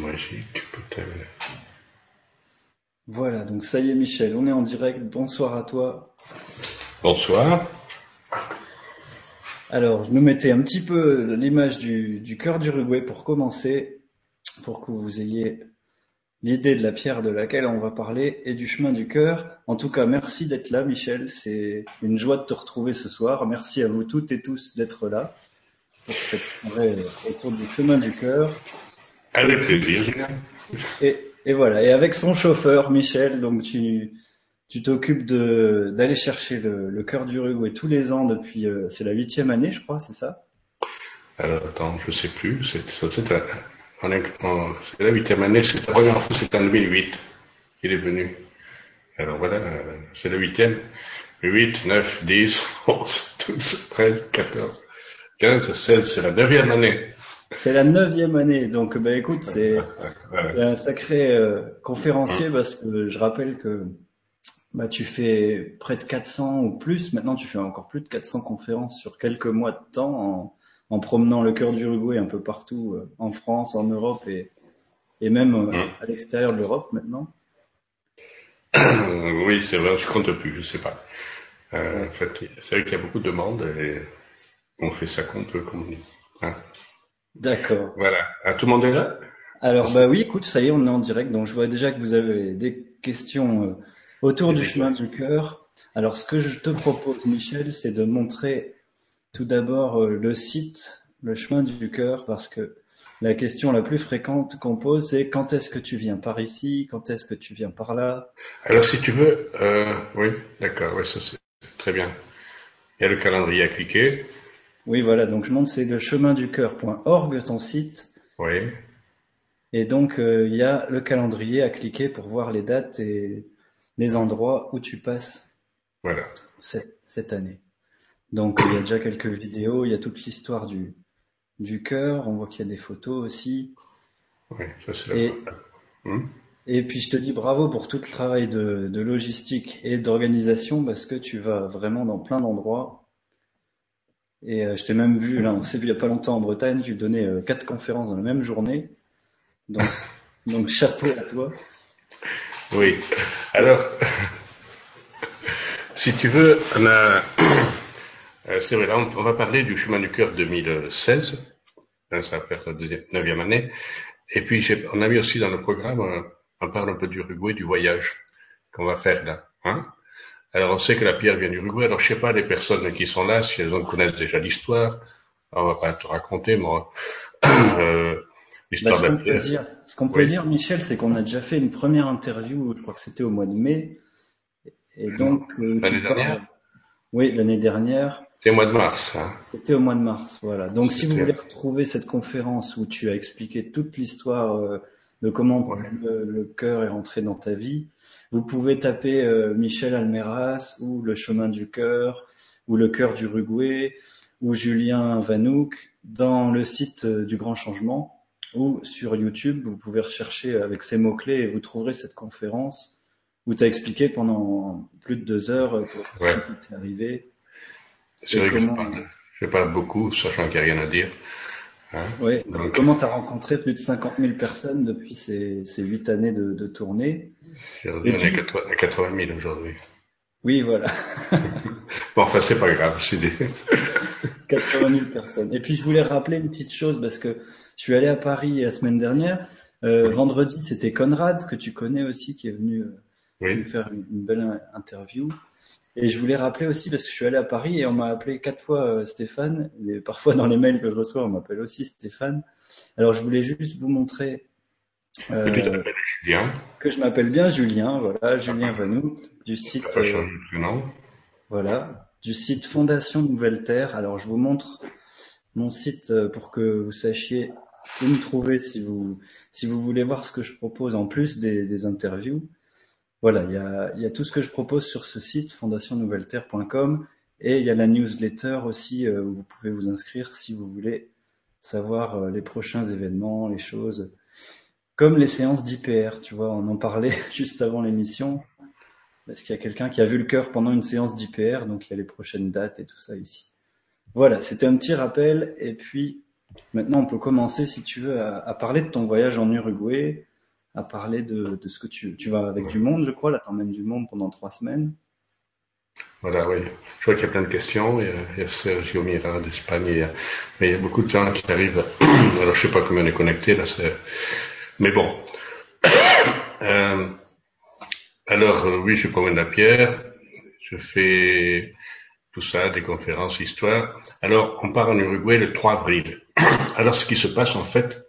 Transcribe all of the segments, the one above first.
magique. Voilà, donc ça y est Michel, on est en direct. Bonsoir à toi. Bonsoir. Alors, je me mettais un petit peu l'image du, du cœur d'Uruguay pour commencer, pour que vous ayez l'idée de la pierre de laquelle on va parler et du chemin du cœur. En tout cas, merci d'être là, Michel. C'est une joie de te retrouver ce soir. Merci à vous toutes et tous d'être là pour cette soirée autour du chemin du cœur. Avec plaisir, Et, et voilà, et avec son chauffeur, Michel, donc tu tu t'occupes de d'aller chercher le, le cœur d'Uruguay tous les ans depuis, euh, c'est la huitième année, je crois, c'est ça? Alors attends, je sais plus, c'est c'est la, c'est huitième année, c'est la première fois, c'était en 2008 qu'il est venu. Alors voilà, euh, c'est la huitième. 8, 9, 10, 11, 12, 13, 14, 15, 16, c'est la neuvième année. C'est la neuvième année, donc bah écoute, c'est un sacré euh, conférencier parce que je rappelle que bah tu fais près de 400 ou plus, maintenant tu fais encore plus de 400 conférences sur quelques mois de temps en, en promenant le cœur d'Uruguay un peu partout, euh, en France, en Europe et, et même euh, Mm. à l'extérieur de l'Europe maintenant. Oui, c'est vrai, je compte plus, je sais pas. En fait, c'est vrai qu'il y a beaucoup de demandes et on fait ça qu'on peut, comme on dit. Hein. D'accord. Voilà. Ah, tout le monde est là? Alors bah oui, écoute, ça y est, on est en direct, donc je vois déjà que vous avez des questions euh, autour du chemin du cœur. Alors ce que je te propose, Michel, c'est de montrer tout d'abord euh, le site, le chemin du cœur, parce que la question la plus fréquente qu'on pose, c'est quand est-ce que tu viens par ici, quand est-ce que tu viens par là? Alors, si tu veux, euh, oui, d'accord, ouais, ça c'est très bien. Il y a le calendrier à cliquer. Oui, voilà, donc je montre, c'est le chemin du cœur.org, ton site, Oui. et donc euh, il y a le calendrier à cliquer pour voir les dates et les endroits où tu passes Voilà. cette, cette année. Donc il y a déjà quelques vidéos, il y a toute l'histoire du, du cœur, on voit qu'il y a des photos aussi. Oui, ça c'est la Et, Hum et puis je te dis bravo pour tout le travail de, de logistique et d'organisation parce que tu vas vraiment dans plein d'endroits. Et euh, je t'ai même vu, là, on s'est vu il y a pas longtemps en Bretagne, tu donnais euh, quatre conférences dans la même journée. Donc, donc chapeau à toi. Oui. Alors, si tu veux, on a, euh, c'est vrai, là, on, va parler du chemin du cœur 2016. Hein, ça va faire la deuxième, neuvième année. Et puis, j'ai- on a mis aussi dans le programme, on parle un peu d'Uruguay, du voyage qu'on va faire là. Hein Alors, on sait que la pierre vient d'Uruguay. Alors, je sais pas les personnes qui sont là, si elles en connaissent déjà l'histoire. On va pas te raconter, moi, euh, Bah, l'histoire ce de qu'on la peut dire, ce qu'on peut Oui. dire, Michel, c'est qu'on a déjà fait une première interview, je crois que c'était au mois de mai. Et donc, euh, L'année parles- dernière Oui, l'année dernière. C'est le mois de mars, hein. C'était au mois de mars, voilà. Donc si vous C'était- voulez retrouver cette conférence où tu as expliqué toute l'histoire euh, de comment Ouais. le, le cœur est rentré dans ta vie, vous pouvez taper euh, Michel Almeras ou le chemin du cœur ou le cœur d'Uruguay ou Julien Vanouk dans le site euh, du Grand Changement ou sur YouTube, vous pouvez rechercher avec ces mots-clés et vous trouverez cette conférence où tu as expliqué pendant plus de deux heures euh, pour Ouais. qui t'est arrivé. C'est vrai que je parle, je parle beaucoup, sachant qu'il n'y a rien à dire. Hein. Donc- Comment tu as rencontré plus de 50 000 personnes depuis ces, ces 8 années de, de tournée? Et redonné puis- 80 80 000 aujourd'hui. Oui, voilà, Bon, enfin, c'est pas grave, c'est des... 80 000 personnes. Et puis je voulais rappeler une petite chose parce que je suis allé à Paris la semaine dernière. Euh, vendredi, c'était Conrad que tu connais aussi qui est venu euh, Oui, nous faire une, une belle in- interview. Et je voulais rappeler aussi parce que je suis allé à Paris et on m'a appelé quatre fois euh, Stéphane. Et parfois dans les mails que je reçois, on m'appelle aussi Stéphane. Alors je voulais juste vous montrer euh, que tu t'appelles Julien, que je m'appelle bien Julien, voilà, Julien Vanouk, du site, euh, voilà, du site Fondation Nouvelle Terre. Alors, je vous montre mon site euh, pour que vous sachiez où me trouver si vous, si vous voulez voir ce que je propose en plus des, des interviews. Voilà, il y a, tout ce que je propose sur ce site, fondationnouvelleterre.com, et il y a la newsletter aussi euh, où vous pouvez vous inscrire si vous voulez savoir euh, les prochains événements, les choses, comme les séances d'IPR, tu vois, on en parlait juste avant l'émission, parce qu'il y a quelqu'un qui a vu le cœur pendant une séance d'IPR, donc il y a les prochaines dates et tout ça ici. Voilà, c'était un petit rappel, et puis Maintenant, on peut commencer, si tu veux, à, parler de ton voyage en Uruguay, à parler de, ce que tu, tu vas avec du monde, je crois. Là, t'emmènes du monde pendant trois semaines. Voilà, oui. Je vois qu'il y a plein de questions. Il y a, Sergio Mira d'Espagne, mais il y a beaucoup de gens qui arrivent. Alors, je sais pas combien on est connectés là. Mais bon. Euh, alors, oui, je promène la pierre. Je fais tout ça, des conférences, histoire. Alors, on part en Uruguay le 3 avril. Alors, ce qui se passe en fait,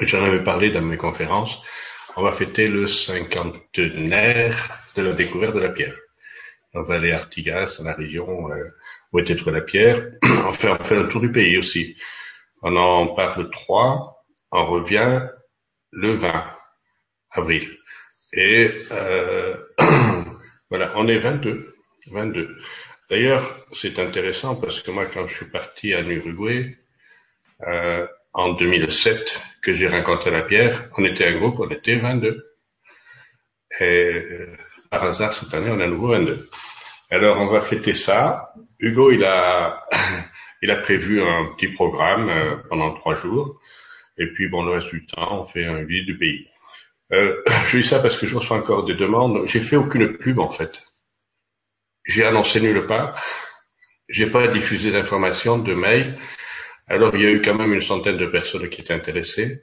j'en avais parlé dans mes conférences, on va fêter le cinquantenaire de la découverte de la pierre. On va aller à Artigas, dans la région euh, où était trouvée la pierre. on fait, on fait un tour du pays aussi. On en part le 3, on revient le 20 avril. Et euh, voilà, on est 22. 22. D'ailleurs, c'est intéressant parce que moi, quand je suis parti en Uruguay, euh, en 2007, que j'ai rencontré la pierre, on était un groupe, on était 22. Et euh, par hasard, cette année, on est à nouveau 22. Alors, on va fêter ça. Hugo, il a, il a prévu un petit programme euh, pendant trois jours. Et puis, bon, le reste du temps, on fait un visite du pays. Euh, je dis ça parce que je reçois encore des demandes. J'ai fait aucune pub, en fait. J'ai annoncé nulle part. J'ai pas diffusé d'informations, de mails. Alors il y a eu quand même une centaine de personnes qui étaient intéressées.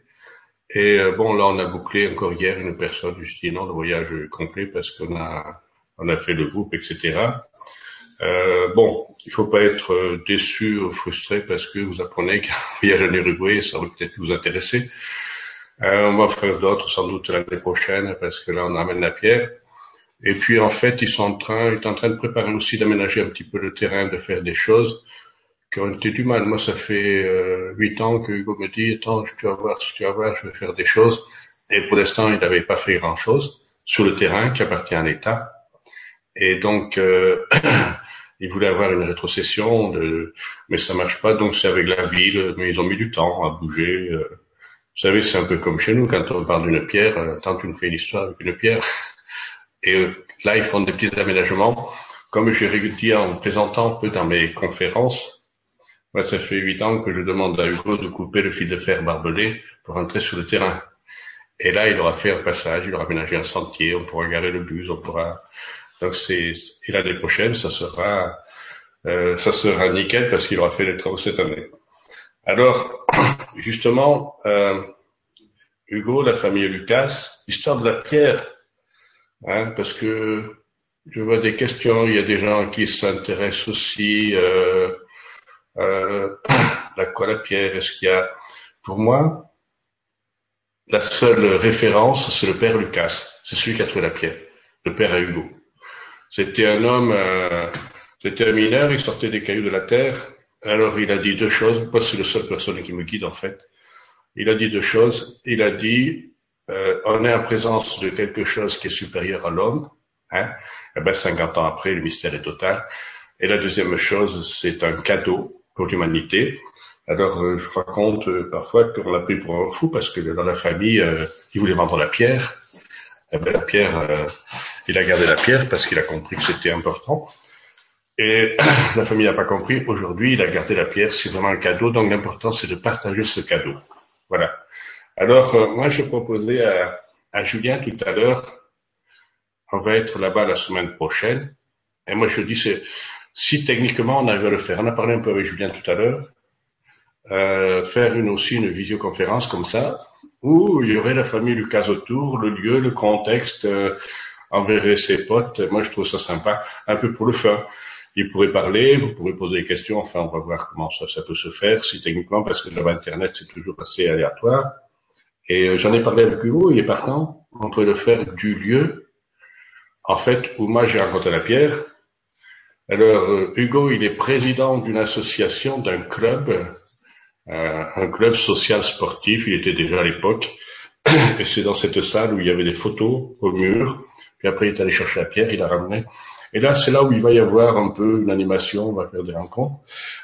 Et euh, bon, là on a bouclé encore hier une personne. Je dis non, le voyage est complet parce qu'on a on a fait le groupe, etc. Euh, bon, il faut pas être déçu ou frustré parce que vous apprenez qu'un voyage en Uruguay, ça va peut-être vous intéresser. Euh, on va faire d'autres sans doute l'année prochaine parce que là on amène la pierre. Et puis en fait, ils sont en train, ils sont en train de préparer aussi d'aménager un petit peu le terrain, de faire des choses qui ont été du mal. Moi, ça fait euh, huit ans que Hugo me dit, attends, tu vas voir, tu vas voir, je vais faire des choses. Et pour l'instant, il n'avait pas fait grand-chose sur le terrain qui appartient à l'État. Et donc, euh, il voulait avoir une rétrocession, de... mais ça marche pas. Donc, c'est avec la ville, mais ils ont mis du temps à bouger. Euh. Vous savez, c'est un peu comme chez nous, quand on parle d'une pierre, tant tu nous fais une histoire avec une pierre, et euh, là, ils font des petits aménagements. Comme je dit en présentant un peu dans mes conférences, moi, ça fait huit ans que je demande à Hugo de couper le fil de fer barbelé pour entrer sur le terrain. Et là, il aura fait un passage, il aura aménagé un sentier, on pourra garer le bus, on pourra. Donc c'est et l'année prochaine, ça sera euh, ça sera nickel parce qu'il aura fait les travaux cette année. Alors justement, euh, Hugo, la famille Lucas, l'histoire de la pierre Hein, parce que je vois des questions, il y a des gens qui s'intéressent aussi euh, euh, la quoi la pierre, est-ce qu'il y a pour moi la seule référence, c'est le père Lucas, c'est celui qui a trouvé la pierre, le père à Hugo. C'était un homme, euh, c'était un mineur, il sortait des cailloux de la terre. Alors il a dit deux choses, moi c'est la seule personne qui me guide en fait. Il a dit deux choses. Il a dit euh, on est en présence de quelque chose qui est supérieur à l'homme. Hein, et eh ben 50 ans après, le mystère est total. Et la deuxième chose, c'est un cadeau l'humanité. Alors, euh, je raconte euh, parfois qu'on l'a pris pour un fou parce que dans la famille, il voulait vendre la pierre. Eh ben, la pierre, il a gardé la pierre parce qu'il a compris que c'était important. Et la famille n'a pas compris. Aujourd'hui, il a gardé la pierre. C'est vraiment un cadeau. Donc, l'important, c'est de partager ce cadeau. Voilà. Alors, euh, moi, je proposais à, à, Julien tout à l'heure, on va être là-bas la semaine prochaine. Et moi, je dis, c'est, si techniquement on arrive à le faire, on a parlé un peu avec Julien tout à l'heure, euh, faire une aussi une visioconférence comme ça, où il y aurait la famille Lucas autour, le lieu, le contexte, euh, enverrait ses potes. Moi, je trouve ça sympa, un peu pour le fun. Il pourrait parler, vous pourrez poser des questions, enfin, on va voir comment ça, ça peut se faire, si techniquement, parce que dans Internet, c'est toujours assez aléatoire. Et euh, j'en ai parlé avec Hugo, il est partant. On peut le faire du lieu, en fait, où moi j'ai rencontré la pierre. Alors, euh, Hugo, il est président d'une association, d'un club, euh, un club social sportif, il était déjà à l'époque. Et c'est dans cette salle où il y avait des photos au mur. Puis après, il est allé chercher la pierre, il l'a ramené. Et là, c'est là où il va y avoir un peu une animation, on va faire des rencontres.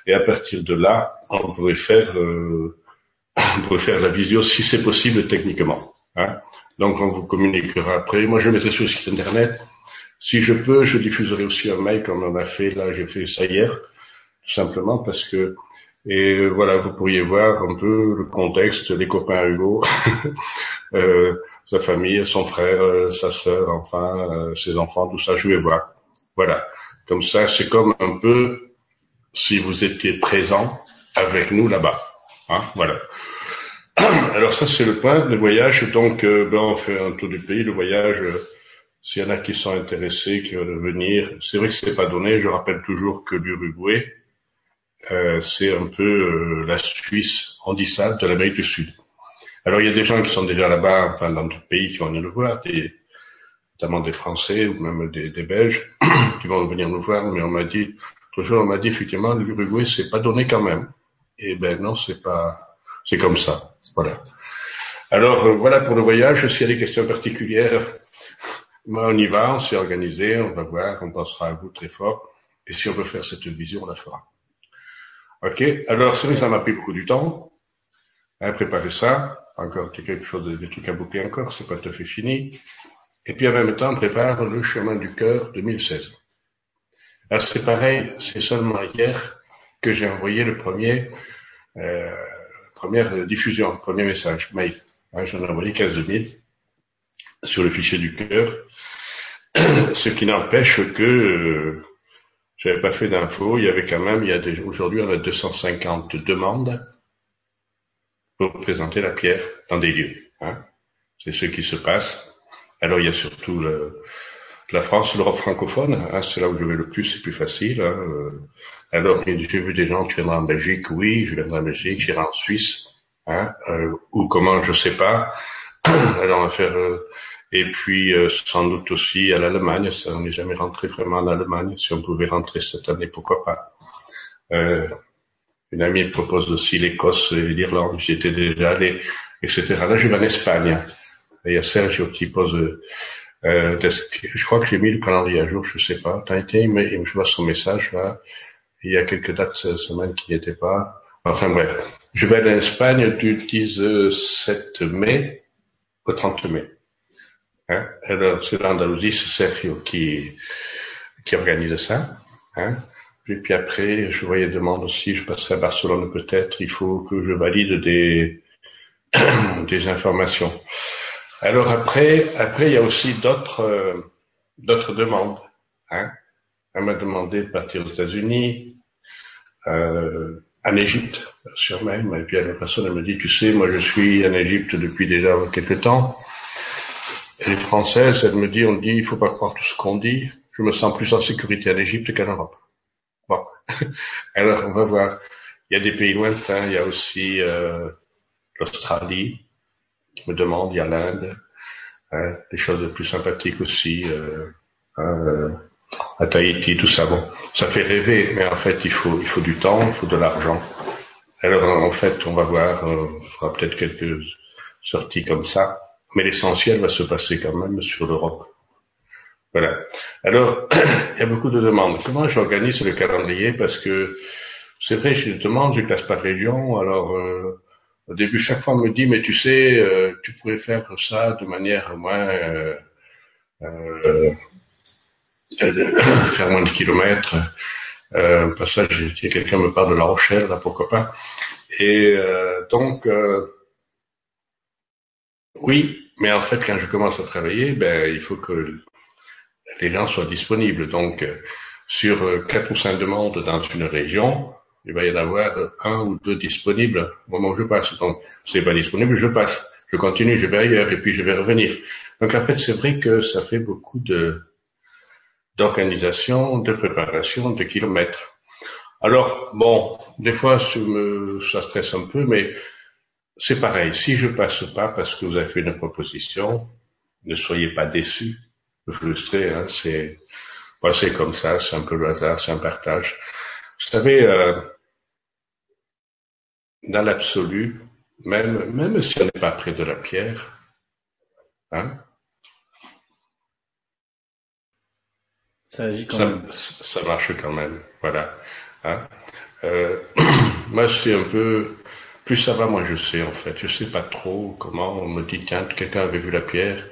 Et à partir de là, on pourrait faire on pourrait faire la visio si c'est possible techniquement. Hein. Donc on vous communiquera après. Moi je mettrai sur le site internet. Si je peux, je diffuserai aussi un mail comme on a fait là, j'ai fait ça hier, tout simplement parce que Et voilà, vous pourriez voir un peu le contexte, les copains Hugo, euh, sa famille, son frère, euh, sa sœur, enfin, euh, ses enfants, tout ça, je vais voir. Voilà. Comme ça, c'est comme un peu si vous étiez présent avec nous là-bas. Hein, voilà. Alors ça, c'est le point, le voyage. Donc, ben, on fait un tour du pays, le voyage. S'il y en a qui sont intéressés, qui veulent venir, c'est vrai que c'est pas donné. Je rappelle toujours que l'Uruguay, euh, c'est un peu euh, la Suisse en handissable de l'Amérique du Sud. Alors il y a des gens qui sont déjà là-bas, enfin dans le pays, qui vont venir nous voir, des, notamment des Français ou même des, des Belges qui vont venir nous voir, mais on m'a dit, toujours on m'a dit effectivement l'Uruguay c'est pas donné quand même. Et ben non, c'est pas, c'est comme ça. Voilà. Alors euh, voilà pour le voyage. S'il y a des questions particulières, on y va, on s'est organisé, on va voir, on pensera à vous très fort. Et si on veut faire cette vision, on la fera. Ok, alors ça m'a pris beaucoup du temps à préparer ça. Encore quelque chose, de, des trucs à boucler encore, c'est pas tout à fait fini. Et puis en même temps, on prépare le chemin du cœur 2016. Alors c'est pareil, c'est seulement hier que j'ai envoyé le premier, euh, première diffusion, premier message, mail. J'en ai envoyé 15 000 sur le fichier du cœur, ce qui n'empêche que euh, j'avais pas fait d'infos. Il y avait quand même, il y a des, aujourd'hui, on a 250 demandes pour présenter la pierre dans des lieux. Hein. C'est ce qui se passe. Alors, il y a surtout le, la France, l'Europe francophone. Hein, c'est là où je vais le plus, c'est plus facile. Hein. Alors, j'ai vu des gens qui viendraient en Belgique. Oui, je viendrai en Belgique, j'irai en Suisse. Hein, euh, ou comment, je sais pas. Va faire euh, et puis euh, sans doute aussi à l'Allemagne. Ça, on n'est jamais rentré vraiment en Allemagne. Si on pouvait rentrer cette année, pourquoi pas. Euh, une amie propose aussi l'Écosse et l'Irlande. J'y étais déjà allé, etc. Là, je vais en Espagne. Il y a Sergio qui pose. Euh, je crois que j'ai mis le calendrier à jour, je sais pas. T'as été, mais je vois son message là. Il y a quelques dates cette semaine qui n'y étaient pas. Enfin bref, je vais en Espagne du 17 mai au 30 mai. Hein? Alors, c'est l'Andalousie, c'est Sergio qui, qui organise ça. Hein? Et puis après, je voyais demande aussi, je passerai à Barcelone peut-être, il faut que je valide des, des informations. Alors après, après, il y a aussi d'autres, euh, d'autres demandes. Hein? Elle m'a demandé de partir aux États-Unis, euh, en Égypte, sur même. Et puis la personne, elle me dit, tu sais, moi je suis en Égypte depuis déjà quelques temps. Elle est française, elle me dit, on dit, il faut pas croire tout ce qu'on dit. Je me sens plus en sécurité en Égypte qu'en Europe. Bon, alors on va voir. Il y a des pays lointains, il y a aussi euh, l'Australie qui me demande, il y a l'Inde, hein, des choses plus sympathiques aussi, euh, euh, à Tahiti, tout ça. Bon, ça fait rêver, mais en fait il faut il faut du temps, il faut de l'argent. Alors en fait, on va voir, on fera peut-être quelques sorties comme ça mais l'essentiel va se passer quand même sur l'Europe. Voilà. Alors, il y a beaucoup de demandes. Comment j'organise le calendrier? Parce que c'est vrai, je demande, je classe par région. Alors, euh, au début, chaque fois, on me dit, mais tu sais, euh, tu pourrais faire ça de manière moins... Euh, euh faire moins de kilomètres. Euh, passage, quelqu'un me parle de La Rochelle, là, pourquoi pas. Et donc, oui, mais en fait, quand je commence à travailler, ben, il faut que les gens soient disponibles. Donc, euh, sur euh, quatre ou cinq demandes dans une région, il va y en avoir un ou deux disponibles au moment où je passe. Donc, c'est pas disponible, je passe. Je continue, je vais ailleurs et puis je vais revenir. Donc, en fait, c'est vrai que ça fait beaucoup de d'organisation, de préparation, de kilomètres. Alors, bon, des fois, ça, me, ça stresse un peu, mais c'est pareil. Si je passe pas parce que vous avez fait une proposition, ne soyez pas déçus, frustrés. Hein, c'est, c'est comme ça. C'est un peu le hasard, c'est un partage. Vous savez, euh, dans l'absolu, même même si on n'est pas près de la pierre, hein, ça agit quand même. Ça marche quand même. Voilà. Hein. Euh, moi, c'est un peu plus ça va, moi je sais en fait. Je sais pas trop comment. On me dit tiens, quelqu'un avait vu la pierre.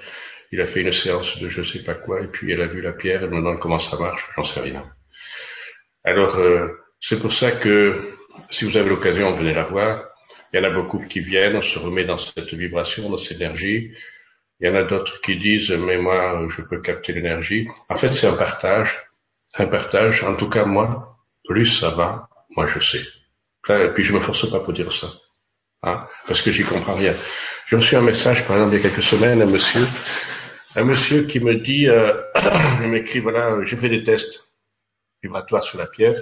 Il a fait une séance de je sais pas quoi et puis elle a vu la pierre. Elle me demande comment ça marche. J'en sais rien. Alors euh, c'est pour ça que si vous avez l'occasion, venez la voir. Il y en a beaucoup qui viennent, on se remet dans cette vibration, dans cette énergie. Il y en a d'autres qui disent, mais moi, je peux capter l'énergie. En fait, c'est un partage. Un partage. En tout cas, moi, plus ça va, moi, je sais. Et puis, je me force pas pour dire ça. Hein, parce que j'y comprends rien. J'ai reçu un message, par exemple, il y a quelques semaines, un monsieur, un monsieur qui me dit, euh, il m'écrit, voilà, j'ai fait des tests vibratoires sur la pierre,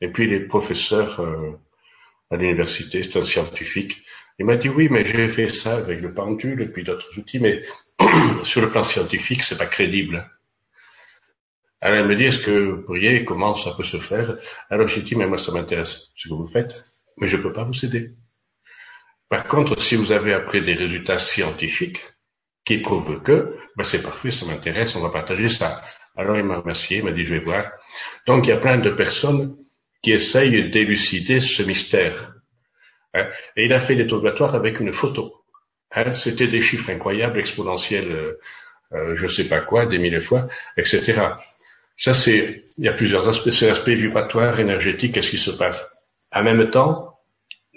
et puis les professeurs euh, à l'université, c'est un scientifique, il m'a dit oui, mais j'ai fait ça avec le pendule et puis d'autres outils, mais sur le plan scientifique, c'est pas crédible. Alors elle me dit, est-ce que vous pourriez, comment ça peut se faire? Alors j'ai dit, mais moi ça m'intéresse ce que vous faites, mais je peux pas vous aider. Par contre, si vous avez après des résultats scientifiques qui prouvent que, ben c'est parfait, ça m'intéresse, on va partager ça. Alors il m'a remercié, il m'a dit je vais voir. Donc il y a plein de personnes qui essayent d'élucider ce mystère. Hein. Et il a fait des tournatoires avec une photo. Hein. C'était des chiffres incroyables, exponentiels, euh, euh, je sais pas quoi, des milliers de fois, etc. Ça c'est, il y a plusieurs aspects, c'est l'aspect vibratoire, énergétique, qu'est-ce qui se passe? En même temps,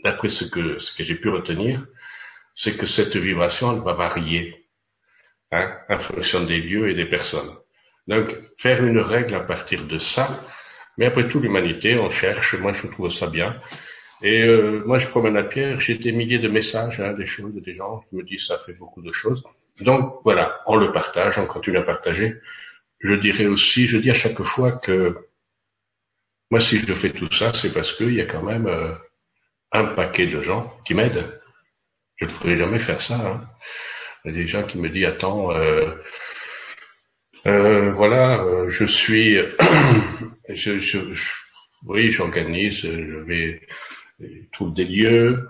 d'après ce que, ce que j'ai pu retenir, c'est que cette vibration, elle va varier, hein, en fonction des lieux et des personnes. Donc, faire une règle à partir de ça, mais après tout, l'humanité, on cherche, moi je trouve ça bien. Et euh, moi, je promène la pierre, j'ai des milliers de messages, hein, des choses, des gens qui me disent ça fait beaucoup de choses. Donc voilà, on le partage, on continue à partager. Je dirais aussi, je dis à chaque fois que moi, si je fais tout ça, c'est parce qu'il y a quand même euh, un paquet de gens qui m'aident. Je ne pourrais jamais faire ça. Hein. Il y a des gens qui me disent, attends, euh, euh, voilà, euh, je suis, je, je, oui, j'organise, je vais, je trouve des lieux,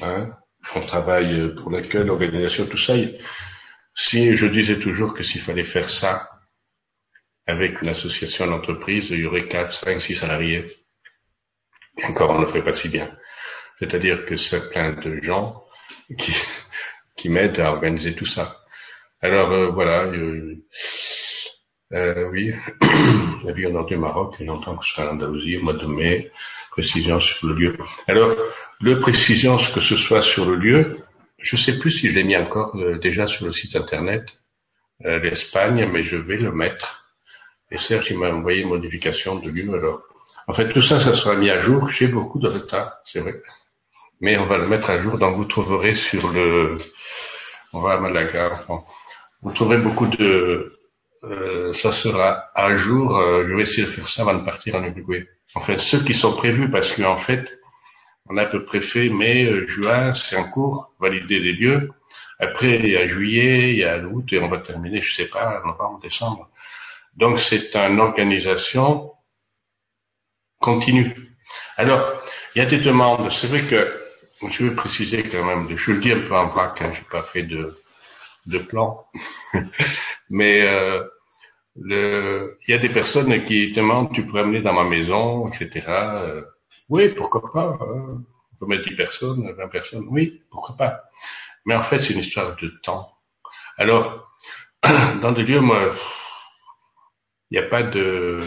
hein, on travaille pour l'accueil, l'organisation, tout ça. Si je disais toujours que s'il fallait faire ça avec une association d'entreprise, il y aurait 4, 5, 6 salariés. Encore, on ne le ferait pas si bien. C'est-à-dire que c'est plein de gens qui, qui m'aident à organiser tout ça. Alors euh, voilà, euh, euh, oui, la vie au nord du Maroc, longtemps que je serai en Andalousie, au mois de mai, précision sur le lieu. Alors, le précision, que ce soit sur le lieu, je ne sais plus si je l'ai mis encore euh, déjà sur le site internet, euh, l'Espagne, mais je vais le mettre. Et Serge, il m'a envoyé une modification de lieu, alors. En fait, tout ça, ça sera mis à jour. J'ai beaucoup de retard, c'est vrai. Mais on va le mettre à jour, donc vous trouverez sur le, on va à Malaga, vous trouverez beaucoup de, ça sera un jour, euh, je vais essayer de faire ça avant de partir en Uruguay. En fait, ceux qui sont prévus, parce qu'en fait, on a à peu près fait mai, euh, juin, c'est en cours, valider les lieux. Après, il y a juillet, il y a août, et on va terminer, je sais pas, novembre, décembre. Donc, c'est une organisation continue. Alors, il y a des demandes. C'est vrai que, je veux préciser quand même, je le dis un peu en vrac, hein, j'ai pas fait de, de plan. Mais euh, le, il y a des personnes qui demandent, tu pourrais amener dans ma maison, etc. Euh, oui, pourquoi pas. Hein. On peut mettre 10 personnes, 20 personnes. Oui, pourquoi pas. Mais en fait, c'est une histoire de temps. Alors, dans des lieux, moi, il n'y a pas de,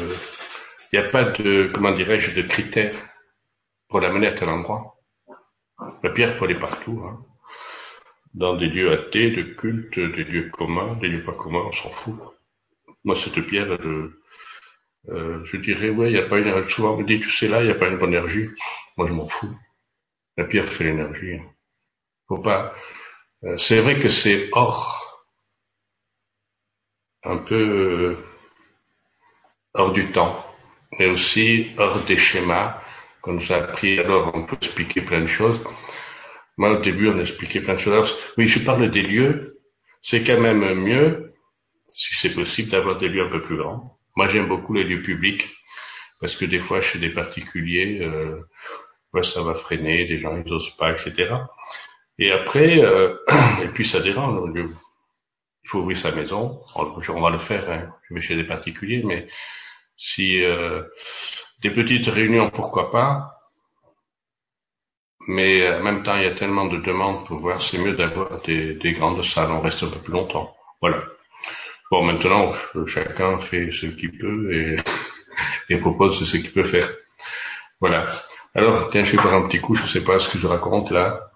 il n'y a pas de, comment dirais-je, de critères pour l'amener à tel endroit. La pierre peut aller partout. Hein. Dans des lieux athées, de culte, des lieux communs, des lieux pas communs, on s'en fout. Moi, cette pierre, euh, je dirais, ouais, il n'y a pas une, souvent on me dit, tu sais là, il n'y a pas une bonne énergie. Moi, je m'en fous. La pierre fait l'énergie. Faut pas, euh, c'est vrai que c'est hors, un peu euh, hors du temps, mais aussi hors des schémas qu'on nous a appris. Alors, on peut expliquer plein de choses. Moi, au début, on expliquait plein de choses. oui, je parle des lieux. C'est quand même mieux si c'est possible, d'avoir des lieux un peu plus grands. Moi, j'aime beaucoup les lieux publics parce que des fois, chez des particuliers, euh, ça va freiner, des gens ils n'osent pas, etc. Et après, euh, et puis ça dérange. Il faut ouvrir sa maison. On, va le faire. Hein. Je vais chez des particuliers, mais si euh, des petites réunions, pourquoi pas. Mais en même temps, il y a tellement de demandes pour voir. C'est mieux d'avoir des, des grandes salles. On reste un peu plus longtemps. Voilà. Bon, maintenant, chacun fait ce qu'il peut et, et propose ce qu'il peut faire. Voilà. Alors, tiens, je vais faire un petit coup, je sais pas ce que je raconte là.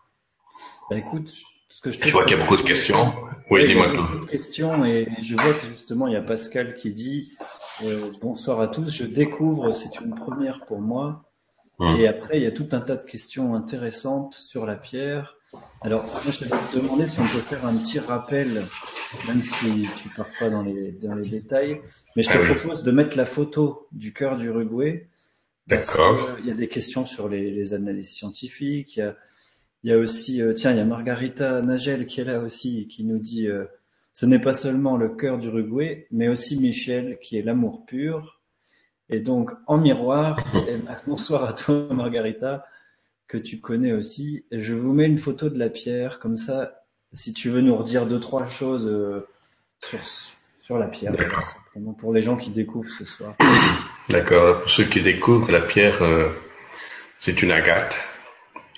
Bah écoute, ce que je, je vois qu'il y a beaucoup de questions. Oui, dis-moi tout. Beaucoup de questions et je vois que justement il y a Pascal qui dit euh, bonsoir à tous, je découvre, c'est une première pour moi. Hum. Et après, il y a tout un tas de questions intéressantes sur la pierre. Alors, moi, je vais te demander si on peut faire un petit rappel, même si tu pars pas dans les, dans les détails. Mais je te ah propose de mettre la photo du cœur d'Uruguay. D'accord. Il y a des questions sur les, les analyses scientifiques. Il y a, il y a aussi, euh, tiens, il y a Margarita Nagel qui est là aussi, qui nous dit euh, ce n'est pas seulement le cœur d'Uruguay, mais aussi Michel qui est l'amour pur. Et donc, en miroir, et bonsoir à toi Margarita, que tu connais aussi. Je vous mets une photo de la pierre, comme ça, si tu veux nous redire deux, trois choses euh, sur, sur la pierre, simplement pour les gens qui découvrent ce soir. D'accord, pour ceux qui découvrent, la pierre, euh, c'est une agate.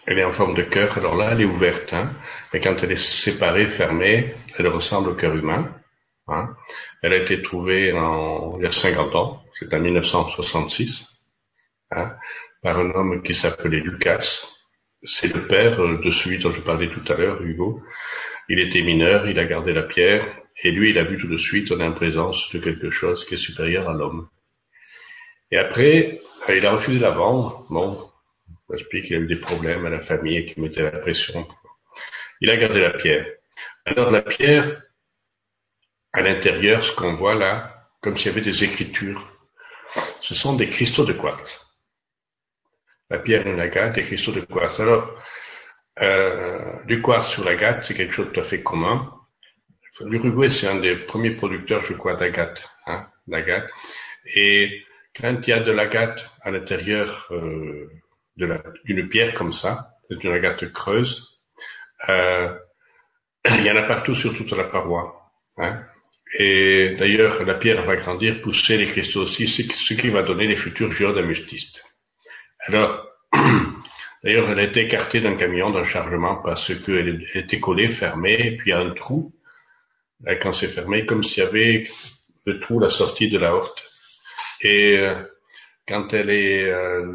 Elle est en forme de cœur, alors là, elle est ouverte, hein, mais quand elle est séparée, fermée, elle ressemble au cœur humain. Hein. Elle a été trouvée en, il y a 50 ans, c'est en 1966, hein, par un homme qui s'appelait Lucas. C'est le père de celui dont je parlais tout à l'heure, Hugo. Il était mineur, il a gardé la pierre, et lui, il a vu tout de suite, en présence de quelque chose qui est supérieur à l'homme. Et après, il a refusé la vendre. Bon, on explique qu'il a eu des problèmes à la famille et qu'il mettait la pression. Il a gardé la pierre. Alors la pierre, à l'intérieur, ce qu'on voit là, comme s'il y avait des écritures, ce sont des cristaux de quartz. La pierre et l'agate, des cristaux de quartz. Alors, euh, du quartz sur l'agate, c'est quelque chose de tout à fait commun. L'Uruguay, c'est un des premiers producteurs, je crois, d'agate, hein, d'agate. Et quand il y a de l'agate à l'intérieur euh, d'une pierre comme ça, c'est une agate creuse, euh, il y en a partout sur toute la paroi. Hein. Et d'ailleurs, la pierre va grandir, pousser les cristaux aussi, ce qui va donner les futurs géodes améthystes. Alors, d'ailleurs, elle a été écartée d'un camion, d'un chargement, parce qu'elle était collée, fermée, puis il a un trou, quand c'est fermé, comme s'il y avait le trou, la sortie de la horte. Et euh, quand elle est, euh,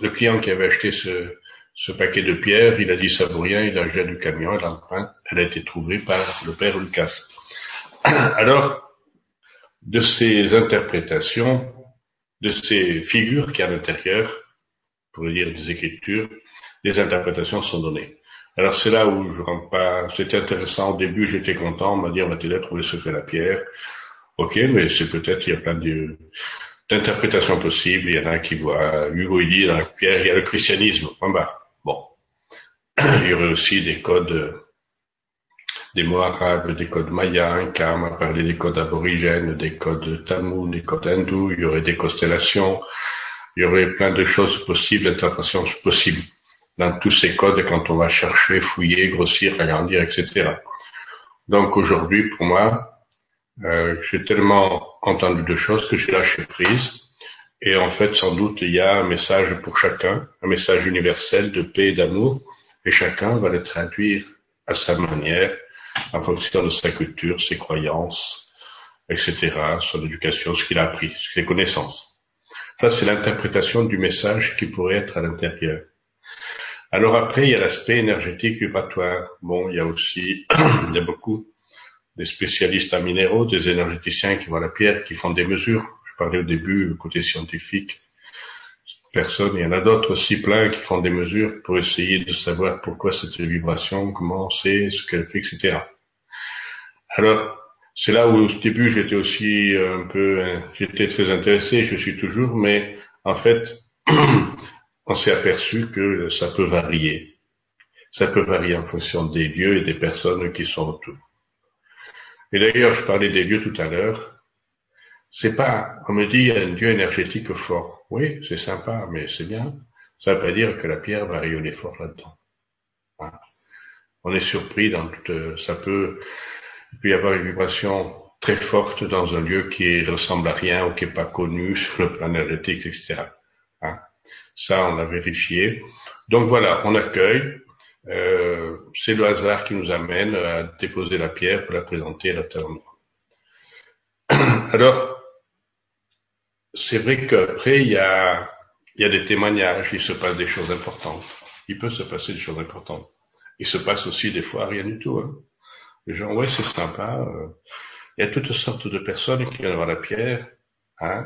le, client qui avait acheté ce, paquet de pierres, il a dit ça vaut rien, il a jeté du camion, l'empreinte, elle a été trouvée par le père Lucas. Alors, de ces interprétations, de ces figures qui à l'intérieur, pour dire des écritures, des interprétations sont données. Alors c'est là où je rentre pas, c'était intéressant au début, j'étais content, on m'a dit on va t'aider trouver ce que la pierre. Ok, mais c'est peut-être, il y a plein d'interprétations possibles, il y en a qui voient, Hugo il dit dans la pierre, il y a le christianisme, point Bon. Il y aurait aussi des codes des mots arabes, des codes mayas, un cas m'a parlé des codes aborigènes, des codes tamous, des codes hindous, il y aurait des constellations, il y aurait plein de choses possibles, d'interprétations possibles dans tous ces codes quand on va chercher, fouiller, grossir, agrandir, etc. Donc aujourd'hui, pour moi, euh, j'ai tellement entendu de choses que j'ai lâché prise. Et en fait, sans doute, il y a un message pour chacun, un message universel de paix et d'amour, et chacun va le traduire à sa manière, en fonction de sa culture, ses croyances, etc., son éducation, ce qu'il a appris, ses connaissances. Ça, c'est l'interprétation du message qui pourrait être à l'intérieur. Alors après, il y a l'aspect énergétique vibratoire. Bon, il y a aussi, il y a beaucoup des spécialistes en minéraux, des énergéticiens qui voient la pierre, qui font des mesures. Je parlais au début, côté scientifique. Personne, il y en a d'autres aussi plein qui font des mesures pour essayer de savoir pourquoi cette vibration, comment c'est, ce qu'elle fait, etc. Alors, c'est là où au début j'étais aussi un peu, j'étais très intéressé, je suis toujours, mais en fait, on s'est aperçu que ça peut varier. Ça peut varier en fonction des lieux et des personnes qui sont autour. Et d'ailleurs, je parlais des lieux tout à l'heure. C'est pas, on me dit, un lieu énergétique fort. Oui, c'est sympa, mais c'est bien. Ça veut pas dire que la pierre va rayonner fort là-dedans. On est surpris dans toute, ça peut, il peut y avoir une vibration très forte dans un lieu qui ressemble à rien ou qui est pas connu sur le plan énergétique, etc. Hein. Ça, on a vérifié. Donc voilà, on accueille. Euh, c'est le hasard qui nous amène à déposer la pierre pour la présenter à la terre Alors, c'est vrai qu'après, il y a il y a des témoignages, il se passe des choses importantes. Il peut se passer des choses importantes. Il se passe aussi des fois rien du tout. Hein. Les gens, ouais, c'est sympa. Euh. il y a toutes sortes de personnes qui viennent voir la pierre. Hein.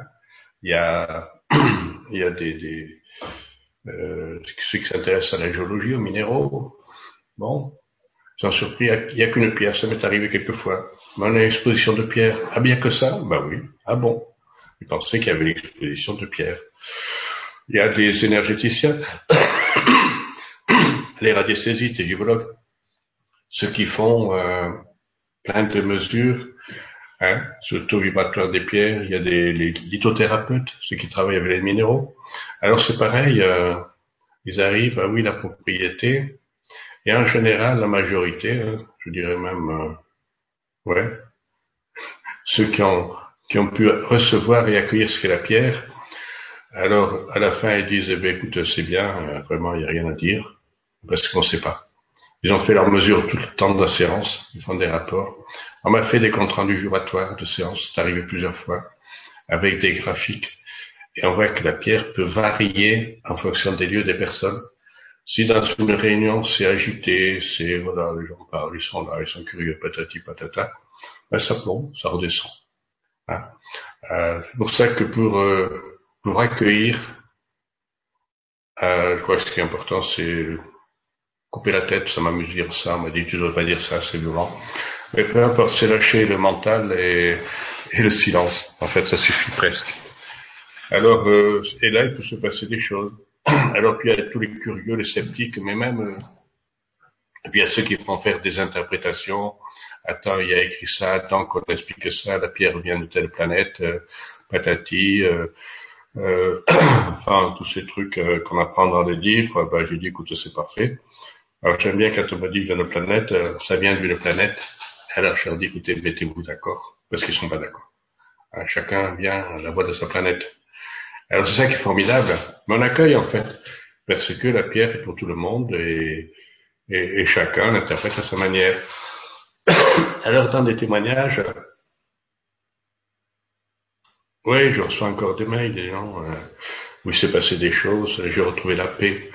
Il y a, il y a des, des euh, ceux qui s'intéressent à la géologie, aux minéraux. Bon, j'en surpris, il n'y a, qu'une pierre, ça m'est arrivé quelquefois. Mais on a une exposition de pierre. Ah bien que ça? Bah oui. Ah bon Je pensais qu'il y avait une exposition de pierre. Il y a des énergéticiens, les radiesthésistes, les vibologues, ceux qui font euh, plein de mesures hein, sur le taux vibratoire des pierres. Il y a des les lithothérapeutes, ceux qui travaillent avec les minéraux. Alors c'est pareil, euh, ils arrivent à oui la propriété, et en général la majorité, hein, je dirais même, euh, ouais, ceux qui ont qui ont pu recevoir et accueillir ce qu'est la pierre, alors, à la fin, ils disent, eh bien, écoute, c'est bien, euh, vraiment, il n'y a rien à dire, parce qu'on ne sait pas. Ils ont fait leurs mesures tout le temps de la séance, ils font des rapports. On m'a fait des comptes rendus juratoires de séance, c'est arrivé plusieurs fois, avec des graphiques. Et on voit que la pierre peut varier en fonction des lieux des personnes. Si dans une réunion c'est agité, c'est voilà, les gens parlent, ils sont là, ils sont curieux, patati patata, ben ça plombe, ça redescend. Euh, c'est pour ça que pour euh, pour accueillir, euh, je crois que ce qui est important, c'est couper la tête, ça m'amuse de dire ça, on m'a dit tu ne dois pas dire ça, c'est violent. Mais peu importe, c'est lâcher le mental et, le silence. En fait, ça suffit presque. Alors, euh, et là, il peut se passer des choses. Alors puis il y a tous les curieux, les sceptiques, mais même, euh, et puis il y a ceux qui font faire des interprétations. Attends, il a écrit ça, attends qu'on explique ça, la pierre vient de telle planète, euh, patati, euh, euh, enfin tous ces trucs euh, qu'on apprend dans les livres, ben, j'ai dit écoute c'est parfait. Alors j'aime bien quand on me dit vient de planète, euh, ça vient d'une planète. Alors je leur dis écoutez mettez-vous d'accord parce qu'ils sont pas d'accord. Chacun vient à la voie de sa planète. Alors c'est ça qui est formidable. Mon accueil en fait, parce que la pierre est pour tout le monde et, et, chacun l'interprète à sa manière. Alors dans des témoignages, oui, je reçois encore des mails des gens euh, où il s'est passé des choses, j'ai retrouvé la paix.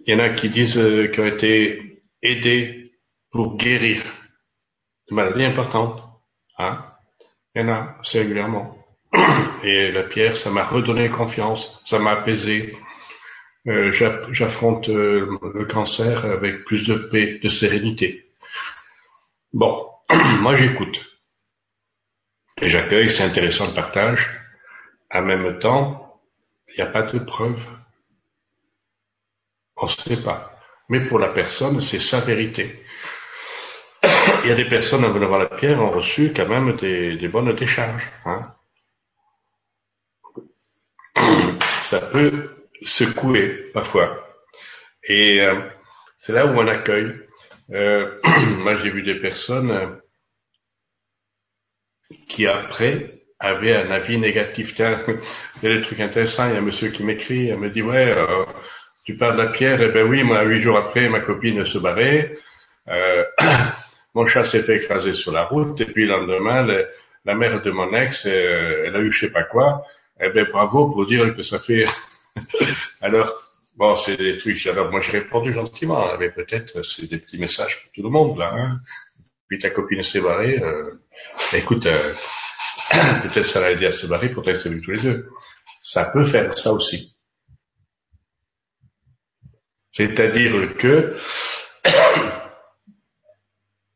Il y en a qui disent euh, qu'ils ont été aidés pour guérir de maladies importantes. Hein Il y en a, c'est régulièrement. Et la pierre, ça m'a redonné confiance, ça m'a apaisé. Euh, J'affronte euh, le cancer avec plus de paix, de sérénité. Bon, moi j'écoute. Et j'accueille, c'est intéressant le partage. En même temps, il n'y a pas de preuve. On ne sait pas. Mais pour la personne, c'est sa vérité. Il y a des personnes en venant voir la pierre ont reçu quand même des, bonnes décharges. Hein. Ça peut secouer parfois. Et euh, c'est là où on accueille. Euh, moi, j'ai vu des personnes qui après avait un avis négatif. Tiens, il y a des trucs intéressants. Il y a un monsieur qui m'écrit, il me dit ouais, euh, tu parles de la pierre. Eh ben oui, moi huit jours après, ma copine se barrait. Euh, mon chat s'est fait écraser sur la route et puis le lendemain, la mère de mon ex, euh, elle a eu je sais pas quoi. Eh ben bravo pour dire que ça fait. Alors bon, c'est des trucs. Alors moi j'ai répondu gentiment, mais peut-être c'est des petits messages pour tout le monde là. Hein puis ta copine s'est barrée, euh, écoute, euh, peut-être ça l'a aidé à se barrer, peut-être c'est tous les deux. Ça peut faire ça aussi. C'est-à-dire que,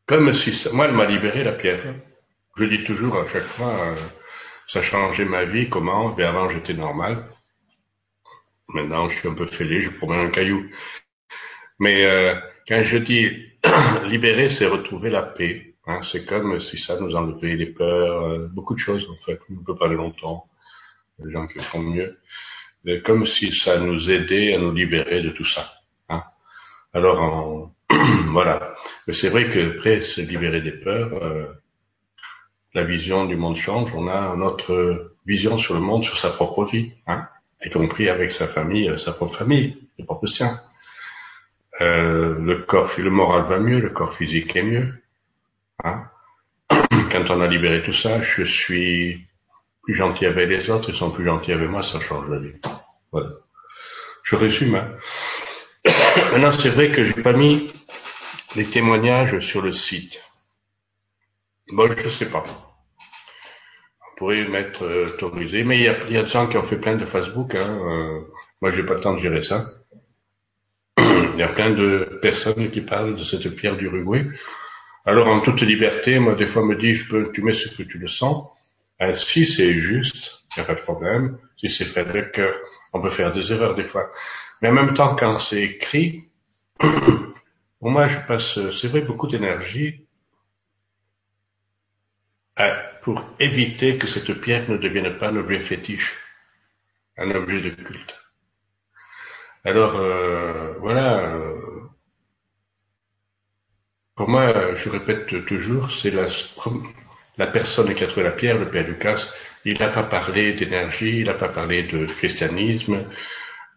comme si ça, moi, elle m'a libéré la pierre. Je dis toujours à chaque fois, euh, ça a changé ma vie, comment, bien avant j'étais normal. Maintenant, je suis un peu fêlé, je promène un caillou. Mais euh, quand je dis libérer, c'est retrouver la paix. Hein. C'est comme si ça nous enlevait les peurs, euh, beaucoup de choses en fait. On ne peut pas aller longtemps. Les gens qui font mieux. comme si ça nous aidait à nous libérer de tout ça. Hein. Alors voilà. Mais c'est vrai que après se libérer des peurs, euh, la vision du monde change. On a notre vision sur le monde, sur sa propre vie, hein, y compris avec sa famille, euh, sa propre famille, le propre sien. Euh, le corps, le moral va mieux, le corps physique est mieux. Hein Quand on a libéré tout ça, je suis plus gentil avec les autres, ils sont plus gentils avec moi, ça change la vie. Voilà. Je résume. Hein. Maintenant, c'est vrai que j'ai pas mis les témoignages sur le site. Bon, je sais pas. On pourrait mettre euh, autorisé, mais il y a, y a des gens qui ont fait plein de Facebook. Hein. Euh, moi, j'ai pas le temps de gérer ça. il y a plein de personnes qui parlent de cette pierre d'Uruguay. Alors, en toute liberté, moi, des fois, me dis, je peux, tu mets ce que tu le sens. Euh, si c'est juste, il n'y a pas de problème. Si c'est fait avec cœur, on peut faire des erreurs des fois. Mais en même temps, quand c'est écrit, pour moi, je passe, c'est vrai, beaucoup d'énergie pour éviter que cette pierre ne devienne pas un objet fétiche, un objet de culte. Alors, euh, voilà, euh, pour moi, je répète toujours, c'est la, la personne qui a trouvé la pierre, le Père Lucas, il n'a pas parlé d'énergie, il n'a pas parlé de christianisme,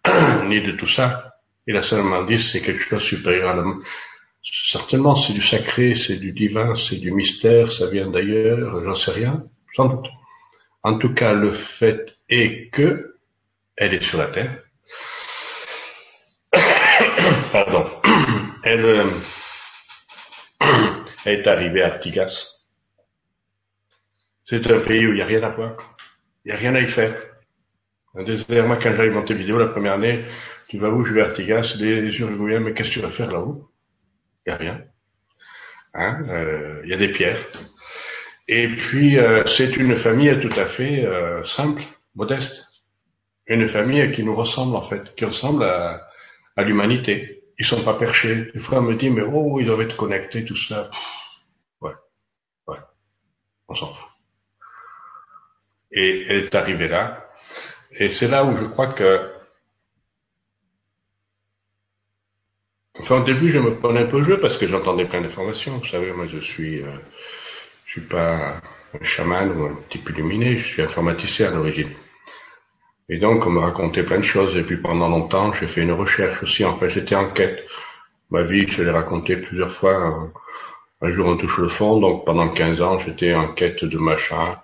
ni de tout ça. Il a seulement dit c'est quelque chose supérieur à l'homme. Certainement, c'est du sacré, c'est du divin, c'est du mystère, ça vient d'ailleurs, j'en sais rien, sans doute. En tout cas, le fait est que elle est sur la terre. Pardon. Elle, euh, est arrivée à Artigas. C'est un pays où il n'y a rien à voir. Il n'y a rien à y faire. Un désert, moi, quand j'arrive monter vidéo la première année, tu vas où? Je vais à Artigas, des, des Uruguayens, mais qu'est-ce que tu vas faire là-haut? Il n'y a rien. Hein euh, il y a des pierres. Et puis, euh, c'est une famille tout à fait euh, simple, modeste. Une famille qui nous ressemble, en fait, qui ressemble à, à l'humanité. Ils sont pas perchés. Fois, on me dit, mais oh, ils doivent être connectés, tout ça. ouais, ouais, on s'en fout. Et elle est arrivée là. Et c'est là où je crois que... Enfin, au début, je me prenais un peu au jeu parce que j'entendais plein d'informations. Vous savez, moi, je suis, euh, je suis pas un chaman ou un type illuminé, je suis informaticien à l'origine. Et donc, on me racontait plein de choses. Et puis, pendant longtemps, j'ai fait une recherche aussi. Enfin, j'étais en quête. Ma vie, je l'ai raconté plusieurs fois. Un jour, on touche le fond. Donc, pendant 15 ans, j'étais en quête de machin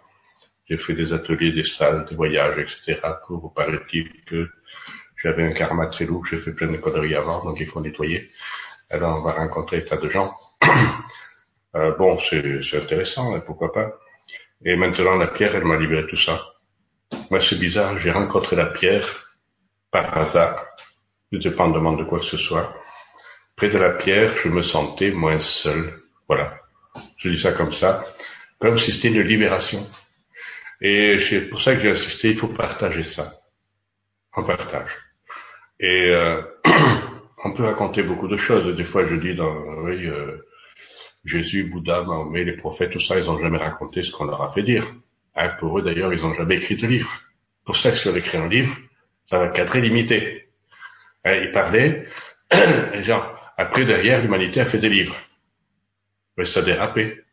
j'ai fait des ateliers, des salles, des voyages, etc. pour paraît-il que j'avais un karma très lourd, j'ai fait plein de conneries avant, donc il faut nettoyer. Alors on va rencontrer tas de gens. euh, bon, c'est intéressant, hein, pourquoi pas. Et maintenant la pierre, elle m'a libéré tout ça. Moi c'est bizarre, j'ai rencontré la pierre par hasard, dépendamment de quoi que ce soit. Près de la pierre, je me sentais moins seul. Voilà. Je dis ça comme ça, comme si c'était une libération. Et c'est pour ça que j'ai insisté, il faut partager ça. On partage. Et euh, on peut raconter beaucoup de choses. Des fois, je dis dans oui, euh, Jésus, Bouddha, Mahomet, les prophètes, tout ça, ils n'ont jamais raconté ce qu'on leur a fait dire. Hein, pour eux, d'ailleurs, ils n'ont jamais écrit de livre. Pour ça, si on écrit un livre, ça va cadrer limité. Hein, ils parlaient, et genre, après, derrière, l'humanité a fait des livres. Mais ça a dérapé.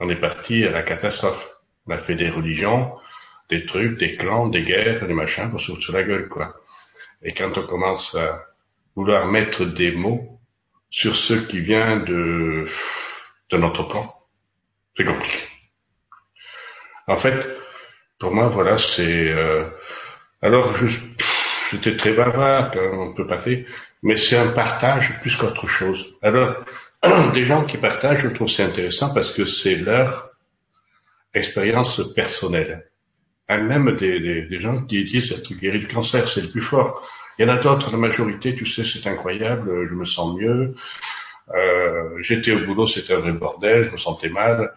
On est parti à la catastrophe. On a fait des religions, des trucs, des clans, des guerres, des machins pour se sur la gueule, quoi. Et quand on commence à vouloir mettre des mots sur ce qui vient de, de notre plan, c'est compliqué. En fait, pour moi, voilà, c'est... Euh, alors, j'étais très bavard, on peut parler, mais c'est un partage plus qu'autre chose. Alors, des gens qui partagent, je trouve c'est intéressant parce que c'est leur expérience personnelle. Même des, des, gens qui disent être guéri du cancer, c'est le plus fort. Il y en a d'autres, la majorité, tu sais, c'est incroyable, je me sens mieux. Euh, J'étais au boulot, c'était un vrai bordel, je me sentais mal.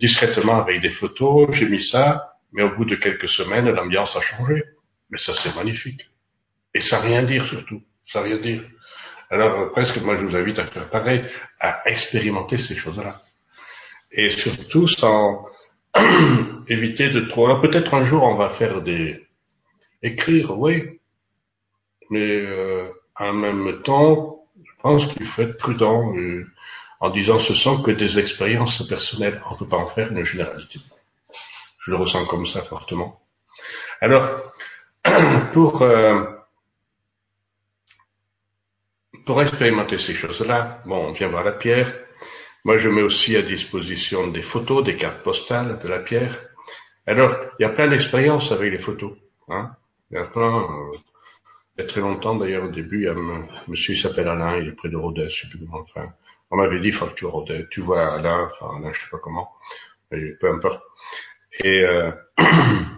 Discrètement avec des photos, j'ai mis ça, mais au bout de quelques semaines, l'ambiance a changé. Mais ça, c'est magnifique. Et ça rien dire surtout, ça rien dire. Alors presque, moi, je vous invite à faire pareil, à expérimenter ces choses-là. Et surtout sans, éviter de trop. Alors peut-être un jour on va faire des écrire, oui, mais euh, en même temps, je pense qu'il faut être prudent euh, en disant ce sont que des expériences personnelles. On ne peut pas en faire une généralité. Je le ressens comme ça fortement. Alors, pour euh, pour expérimenter ces choses-là, bon, on vient voir la pierre. Moi, je mets aussi à disposition des photos, des cartes postales de la pierre. Alors, il y a plein d'expériences avec les photos. Hein. Il y a plein. Euh, Il y a très longtemps, d'ailleurs, au début, il y a un monsieur, il s'appelle Alain, il est près de Rodez, je sais plus comment, enfin, on m'avait dit, il faut que tu Rodez, tu vois Alain, enfin, Alain, je sais pas comment, mais peu importe. Et, euh,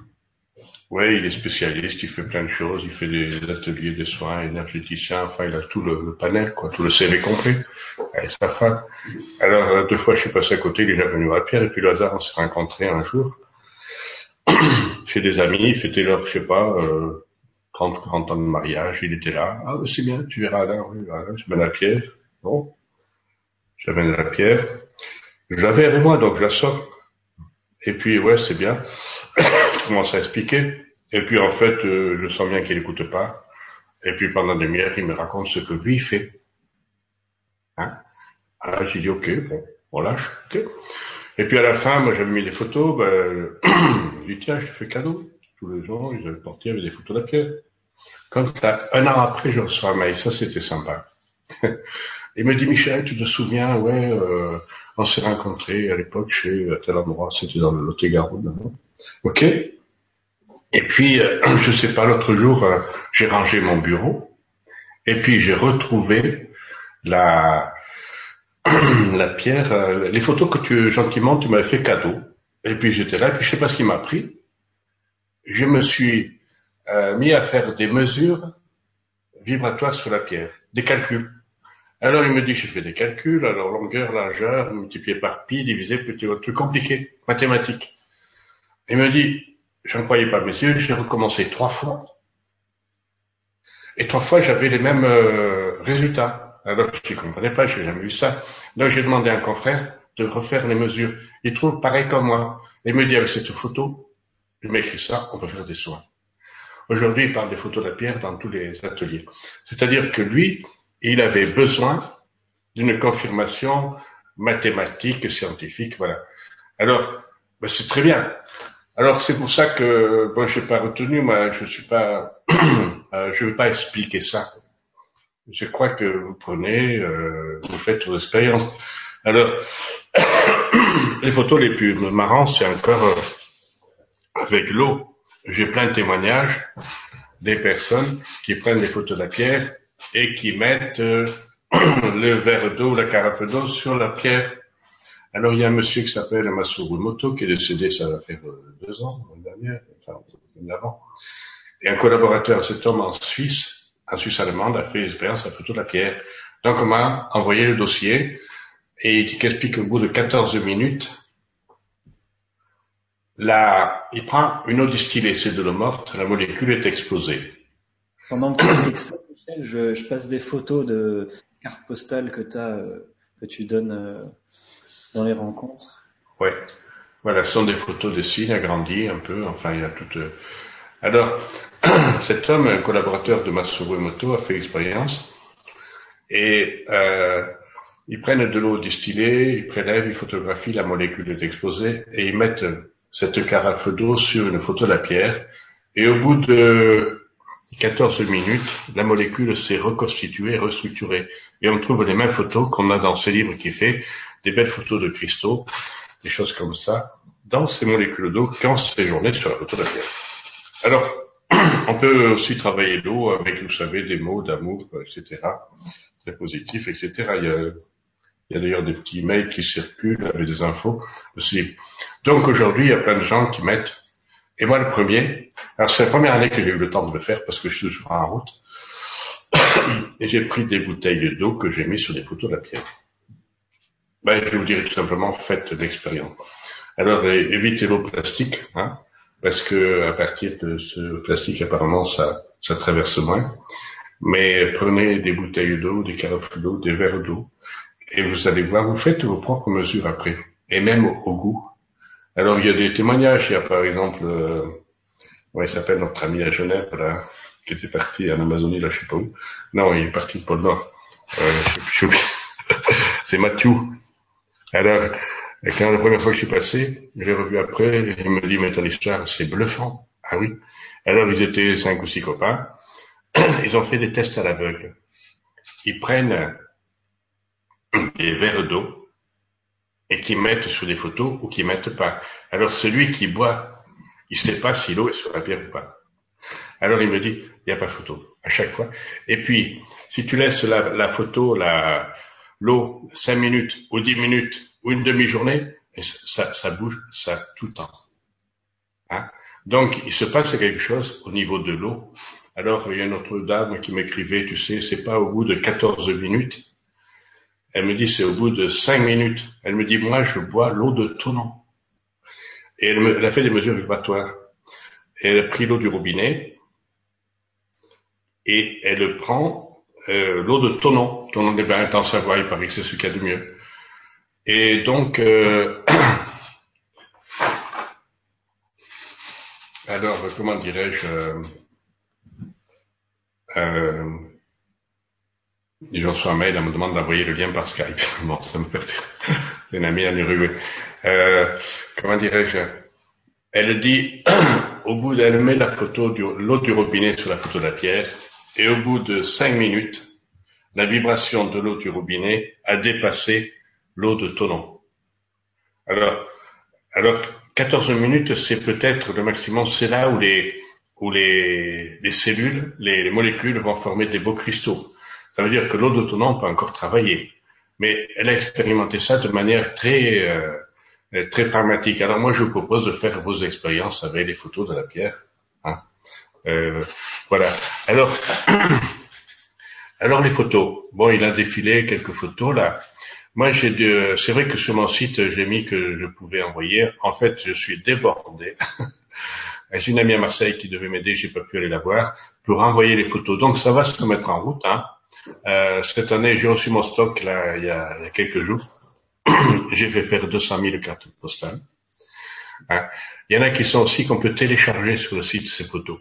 ouais, il est spécialiste, il fait plein de choses, il fait des ateliers de soins, énergéticien, enfin, il a tout le, panel, quoi, tout le CV complet, et sa femme. Alors, euh, deux fois, je suis passé à côté, il est déjà venu à Pierre, et puis le hasard, on s'est rencontrés un jour, chez des amis, il fêtait leur, je sais pas, euh, 30, 40 ans de mariage, il était là. Ah, c'est bien, tu verras là, oui, voilà, je mets la pierre. Bon. Mets la pierre. Je l'avais avec moi, donc je la sors. Et puis, ouais, c'est bien. je commence à expliquer. Et puis, en fait, euh, je sens bien qu'il n'écoute pas. Et puis, pendant des minutes, il me raconte ce que lui fait. Hein? Alors, j'ai dit, ok, bon, on lâche, ok. Et puis, à la fin, moi, j'avais mis des photos, ben, je dit, tiens, je fais cadeau. Tous les gens, ils avaient porté avec des photos de. Comme ça, un an après, je reçois un mail. Ça, c'était sympa. Il me dit, Michel, tu te souviens, ouais, euh, on s'est rencontrés à l'époque chez tel endroit, c'était dans le Lot-et-Garonne. Ok. Et puis, euh, je sais pas, l'autre jour, euh, j'ai rangé mon bureau, et puis j'ai retrouvé la la pierre, euh, les photos que tu gentiment tu m'avais fait cadeau. Et puis j'étais là, et puis je sais pas ce qui m'a pris. Je me suis euh, mis à faire des mesures vibratoires sur la pierre, des calculs. Alors il me dit, je fais des calculs, alors longueur, largeur, multiplié par pi, divisé, petit truc compliqué, mathématique. Il me dit, je ne croyais pas mes yeux, j'ai recommencé trois fois. Et trois fois, j'avais les mêmes euh, résultats. Alors je ne comprenais pas, je n'ai jamais vu ça. Donc j'ai demandé à un confrère de refaire les mesures. Il trouve pareil comme moi. Il me dit, avec cette photo, je m'écris ça, on peut faire des soins. Aujourd'hui, il parle des photos de la pierre dans tous les ateliers. C'est-à-dire que lui, il avait besoin d'une confirmation mathématique, scientifique, voilà. Alors, ben c'est très bien. Alors c'est pour ça que bon, je n'ai pas retenu, moi, je suis pas, euh, je veux pas expliquer ça. Je crois que vous prenez, euh, vous faites vos expériences. Alors, les photos les plus marrantes, c'est encore euh, avec l'eau j'ai plein de témoignages des personnes qui prennent des photos de la pierre et qui mettent euh, le verre d'eau, la carafe d'eau sur la pierre. Alors il y a un monsieur qui s'appelle Masuru Moto qui est décédé, ça va faire euh, deux ans, l'année dernière, enfin avant. Et un collaborateur, cet homme en Suisse, en Suisse allemande, a fait l'expérience à photo de la pierre. Donc on m'a envoyé le dossier et il explique au bout de 14 minutes Là, il prend une eau distillée, c'est de l'eau morte, la molécule est explosée. Pendant que tu expliques ça, Michel, je, passe des photos de cartes postales que, euh, que tu donnes euh, dans les rencontres. Oui, voilà, ce sont des photos de signes agrandis un peu, enfin il y a tout... Euh. Alors, cet homme, un collaborateur de Masuru Moto, a fait l'expérience et ils prennent de l'eau distillée, ils prélèvent, ils photographient, la molécule est explosée et ils mettent cette carafe d'eau sur une photo de la pierre, et au bout de 14 minutes, la molécule s'est reconstituée, restructurée. Et on trouve les mêmes photos qu'on a dans ce livre qui fait des belles photos de cristaux, des choses comme ça, dans ces molécules d'eau qui ont séjourné sur la photo de la pierre. Alors, on peut aussi travailler l'eau avec, vous savez, des mots d'amour, etc. Très positifs, etc. Il y a il y a d'ailleurs des petits mails qui circulent avec des infos aussi. Donc aujourd'hui, il y a plein de gens qui mettent, et moi le premier, alors c'est la première année que j'ai eu le temps de le faire parce que je suis toujours en route, et j'ai pris des bouteilles d'eau que j'ai mis sur des photos de la pierre. Ben, je vous dirais tout simplement, faites l'expérience. Alors évitez l'eau plastique, hein, parce que à partir de ce plastique, apparemment, ça, ça traverse moins. Mais prenez des bouteilles d'eau, des carafes d'eau, des verres d'eau, et vous allez voir, vous faites vos propres mesures après, et même au, goût. Alors il y a des témoignages, il y a par exemple, euh, il s'appelle notre ami à Genève, là, qui était parti en Amazonie, là je sais pas où. Non, il est parti de Pôle Nord. Euh, c'est Mathieu. Alors, quand la première fois que je suis passé, j'ai revu après, il me dit, mais ton c'est bluffant. Ah oui. Alors, ils étaient cinq ou six copains. Ils ont fait des tests à l'aveugle. Ils prennent des verres d'eau et qui mettent sur des photos ou qui mettent pas. Alors celui qui boit, il sait pas si l'eau est sur la pierre ou pas. Alors il me dit, il n'y a pas photo. à chaque fois. Et puis, si tu laisses la, la photo, la, l'eau, cinq minutes ou dix minutes ou une demi-journée, ça, ça bouge ça tout le temps. Hein? Donc, il se passe quelque chose au niveau de l'eau. Alors, il y a une autre dame qui m'écrivait, tu sais, c'est pas au bout de 14 minutes. Elle me dit, c'est au bout de cinq minutes. Elle me dit, moi, je bois l'eau de Tonon. Et elle, me, elle a fait des mesures vibratoires. Elle a pris l'eau du robinet et elle prend euh, l'eau de Tonon. Tonon des bains en Savoie, il paraît que c'est ce qu'il y a de mieux. Et donc, euh, alors, comment dirais-je, euh, euh, je reçois un mail, elle me demande d'envoyer le lien par Skype. Bon, ça me perturbe. C'est une amie à l'Uruguay. Euh, comment dirais-je Elle dit, au bout, elle met la photo de l'eau du robinet sur la photo de la pierre, et au bout de cinq minutes, la vibration de l'eau du robinet a dépassé l'eau de Tonon. Alors, alors 14 minutes, c'est peut-être le maximum, c'est là où les où les, les cellules, les, les, molécules vont former des beaux cristaux. Ça veut dire que l'eau de Tonon peut encore travailler. Mais elle a expérimenté ça de manière très euh, très pragmatique. Alors moi, je vous propose de faire vos expériences avec les photos de la pierre. Hein. Euh, voilà. Alors, alors les photos. Bon, il a défilé quelques photos là. Moi, j'ai de... c'est vrai que sur mon site, j'ai mis que je pouvais envoyer. En fait, je suis débordé. j'ai une amie à Marseille qui devait m'aider, j'ai pas pu aller la voir pour envoyer les photos. Donc, ça va se mettre en route. Hein. Euh, cette année, j'ai reçu mon stock là il y a, il y quelques jours. j'ai fait faire 200 000 cartes postales. Hein. Il y en a qui sont aussi qu'on peut télécharger sur le site ces photos.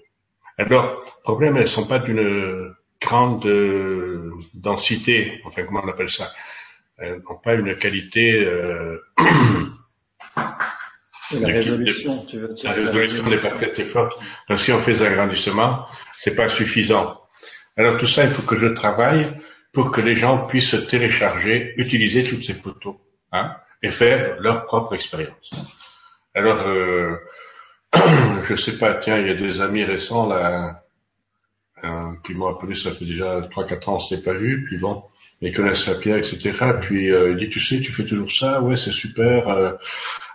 Alors, problème, elles sont pas d'une grande euh, densité, enfin comment on appelle ça? Elles n'ont pas une qualité. Euh, la résolution, tu veux dire. La résolution n'est pas très, très forte. Donc si on fait des agrandissements, c'est pas suffisant. Alors tout ça, il faut que je travaille pour que les gens puissent télécharger, utiliser toutes ces photos, hein, et faire leur propre expérience. Alors, euh, je sais pas, tiens, il y a des amis récents là, qui m'ont appelé, ça fait déjà 3-4 ans, on s'est pas vu, puis bon, ils connaissent la pierre, etc. Puis euh, il dit, tu sais, tu fais toujours ça, ouais, c'est super. Euh,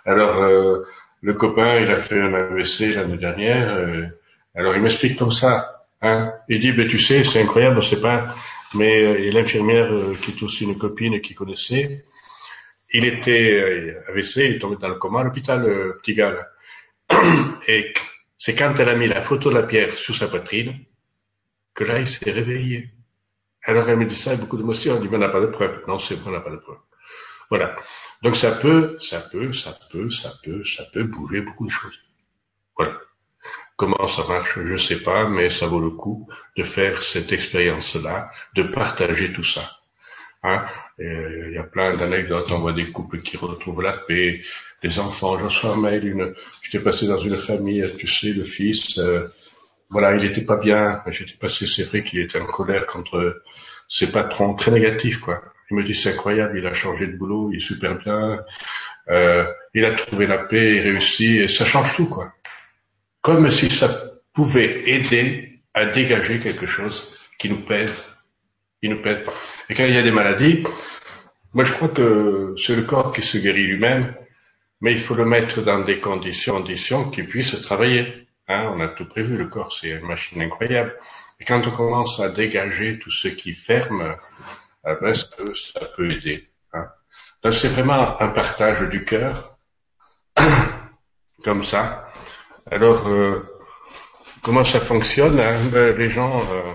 alors euh, le copain, il a fait un AVC l'année dernière. alors il m'explique comme ça. Hein. Il dit, ben tu sais, c'est incroyable, on sait pas. Mais l'infirmière qui est aussi une copine qui connaissait, il était AVC, il est tombé dans le coma à l'hôpital, petit gars. Et c'est quand elle a mis la photo de la pierre sous sa poitrine que là, il s'est réveillé. Alors elle me dit ça avec beaucoup d'émotion, elle dit, mais on n'a pas de preuve. Non, c'est vrai, on n'a pas de preuve. Voilà. Donc ça peut, ça peut, ça peut, ça peut, ça peut bouger beaucoup de choses. Voilà. Comment ça marche, je sais pas, mais ça vaut le coup de faire cette expérience-là, de partager tout ça. Hein? Il y a plein d'anecdotes, on voit des couples qui retrouvent la paix, des enfants. J'en reçois un mail, une, j'étais passé dans une famille, tu sais, le fils, euh, voilà, il était pas bien. J'étais passé, c'est vrai qu'il était en colère contre ses patrons, très négatif, quoi. Il me dit c'est incroyable, il a changé de boulot, il est super bien, euh, il a trouvé la paix, il réussit, et ça change tout, quoi. Comme si ça pouvait aider à dégager quelque chose qui nous pèse, qui nous pèse. Et quand il y a des maladies, moi je crois que c'est le corps qui se guérit lui-même, mais il faut le mettre dans des conditions, conditions qui puissent travailler. Hein, on a tout prévu, le corps, c'est une machine incroyable. Et quand on commence à dégager tout ce qui ferme, euh, ben, ça, peut, ça, peut, aider. Hein. Donc c'est vraiment un partage du cœur, comme ça. Alors, euh, comment ça fonctionne hein? Ben, Les gens, euh,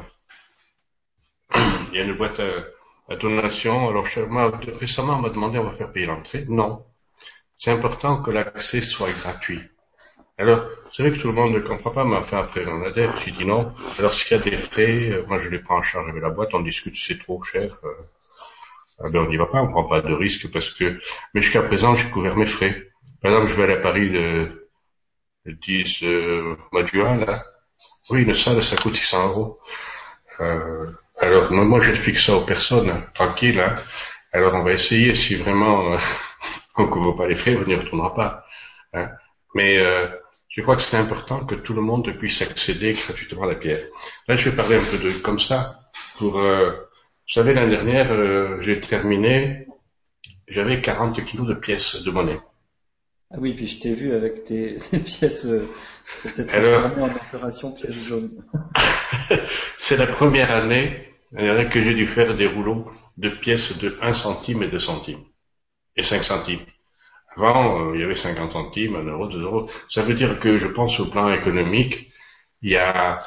il y a une boîte à, donation. Alors, moi, récemment, on m'a demandé on va faire payer l'entrée. Non. C'est important que l'accès soit gratuit. Alors, c'est vrai que tout le monde ne comprend pas, mais enfin, après on adhère, je dit non. Alors, s'il y a des frais, euh, moi je les prends en charge avec la boîte, on discute, c'est trop cher. Euh, ah ben, on n'y va pas, on prend pas de risque parce que, mais jusqu'à présent, j'ai couvert mes frais. Par exemple, je vais aller à Paris le, le 10 euh, mois de juin, là. Oui, une salle, ça coûte 600 euros. Euh, alors, moi, j'explique ça aux personnes, tranquille, hein. Alors, on va essayer, si vraiment euh, on couvre pas les frais, on n'y retournera pas. Hein. Mais je crois que c'est important que tout le monde puisse accéder gratuitement à la pierre. Là, je vais parler un peu de comme ça. Pour, euh, vous savez, l'année dernière, euh, j'ai terminé, j'avais 40 kilos de pièces de monnaie. Ah oui, puis je t'ai vu avec tes, pièces, euh, cette en opération pièces jaunes. c'est la première année, que j'ai dû faire des rouleaux de pièces de 1 centime et 2 centimes. Et 5 centimes. Avant, euh, il y avait 50 centimes, 1 euro, 2 euros. Ça veut dire que je pense au plan économique, il y a,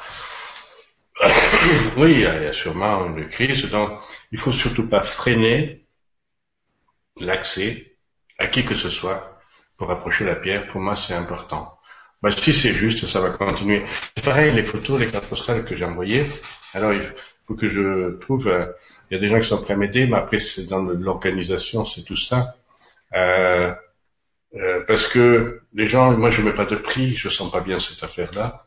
oui, il y, a, sûrement une crise, donc il faut surtout pas freiner l'accès à qui que ce soit pour approcher la pierre. Pour moi, c'est important. Bah, si c'est juste, ça va continuer. C'est pareil, les photos, les cartes postales que j'ai envoyées. Alors, il faut que je trouve, euh, il y a des gens qui sont prêts à m'aider, mais après, c'est dans l'organisation, c'est tout ça. Euh, euh, parce que les gens, moi je mets pas de prix, je sens pas bien cette affaire-là.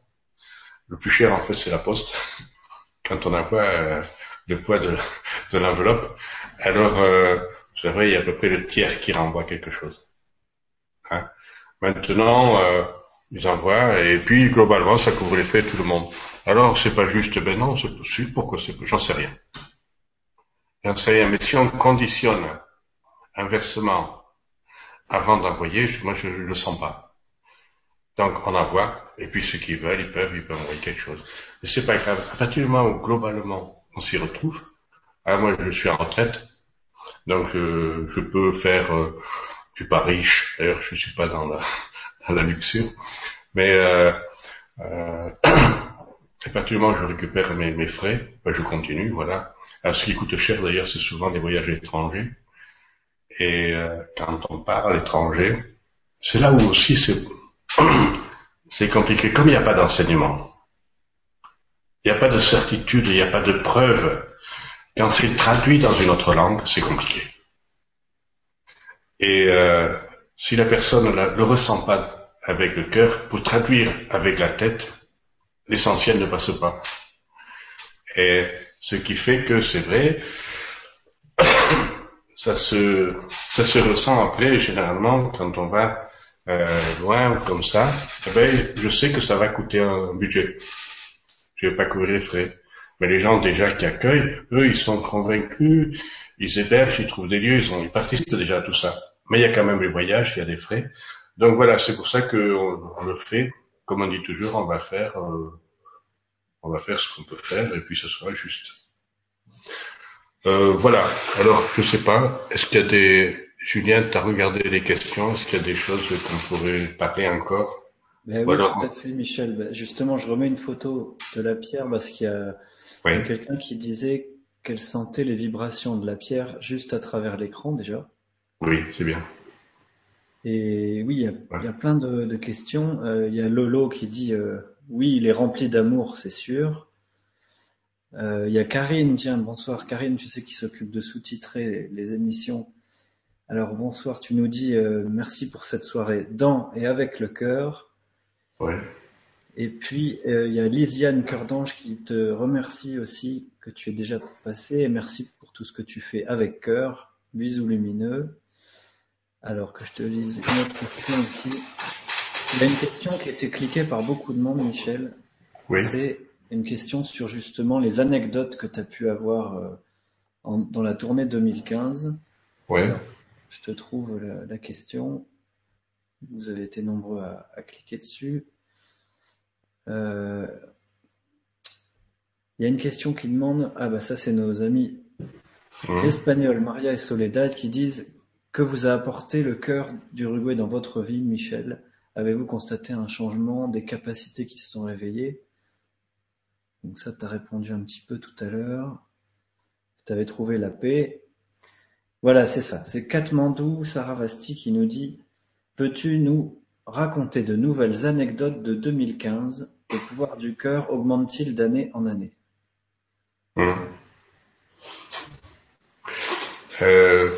Le plus cher en fait c'est la poste. Quand on envoie euh, le poids de, de l'enveloppe, alors euh, c'est vrai il y a à peu près le tiers qui renvoie quelque chose. Hein Maintenant ils envoient et puis globalement ça couvre les de tout le monde. Alors c'est pas juste, ben non c'est possible, pourquoi c'est j'en sais rien. J'en sais rien, mais si on conditionne inversement avant d'envoyer, moi je ne le sens pas. Donc on envoie, et puis ceux qui veulent, ils peuvent, ils peuvent envoyer quelque chose. Mais c'est pas grave. À partir du moment où globalement on s'y retrouve, ah, moi je suis en retraite, donc euh, je peux faire, euh, je suis pas riche, d'ailleurs je suis pas dans la, dans la luxure, mais euh, euh, à partir du moment où je récupère mes, mes frais, ben, je continue, voilà. Alors, ce qui coûte cher d'ailleurs, c'est souvent des voyages étrangers. Et euh, quand on part à l'étranger, c'est là où aussi c'est compliqué. Comme il n'y a pas d'enseignement, il n'y a pas de certitude, il n'y a pas de preuve. Quand c'est traduit dans une autre langue, c'est compliqué. Et euh, si la personne ne le ressent pas avec le cœur, pour traduire avec la tête, l'essentiel ne passe pas. Et ce qui fait que c'est vrai, ça se, ça se ressent après, généralement, quand on va euh, loin ou comme ça, eh ben, je sais que ça va coûter un budget. Je vais pas couvrir les frais. Mais les gens déjà qui accueillent, eux, ils sont convaincus, ils hébergent, ils trouvent des lieux, ils, ont, ils participent déjà à tout ça. Mais il y a quand même les voyages, il y a des frais. Donc voilà, c'est pour ça qu'on on le fait. Comme on dit toujours, on va faire, euh, on va faire ce qu'on peut faire et puis ce sera juste. Euh, voilà. Alors, je sais pas. Est-ce qu'il y a des... Julien, tu as regardé les questions? Est-ce qu'il y a des choses qu'on pourrait parler encore? Ben Oui, tout à fait, Michel. Ben, justement, je remets une photo de la pierre parce qu'il y a, quelqu'un qui disait qu'elle sentait les vibrations de la pierre juste à travers l'écran déjà. Oui, c'est bien. Et oui, il y a, plein de, questions. Euh, il y a Lolo qui dit euh, oui, il est rempli d'amour, c'est sûr. Euh, il y a Karine, tiens, bonsoir Karine, tu sais qui s'occupe de sous-titrer les, émissions. Alors bonsoir, tu nous dis euh, merci pour cette soirée dans et avec le cœur. Ouais. Et puis euh, il y a Lisiane Cœur d'Ange qui te remercie aussi que tu es déjà passé et merci pour tout ce que tu fais avec cœur. Bisous lumineux. Alors que je te lise une autre question aussi. Il y a une question qui a été cliquée par beaucoup de monde, Michel. Oui. C'est une question sur justement les anecdotes que tu as pu avoir euh, dans la tournée 2015. Ouais. je te trouve la, question. Vous avez été nombreux à, cliquer dessus. Euh, il y a une question qui demande, ah bah ça c'est nos amis mmh. espagnols, Maria et Soledad, qui disent que vous a apporté le cœur d'Uruguay dans votre vie, Michel? Avez-vous constaté un changement des capacités qui se sont réveillées? Donc ça, tu as répondu un petit peu tout à l'heure. Tu avais trouvé la paix. Voilà, c'est ça. C'est Katmandou Saravasti qui nous dit Peux-tu nous raconter de nouvelles anecdotes de 2015 Le pouvoir du cœur augmente-t-il d'année en année? Hmm. euh,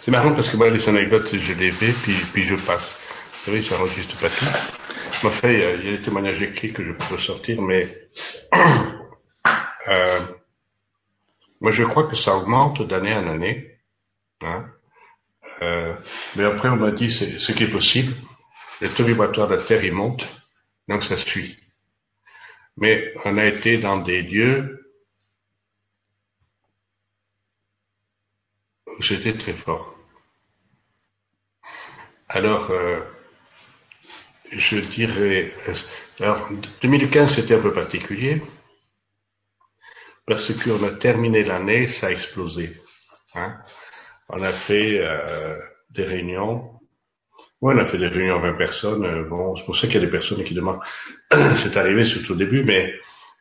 C'est marrant parce que les anecdotes, je les fais, puis, puis je passe. Vous savez, ça enregistre pas tout. Enfin, il y a des témoignages écrits que je peux sortir, mais euh, moi je crois que ça augmente d'année en année. Hein. Euh, mais après on m'a dit c'est ce qui est possible. le taux vibratoire de la Terre, il monte, donc ça suit. Mais on a été dans des lieux où c'était très fort. Alors, euh, je dirais, alors 2015 c'était un peu particulier parce qu'on a terminé l'année, ça a explosé. Hein. On a fait euh, des réunions. Oui, on a fait des réunions à 20 personnes. Euh, bon, c'est pour ça qu'il y a des personnes qui demandent. c'est arrivé surtout au début, mais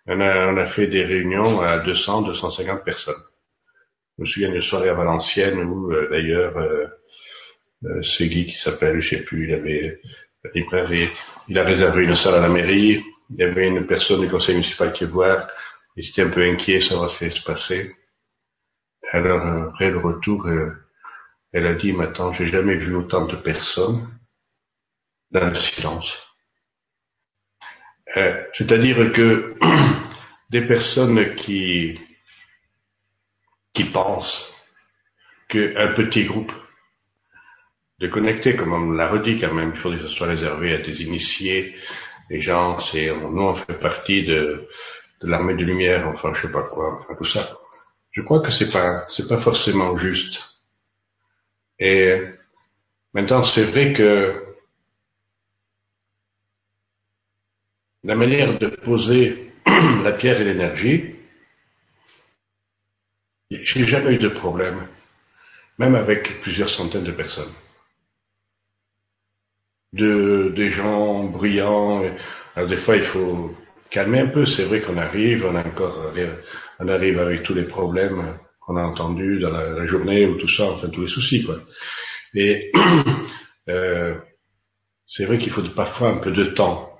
on a, on a fait des réunions à 200, 250 personnes. Je me souviens d'une soirée à Valenciennes où, euh, d'ailleurs, euh, euh, ce Guy qui s'appelle, je sais plus, il avait il a réservé une salle à la mairie. Il y avait une personne du conseil municipal qui est voir. Il était un peu inquiet, ça va se passer. Alors, après le retour, elle a dit, maintenant, j'ai jamais vu autant de personnes dans le silence. Euh, C'est-à-dire que des personnes qui, qui pensent qu'un petit groupe de connectés, comme on l'a redit quand même, il faut que ce soit réservé à des initiés, des gens, c'est, nous on fait partie de, de l'armée de lumière, enfin je sais pas quoi, enfin tout ça. Je crois que c'est pas, c'est pas forcément juste. Et maintenant, c'est vrai que la manière de poser la pierre et l'énergie, j'ai jamais eu de problème, même avec plusieurs centaines de personnes. De, des gens bruyants. Alors des fois, il faut calmer un peu. C'est vrai qu'on arrive, on a encore, on arrive avec tous les problèmes qu'on a entendu dans la, journée ou tout ça, enfin tous les soucis quoi. Et euh, c'est vrai qu'il faut parfois un peu de temps,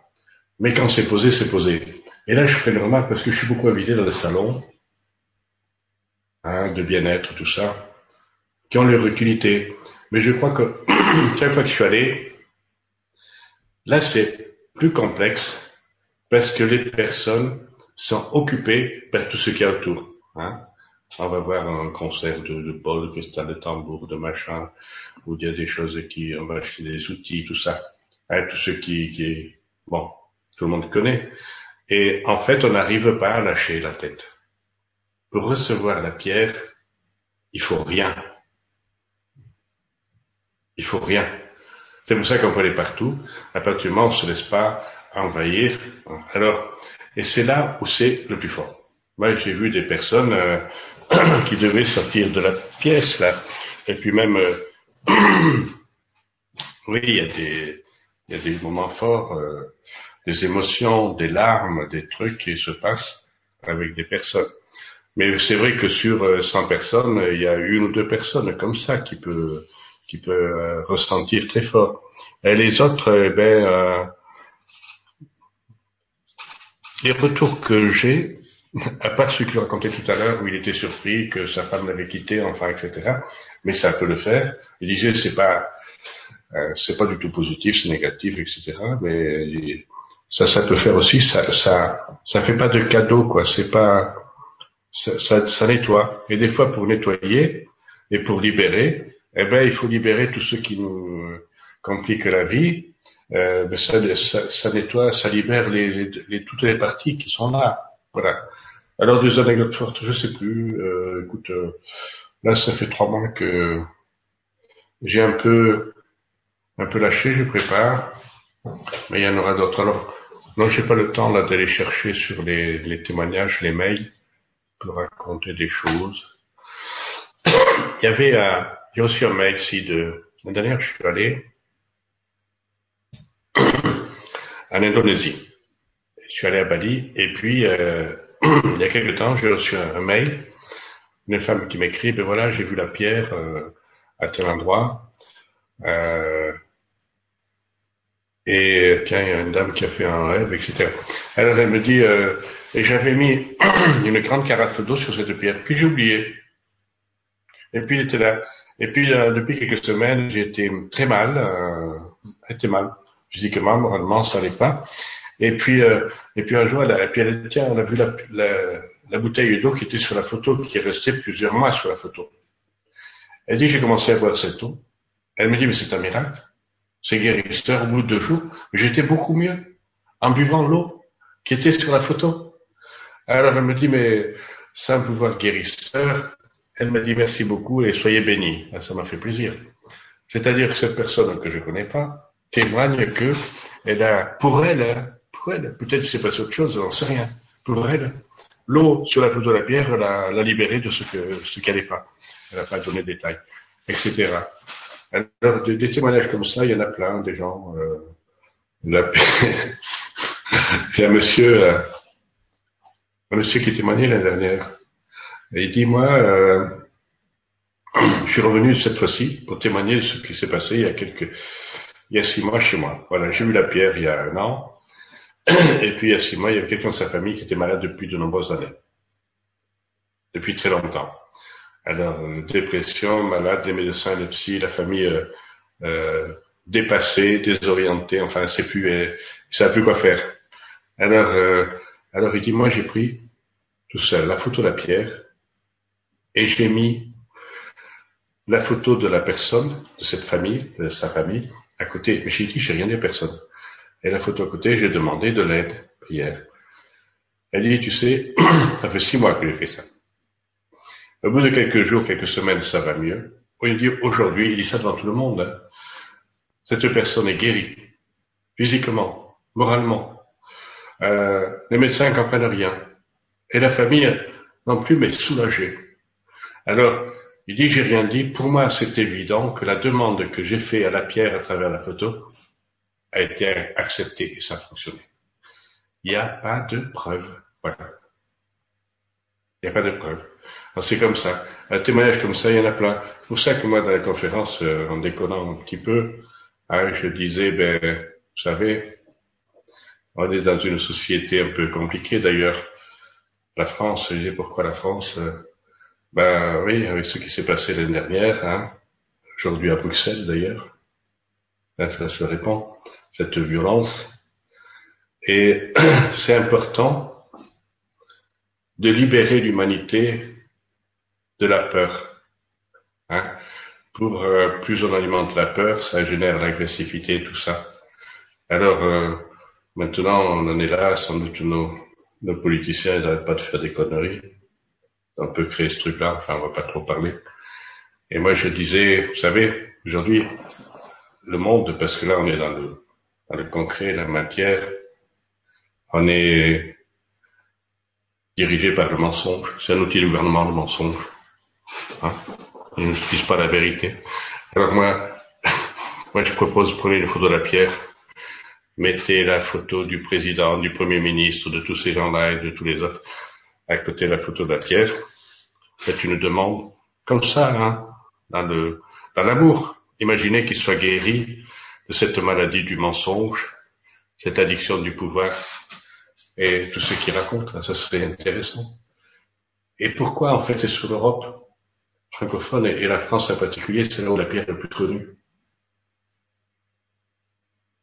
mais quand c'est posé, c'est posé. Et là, je fais le remarque parce que je suis beaucoup invité dans les salons hein, de bien-être, tout ça, qui ont leur utilité. Mais je crois que chaque fois que je suis allé, là, c'est plus complexe parce que les personnes sont occupées par tout ce qu'il y a autour. Hein on va voir un concert de, de Paul, cristal de tambour, de machin, où il y a des choses qui, on va acheter des outils, tout ça. Hein, tout ce qui, qui est, bon, tout le monde connaît. Et en fait, on n'arrive pas à lâcher la tête. Pour recevoir la pierre, il faut rien. Il faut rien. C'est pour ça qu'on peut aller partout. À partir du moment où on se laisse pas envahir. Alors, et c'est là où c'est le plus fort. Moi, j'ai vu des personnes euh, qui devaient sortir de la pièce là, et puis même, euh, oui, il y a des, il y a des moments forts, euh, des émotions, des larmes, des trucs qui se passent avec des personnes. Mais c'est vrai que sur 100 personnes, il y a une ou deux personnes comme ça qui peut, qui peut ressentir très fort. Et les autres, eh ben, les retours que j'ai, à part ce qu'il racontait tout à l'heure où il était surpris que sa femme l'avait quitté, enfin, etc. Mais ça peut le faire. Il disait c'est pas, euh, c'est pas du tout positif, c'est négatif, etc. Mais ça, ça peut faire aussi. Ça, ça, ça fait pas de cadeau, quoi. C'est pas, ça, ça, nettoie. Et des fois, pour nettoyer et pour libérer, eh ben, il faut libérer tout ce qui nous complique la vie. Euh, ben ça, ça, ça, nettoie, ça libère les, les, toutes les parties qui sont là. Voilà. Alors des anecdotes fortes, je sais plus. Euh, écoute, euh, là ça fait trois mois que j'ai un peu un peu lâché, je prépare, mais il y en aura d'autres. Alors non, j'ai pas le temps là d'aller chercher sur les, les témoignages, les mails pour raconter des choses. il y avait un, j'ai reçu un mail ici de la dernière, je suis allé en Indonésie. Je suis allé à Bali et puis euh, il y a quelque temps, j'ai reçu un, mail d'une femme qui m'écrit, ben voilà, j'ai vu la pierre euh, à tel endroit. Euh, et tiens, il y a une dame qui a fait un rêve, etc. Alors elle me dit, euh, et j'avais mis une grande carafe d'eau sur cette pierre, puis j'ai oublié. Et puis il était là. Et puis depuis quelques semaines, été très mal, euh, été mal, physiquement, moralement, ça n'allait pas. Et puis, euh, et puis un jour, elle a, et puis elle tiens, on a vu la, la, la bouteille d'eau qui était sur la photo, qui est restée plusieurs mois sur la photo. Elle dit, j'ai commencé à boire cette eau. Elle me dit, mais c'est un miracle. ces guérisseurs, au bout de deux jours, j'étais beaucoup mieux en buvant l'eau qui était sur la photo. Alors elle me dit, mais sans pouvoir guérisseur, elle m'a dit merci beaucoup et soyez bénis. Ah, ça m'a fait plaisir. C'est-à-dire que cette personne que je ne connais pas témoigne que elle a, pour elle, pour elle, peut-être s'est passé autre chose, j'en sais rien. Pour elle, l'eau sur la photo de la pierre l'a, libérée de ce ce qu'elle n'est pas. Elle n'a pas donné de détails, etc. Alors, des, témoignages comme ça, il y en a plein, des gens, euh, la, il y a un monsieur, euh, un monsieur qui témoignait l'année dernière. Et il dit, moi, euh, je suis revenu cette fois-ci pour témoigner de ce qui s'est passé il y a quelques, il y a six mois chez moi. Voilà, j'ai vu la pierre il y a un an. Et puis il y a six mois, il y avait quelqu'un de sa famille qui était malade depuis de nombreuses années. Depuis très longtemps. Alors, euh, dépression, malade, des médecins, des psy, la famille euh, euh, dépassée, désorientée, enfin, c'est plus, euh, ça plus quoi faire. Alors, euh, alors il dit, moi j'ai pris tout seul la photo de la pierre et j'ai mis la photo de la personne, de cette famille, de sa famille, à côté. Mais j'ai dit, j'ai rien dit à personne. Et la photo à côté, j'ai demandé de l'aide, prière. Elle dit, tu sais, ça fait six mois que j'ai fait ça. Au bout de quelques jours, quelques semaines, ça va mieux. Aujourd'hui, il dit ça devant tout le monde. Hein. Cette personne est guérie, physiquement, moralement. Euh, les médecins comprennent rien. Et la famille non plus, mais soulagée. Alors, il dit, j'ai rien dit. Pour moi, c'est évident que la demande que j'ai faite à la pierre à travers la photo a été acceptée et ça a fonctionné. Il n'y a pas de preuve. Voilà. Il n'y a pas de preuve. C'est comme ça. Un témoignage comme ça, il y en a plein. C'est pour ça que moi, dans la conférence, euh, en déconnant un petit peu, hein, je disais, ben, vous savez, on est dans une société un peu compliquée d'ailleurs. La France, je disais pourquoi la France euh, Ben oui, avec ce qui s'est passé l'année dernière, hein, aujourd'hui à Bruxelles d'ailleurs, ça se répand, cette violence. Et c'est important de libérer l'humanité de la peur. Hein. Pour euh, plus on alimente la peur, ça génère l'agressivité, tout ça. Alors euh, maintenant, on en est là, sans doute nos, nos politiciens, n'arrêtent pas de faire des conneries. On peut créer ce truc-là, enfin on va pas trop parler. Et moi je disais, vous savez, aujourd'hui, le monde, parce que là on est dans le, dans le concret, la matière, on est dirigé par le mensonge. C'est un outil de gouvernement, le mensonge. Hein? Ils n'utilisent pas la vérité. Alors moi, moi je propose, prenez une photo de la pierre, mettez la photo du président, du premier ministre, de tous ces gens-là et de tous les autres, à côté de la photo de la pierre. Faites une demande, comme ça, hein, dans le, dans l'amour. Imaginez qu'il soit guéri de cette maladie du mensonge, cette addiction du pouvoir, et tout ce qu'il raconte. Ça serait intéressant. Et pourquoi, en fait, c'est sur l'Europe francophone et la France en particulier, c'est là où la pierre est plus connue.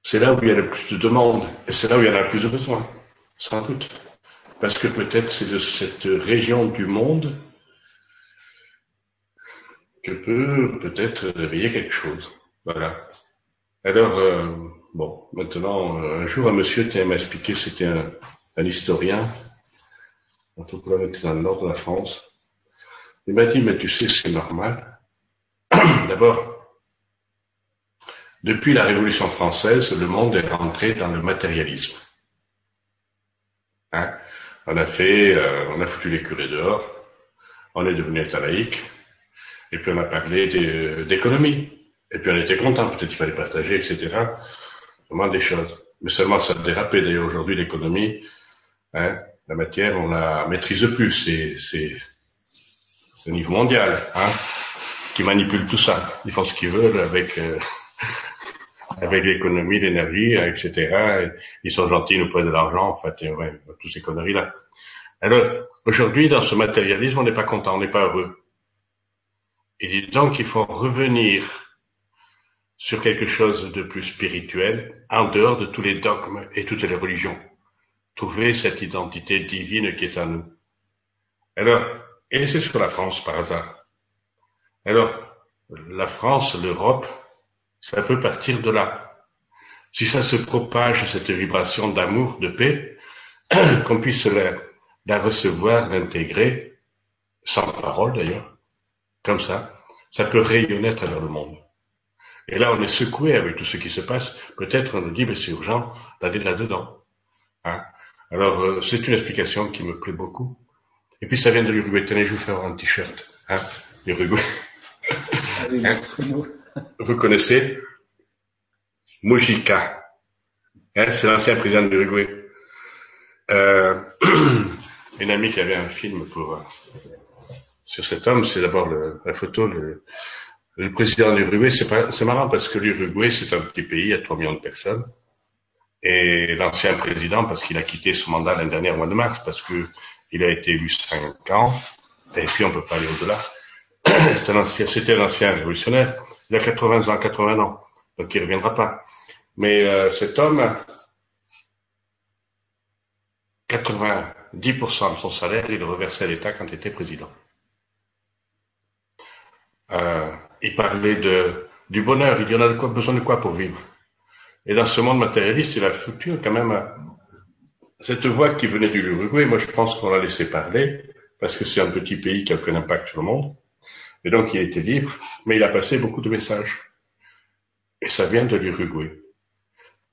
C'est là où il y a le plus de demandes et c'est là où il y en a le plus de besoin, sans doute. Parce que peut-être c'est de cette région du monde que peut peut-être réveiller quelque chose. Voilà. Alors, euh, bon, maintenant, un jour, un monsieur m'a expliqué, c'était un, un historien, en tout cas, on était dans le nord de la France, il m'a dit, mais tu sais, c'est normal. D'abord, depuis la Révolution française, le monde est rentré dans le matérialisme. Hein? On a fait, euh, on a foutu les curés dehors, on est devenu état et puis on a parlé d'économie. Et puis on était content, peut-être qu'il fallait partager, etc. Vraiment des choses. Mais seulement ça a dérapé. D'ailleurs aujourd'hui l'économie, hein, la matière, on la maîtrise plus. C'est au niveau mondial, hein, qui manipule tout ça. Ils font ce qu'ils veulent avec euh, avec l'économie, l'énergie, etc. Ils sont gentils, ils nous prennent de l'argent, en fait, et ouais, toutes ces conneries-là. Alors, aujourd'hui, dans ce matérialisme, on n'est pas content, on n'est pas heureux. Et donc, il faut revenir sur quelque chose de plus spirituel, en dehors de tous les dogmes et toutes les religions. Trouver cette identité divine qui est en nous. Alors, et c'est sur la France par hasard. Alors, la France, l'Europe, ça peut partir de là. si ça se propage, cette vibration d'amour, de paix, qu'on puisse la, la recevoir, l'intégrer, sans parole d'ailleurs, comme ça, ça peut rayonner à travers le monde. Et là, on est secoué avec tout ce qui se passe. Peut-être on nous dit, mais c'est urgent d'aller là-dedans. Hein Alors, euh, c'est une explication qui me plaît beaucoup. Et puis, ça vient de l'Uruguay. Tenez, je vous faire un t-shirt. Hein L'Uruguay. Hein vous connaissez Mujica. Hein c'est l'ancien président de l'Uruguay. Euh, une amie qui avait un film pour euh, sur cet homme, c'est d'abord la photo, le, le président de l'Uruguay, c'est marrant parce que l'Uruguay, c'est un petit pays à 3 millions de personnes. Et l'ancien président, parce qu'il a quitté son mandat l'année dernière au mois de mars, parce que il a été élu 5 ans, et puis on peut pas aller au-delà. C'était un ancien révolutionnaire. Il a 80 ans, 80 ans. Donc il reviendra pas. Mais euh, cet homme, 90% de son salaire, il reversait à l'État quand il était président. Euh, il parlait de, du bonheur, il y en a de quoi, besoin de quoi pour vivre? Et dans ce monde matérialiste, il a foutu quand même cette voix qui venait du Uruguay, moi je pense qu'on l'a laissé parler, parce que c'est un petit pays qui a aucun impact sur le monde. Et donc il était libre, mais il a passé beaucoup de messages. Et ça vient de l'Uruguay.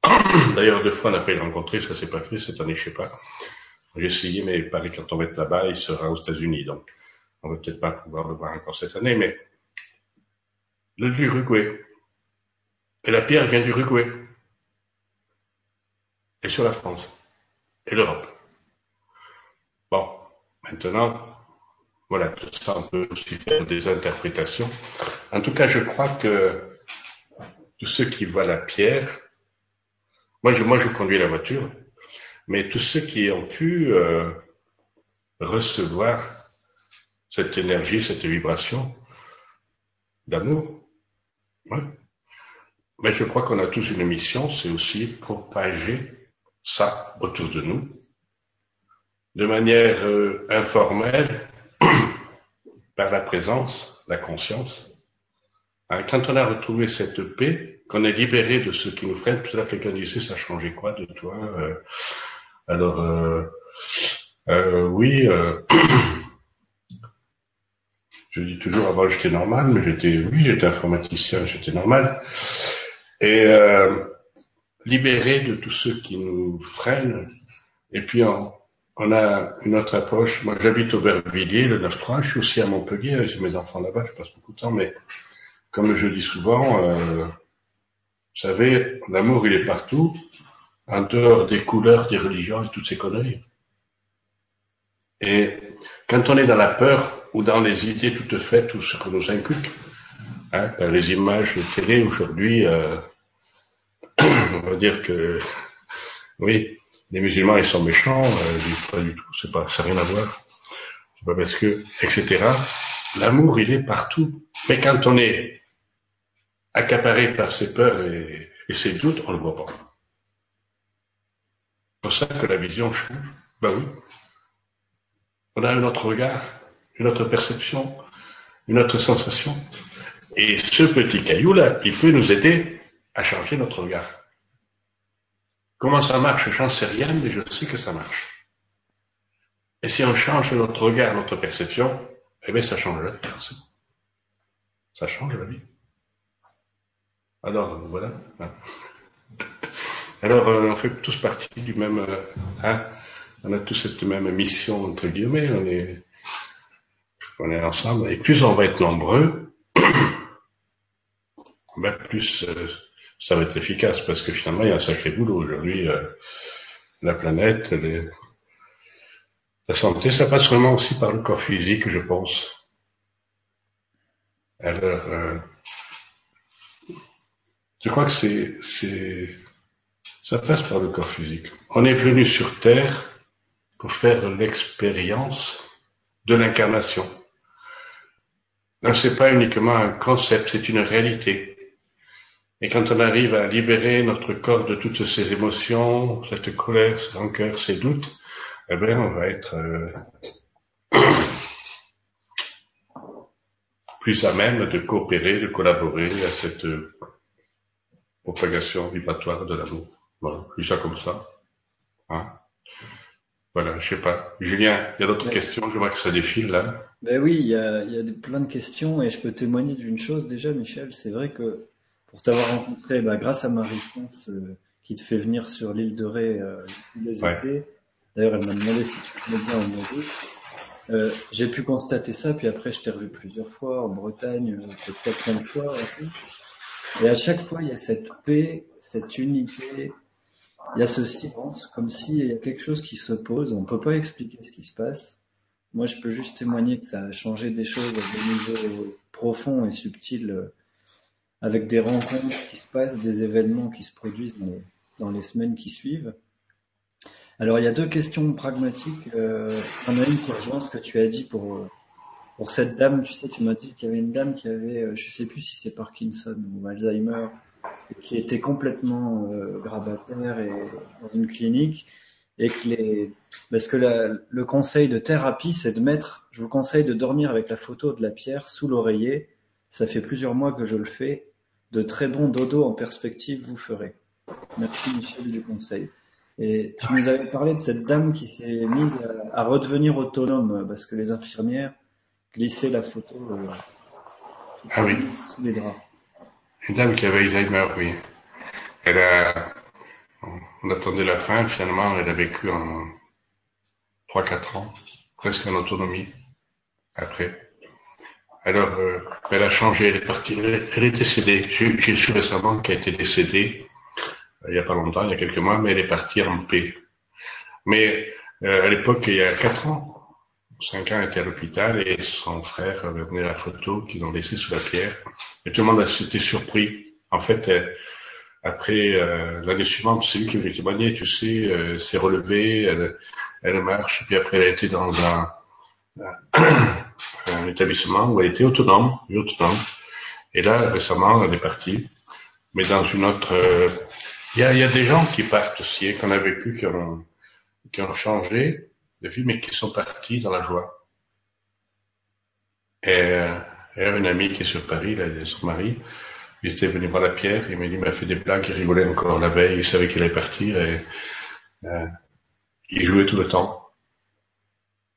D'ailleurs, deux fois on a failli le rencontrer, ça s'est pas fait cette année, je sais pas. J'ai essayé, mais il paraît quand on va là-bas, il sera aux États-Unis, donc on va peut-être pas pouvoir le voir encore cette année, mais de l'Uruguay. Et la pierre vient d'Uruguay. Et sur la France. Et l'Europe. Bon, maintenant, voilà, tout ça, on peut aussi faire des interprétations. En tout cas, je crois que tous ceux qui voient la pierre, moi je, moi je conduis la voiture, mais tous ceux qui ont pu euh, recevoir cette énergie, cette vibration d'amour, mais je crois qu'on a tous une mission, c'est aussi propager ça autour de nous, de manière euh, informelle, par la présence, la conscience. Hein, quand on a retrouvé cette paix, qu'on est libéré de ce qui nous freine, tout à l'heure quelqu'un disait ça changeait quoi de toi euh, Alors euh, oui, Je dis toujours, avant j'étais normal, mais j'étais, oui, j'étais informaticien, j'étais normal. Et euh, libéré de tous ceux qui nous freinent. Et puis on, on a une autre approche. Moi, j'habite au Vervilliers, le 9-3. Je suis aussi à Montpellier, j'ai mes enfants là-bas, je passe beaucoup de temps. Mais comme je dis souvent, euh, vous savez, l'amour, il est partout, en dehors des couleurs, des religions et toutes ces conneries. Et quand on est dans la peur ou dans les idées toutes faites, tout ce qu'on nous inculque, hein, les images de télé aujourd'hui, euh, on va dire que oui, les musulmans ils sont méchants, euh, pas du tout, c'est pas, ça n'a rien à voir. C'est pas parce que, etc. L'amour il est partout, mais quand on est accaparé par ses peurs et, et ses doutes, on le voit pas. C'est pour ça que la vision change. Ben oui, on a un autre regard, une autre perception, une autre sensation. Et ce petit caillou-là, il peut nous aider à changer notre regard. Comment ça marche? Je n'en sais rien, mais je sais que ça marche. Et si on change notre regard, notre perception, eh bien ça change la vie. Ça change la vie. Alors, voilà. Alors, euh, on fait tous partie du même... Euh, hein, on a tous cette même mission, entre guillemets, on est, on est ensemble, et plus on va être nombreux, plus euh, ça va être efficace, parce que finalement, il y a un sacré boulot aujourd'hui. Euh, la planète, la santé, ça passe vraiment aussi par le corps physique, je pense. Alors, euh, je crois que c'est, c'est, ça passe par le corps physique. On est venu sur Terre pour faire l'expérience de l'incarnation. Ce n'est pas uniquement un concept, c'est une réalité. Et quand on arrive à libérer notre corps de toutes ces émotions, cette colère, ce rancœur, ces doutes, eh bien, on va être euh, plus à même de coopérer, de collaborer à cette propagation vibratoire de l'amour. Voilà, je ça comme ça. Hein voilà, je sais pas. Julien, il y a d'autres questions? Je vois que ça défile là. Ben oui, il y a, il y a plein de questions et je peux témoigner d'une chose déjà, Michel. C'est vrai que pour t'avoir rencontré, bah, grâce à Marie-France euh, qui te fait venir sur l'île de Ré euh, tous les étés. D'ailleurs, elle m'a demandé si tu connais bien au mois euh, j'ai pu constater ça, puis après je t'ai revu plusieurs fois en Bretagne, euh, peut-être quatre, cinq fois. Et à chaque fois, il y a cette paix, cette unité, il y a ce silence, comme s'il y a quelque chose qui se pose. On peut pas expliquer ce qui se passe. Moi, je peux juste témoigner que ça a changé des choses à des niveaux profonds et subtils, euh, avec des rencontres qui se passent, des événements qui se produisent dans les, semaines qui suivent. Alors, il y a deux questions pragmatiques. Euh, en a une qui rejoint ce que tu as dit pour, euh, pour cette dame. Tu sais, tu m'as dit qu'il y avait une dame qui avait, euh, je sais plus si c'est Parkinson ou Alzheimer, qui était complètement euh, grabataire et dans une clinique. Et que les, parce que le conseil de thérapie, c'est de mettre, je vous conseille de dormir avec la photo de la pierre sous l'oreiller. Ça fait plusieurs mois que je le fais. De très bons dodo en perspective, vous ferez. Merci Michel du conseil. Et tu nous avais parlé de cette dame qui s'est mise à, redevenir autonome parce que les infirmières glissaient la photo euh, ah oui. sous les draps. Une dame qui avait Alzheimer, oui. Elle a, on attendait la fin, finalement, elle a vécu en 3-4 ans, presque en autonomie, après. Alors, euh, elle a changé, elle est partie, elle est décédée. J'ai su récemment qu'elle était décédée il n'y a pas longtemps, il y a quelques mois, mais elle est partie en paix. Mais euh, à l'époque, il y a quatre ans, cinq ans, elle était à l'hôpital et son frère avait donné la photo qu'ils ont laissée sous la pierre. Et tout le monde s'était surpris. En fait, après euh, l'année suivante, c'est lui qui voulait témoigner, tu sais, euh, s'est relevée, elle, elle, marche, puis après elle a été dans un, un établissement où elle était autonome, autonome. Et là, récemment, elle est partie, mais dans une autre euh, il y a, y a, des gens qui partent aussi, qu'on a vécu, qui ont, qui ont changé de vie, mais qui sont partis dans la joie. Et, euh, une amie qui est sur Paris, là, son mari, il était venu voir la pierre, il m'a dit, m'a fait des blagues, il rigolait encore la veille, il savait qu'il allait partir, et euh, il jouait tout le temps.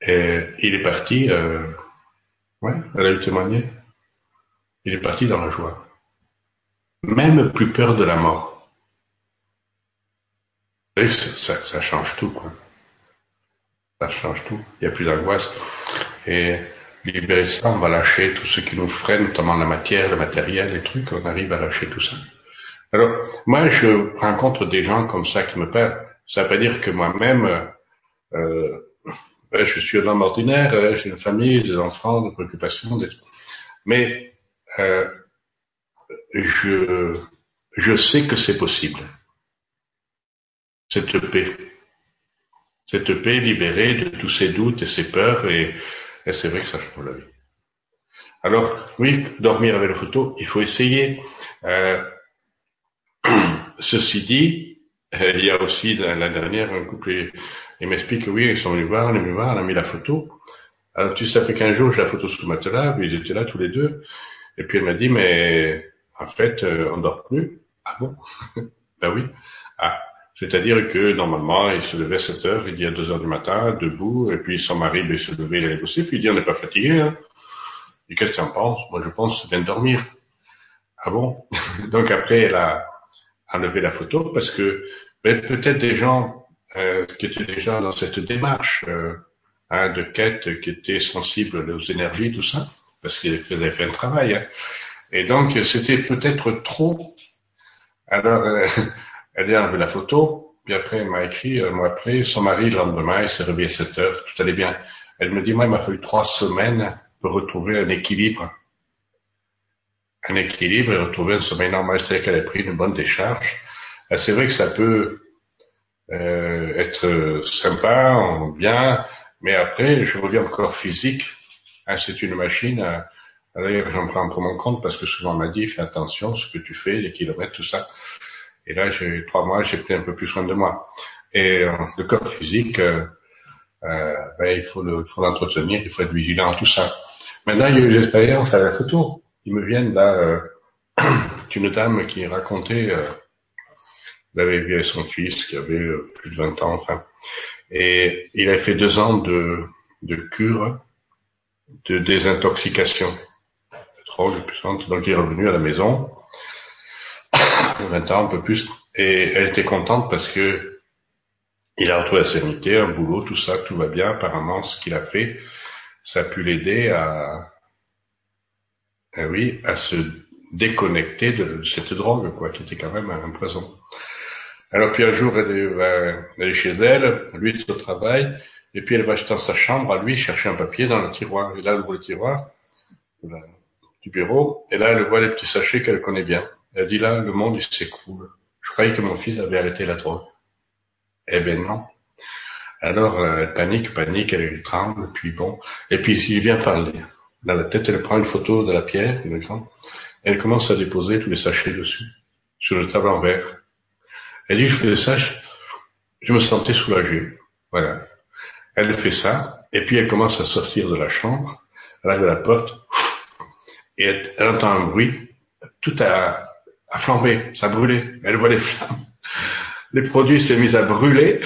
Et il est parti, euh, ouais, elle a eu témoigné, il est parti dans la joie. Même plus peur de la mort ça, ça change tout, quoi. Ça change tout. Il n'y a plus d'angoisse. Et libérer ça, on va lâcher tout ce qui nous freine, notamment la matière, le matériel, les trucs, on arrive à lâcher tout ça. Alors, moi, je rencontre des gens comme ça qui me parlent. Ça veut dire que moi-même, euh, je suis un homme ordinaire, j'ai une famille, des enfants, des préoccupations, des... mais euh, je, je sais que c'est possible cette paix. Cette paix libérée de tous ces doutes et ces peurs, et, c'est vrai que ça change la vie. Alors, oui, dormir avec la photo, il faut essayer. Euh, ceci dit, euh, il y a aussi la dernière un couple, il m'explique que oui, ils sont venus voir, on est venus voir, on a mis la photo. Alors tu sais, ça fait qu'un jour, j'ai la photo sous le matelas, puis ils étaient là tous les deux. Et puis elle m'a dit, mais en fait, euh, on dort plus. Ah bon? Ben oui. Ah, c'est-à-dire que normalement, il se levait à 7 heures, il dit à 2 heures du matin, debout, et puis son mari, il se levait, il allait bosser, puis il dit on n'est pas fatigué. Hein. Et qu'est-ce que tu en penses? Moi, je pense c'est bien de dormir. Ah bon? Donc après, elle a enlevé la photo parce que ben, peut-être des gens qui étaient déjà dans cette démarche euh, hein, de quête, qui étaient sensibles aux énergies, tout ça, parce qu'ils avaient fait un travail. Hein. Et donc, c'était peut-être trop. Alors, euh, elle a enlevé la photo, puis après elle m'a écrit, un mois après, son mari, le lendemain, il s'est réveillé à 7 heures, tout allait bien. Elle me dit, moi, il m'a fallu trois semaines pour retrouver un équilibre. Un équilibre et retrouver un sommeil normal. C'est-à-dire qu'elle a pris une bonne décharge. Euh, c'est vrai que ça peut euh, être sympa, bien, mais après, je reviens au corps physique. Hein, c'est une machine. Euh, D'ailleurs, j'en prends pour mon compte parce que souvent on m'a dit, fais attention, ce que tu fais, les kilomètres, tout ça. Et là, j'ai trois mois, j'ai pris un peu plus soin de moi. Et euh, le corps physique, euh, euh, ben, il faut l'entretenir, il faut être vigilant, tout ça. Maintenant, il y a eu l'expérience à la photo. Ils me viennent là, une dame qui racontait, elle avait vu son fils qui avait euh, plus de 20 ans, enfin, et il avait fait deux ans de, de cure de désintoxication de drogue puissante. Donc il est revenu à la maison, 20 ans, un peu plus, et elle était contente parce que il a retrouvé la sérénité, un boulot, tout ça, tout va bien. Apparemment, ce qu'il a fait, ça a pu l'aider à, ah oui, à se déconnecter de cette drogue, quoi, qui était quand même un poison. Alors puis un jour, elle va aller chez elle, lui est au travail, et puis elle va acheter dans sa chambre, à lui, chercher un papier dans le tiroir. Et là, elle ouvre le tiroir du bureau, et là, elle voit les petits sachets qu'elle connaît bien. Elle dit là, le monde, il s'écroule. Je croyais que mon fils avait arrêté la drogue. Eh ben non. Alors, euh, elle panique, panique, elle tremble, puis bon. Et puis, il vient parler. Dans la tête, elle prend une photo de la pierre, une grande. Elle commence à déposer tous les sachets dessus, sur le table en verre. Elle dit, je fais ça, je, me sentais soulagé. Voilà. Elle fait ça, et puis elle commence à sortir de la chambre, elle arrive à la porte, et elle, entend un bruit, tout a, a flambé, ça brûlé, elle voit les flammes. Les produits s'est mis à brûler,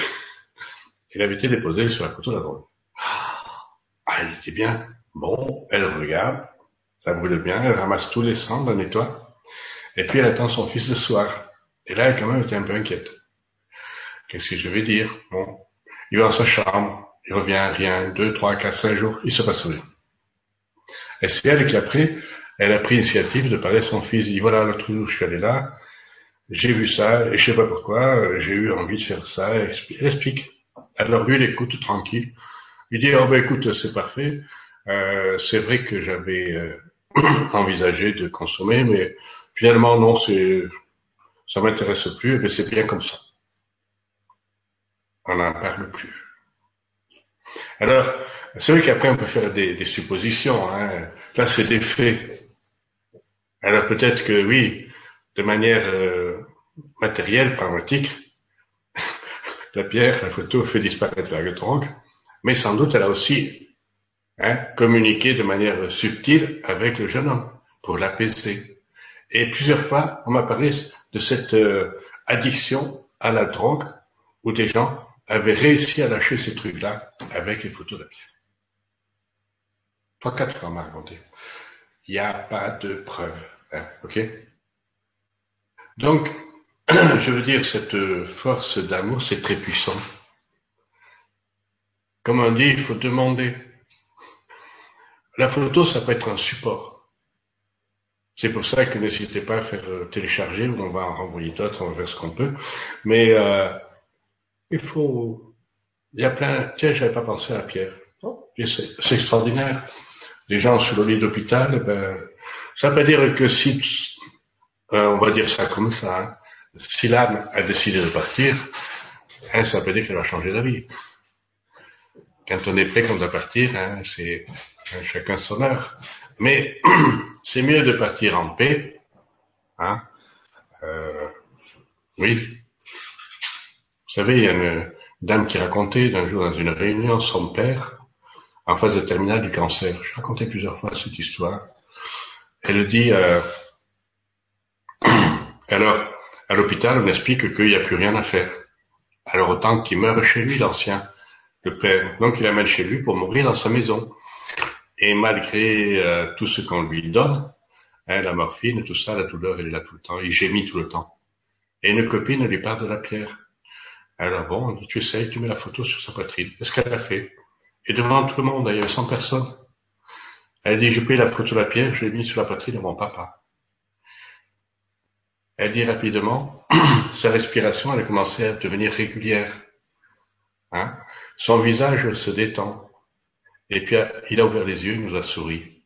et avait été déposé sur la photo de la drogue. Ah, elle était bien. Bon, elle regarde, ça brûle bien, elle ramasse tous les cendres, elle nettoie, et puis elle attend son fils le soir. Et là, elle quand même était un peu inquiète. Qu'est-ce que je vais dire? Bon, il va dans sa chambre, il revient, rien, deux, trois, quatre, cinq jours, il se passe rien. Et c'est elle qui après, elle a pris l'initiative de parler à son fils. Il dit voilà, l'autre jour, je suis allé là, j'ai vu ça, et je sais pas pourquoi, j'ai eu envie de faire ça. Elle explique. Alors lui, il écoute tranquille. Il dit oh ben écoute, c'est parfait. Euh, c'est vrai que j'avais euh, envisagé de consommer, mais finalement non, c'est ça m'intéresse plus, mais c'est bien comme ça. On n'en parle plus. Alors, c'est vrai qu'après on peut faire des, suppositions. Hein. Là, c'est des faits. Alors peut-être que oui, de manière euh, matérielle, pragmatique, la pierre, la photo fait disparaître la drogue, mais sans doute elle a aussi hein, communiqué de manière subtile avec le jeune homme pour l'apaiser. Et plusieurs fois, on m'a parlé de cette euh, addiction à la drogue où des gens avaient réussi à lâcher ces trucs-là avec les pierre. Trois, quatre fois, m'a raconté. Il n'y a pas de preuve. Hein, ok? Donc, je veux dire, cette force d'amour, c'est très puissant. Comme on dit, il faut demander. La photo, ça peut être un support. C'est pour ça que n'hésitez pas à faire euh, télécharger, on va en renvoyer d'autres, on va faire ce qu'on peut. Mais euh, il faut... Il y a plein... Tiens, j'avais pas pensé à Pierre. Oh, c'est extraordinaire. Des gens sur le lit d'hôpital, ben, ça veut dire que si... Euh, on va dire ça comme ça. Hein, si l'âme a décidé de partir, hein, ça veut dire qu'elle va changer d'avis. Quand on est prêt, quand on doit partir, hein, c'est chacun son heure. Mais c'est mieux de partir en paix. Hein euh, oui. Vous savez, il y a une dame qui racontait d'un jour dans une réunion son père en phase de terminale du cancer. Je racontais plusieurs fois cette histoire. Elle dit, euh, alors, à l'hôpital, on explique qu'il n'y a plus rien à faire. Alors autant qu'il meure chez lui, l'ancien, le père. Donc il l'amène chez lui pour mourir dans sa maison. Et malgré euh, tout ce qu'on lui donne, hein, la morphine, tout ça, la douleur, elle est là tout le temps. Il gémit tout le temps. Et une copine lui parle de la pierre. Alors bon, dit, tu sais, tu mets la photo sur sa poitrine. Qu'est-ce qu'elle a fait? Et devant tout le monde, il y avait 100 personnes. Elle dit, j'ai pris la photo de la pierre, je l'ai mis sur la poitrine de mon papa. Elle dit rapidement, sa respiration, elle a commencé à devenir régulière. Hein? Son visage se détend. Et puis il a ouvert les yeux, il nous a souri.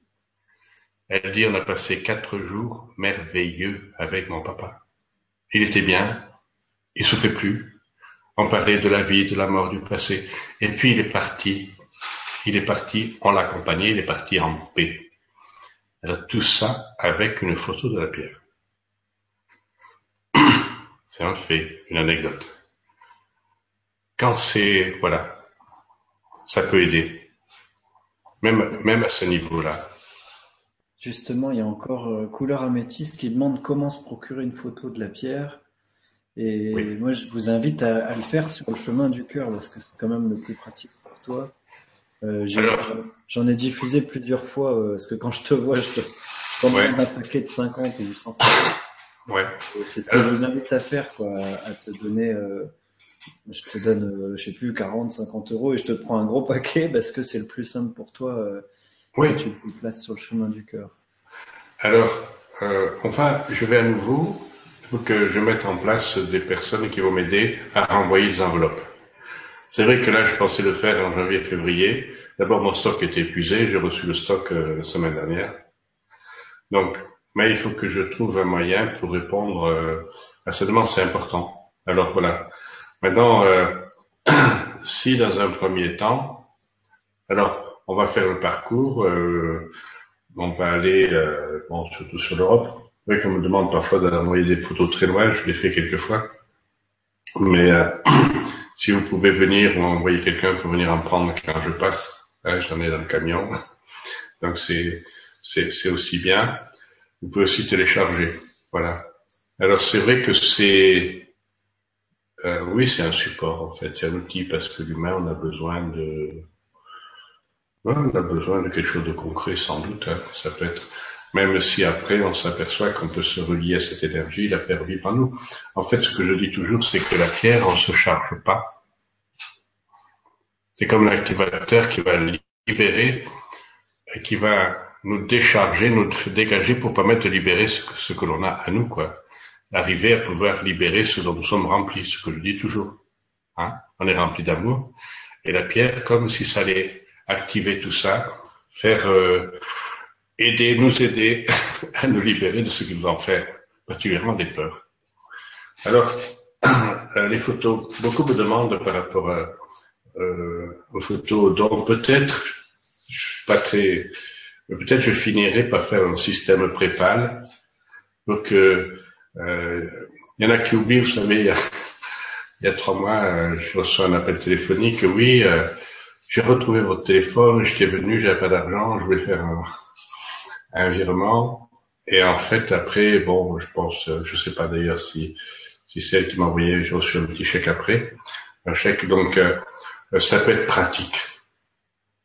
Elle dit, on a passé quatre jours merveilleux avec mon papa. Il était bien, il souffrait plus. On parlait de la vie, de la mort, du passé. Et puis il est parti. Il est parti, on l'a accompagné, il est parti en paix. Alors, tout ça avec une photo de la pierre. C'est un fait, une anecdote. Quand c'est, voilà, ça peut aider. Même, même à ce niveau-là. Justement, il y a encore euh, Couleur Améthyste qui demande comment se procurer une photo de la pierre. Et moi, je vous invite à, le faire sur le chemin du cœur parce que c'est quand même le plus pratique pour toi. Euh, J'en ai, diffusé plusieurs fois euh, parce que quand je te vois, je te commande un paquet de 50 ou 100 Ouais. C'est ce que je vous invite à faire, quoi, à te donner. Euh, je te donne, euh, je sais plus, 40, 50 euros et je te prends un gros paquet parce que c'est le plus simple pour toi. Euh, oui. tu le places sur le chemin du cœur. Alors, euh, enfin, je vais à nouveau, il que je mette en place des personnes qui vont m'aider à envoyer des enveloppes. C'est vrai que là, je pensais le faire en janvier-février. D'abord, mon stock était épuisé. J'ai reçu le stock euh, la semaine dernière. Donc, mais il faut que je trouve un moyen pour répondre euh, à cette demande. C'est important. Alors voilà. Maintenant, euh, si dans un premier temps, alors on va faire le parcours. Euh, on va aller, euh, bon, surtout sur l'Europe. Oui, comme me demande parfois d'envoyer des photos très loin, je l'ai fait quelques fois. Mais euh, si vous pouvez venir ou envoyer quelqu'un pour venir en prendre quand je passe, hein, j'en ai dans le camion. Donc c'est c'est aussi bien. Vous pouvez aussi télécharger. Voilà. Alors c'est vrai que c'est euh, oui, c'est un support en fait, c'est un outil parce que l'humain on a besoin de on a besoin de quelque chose de concret sans doute. Hein. Ça peut être même si après on s'aperçoit qu'on peut se relier à cette énergie, la faire vivre en nous. En fait, ce que je dis toujours, c'est que la pierre, on se charge pas. C'est comme l'activateur qui va libérer, qui va nous décharger, nous dégager pour permettre de libérer ce que, l'on a à nous, quoi. Arriver à pouvoir libérer ce dont nous sommes remplis, ce que je dis toujours. Hein on est rempli d'amour. Et la pierre, comme si ça allait activer tout ça, faire euh, aider, nous aider à nous libérer de ce qu'ils vont faire, particulièrement des peurs. Alors, euh, les photos, beaucoup me demandent par rapport à, euh, aux photos, donc peut-être, je suis pas très, peut-être je finirai par faire un système prépal pour que il y en a qui oublient, vous savez, il y a, trois mois, euh, je reçois un appel téléphonique, oui, euh, j'ai retrouvé votre téléphone, j'étais venu, j'avais pas d'argent, je voulais faire un, un virement. Et en fait, après, bon, je pense, je sais pas d'ailleurs si, si c'est elle qui m'a envoyé, j'ai reçu un petit chèque après, un chèque, donc euh, ça peut être pratique.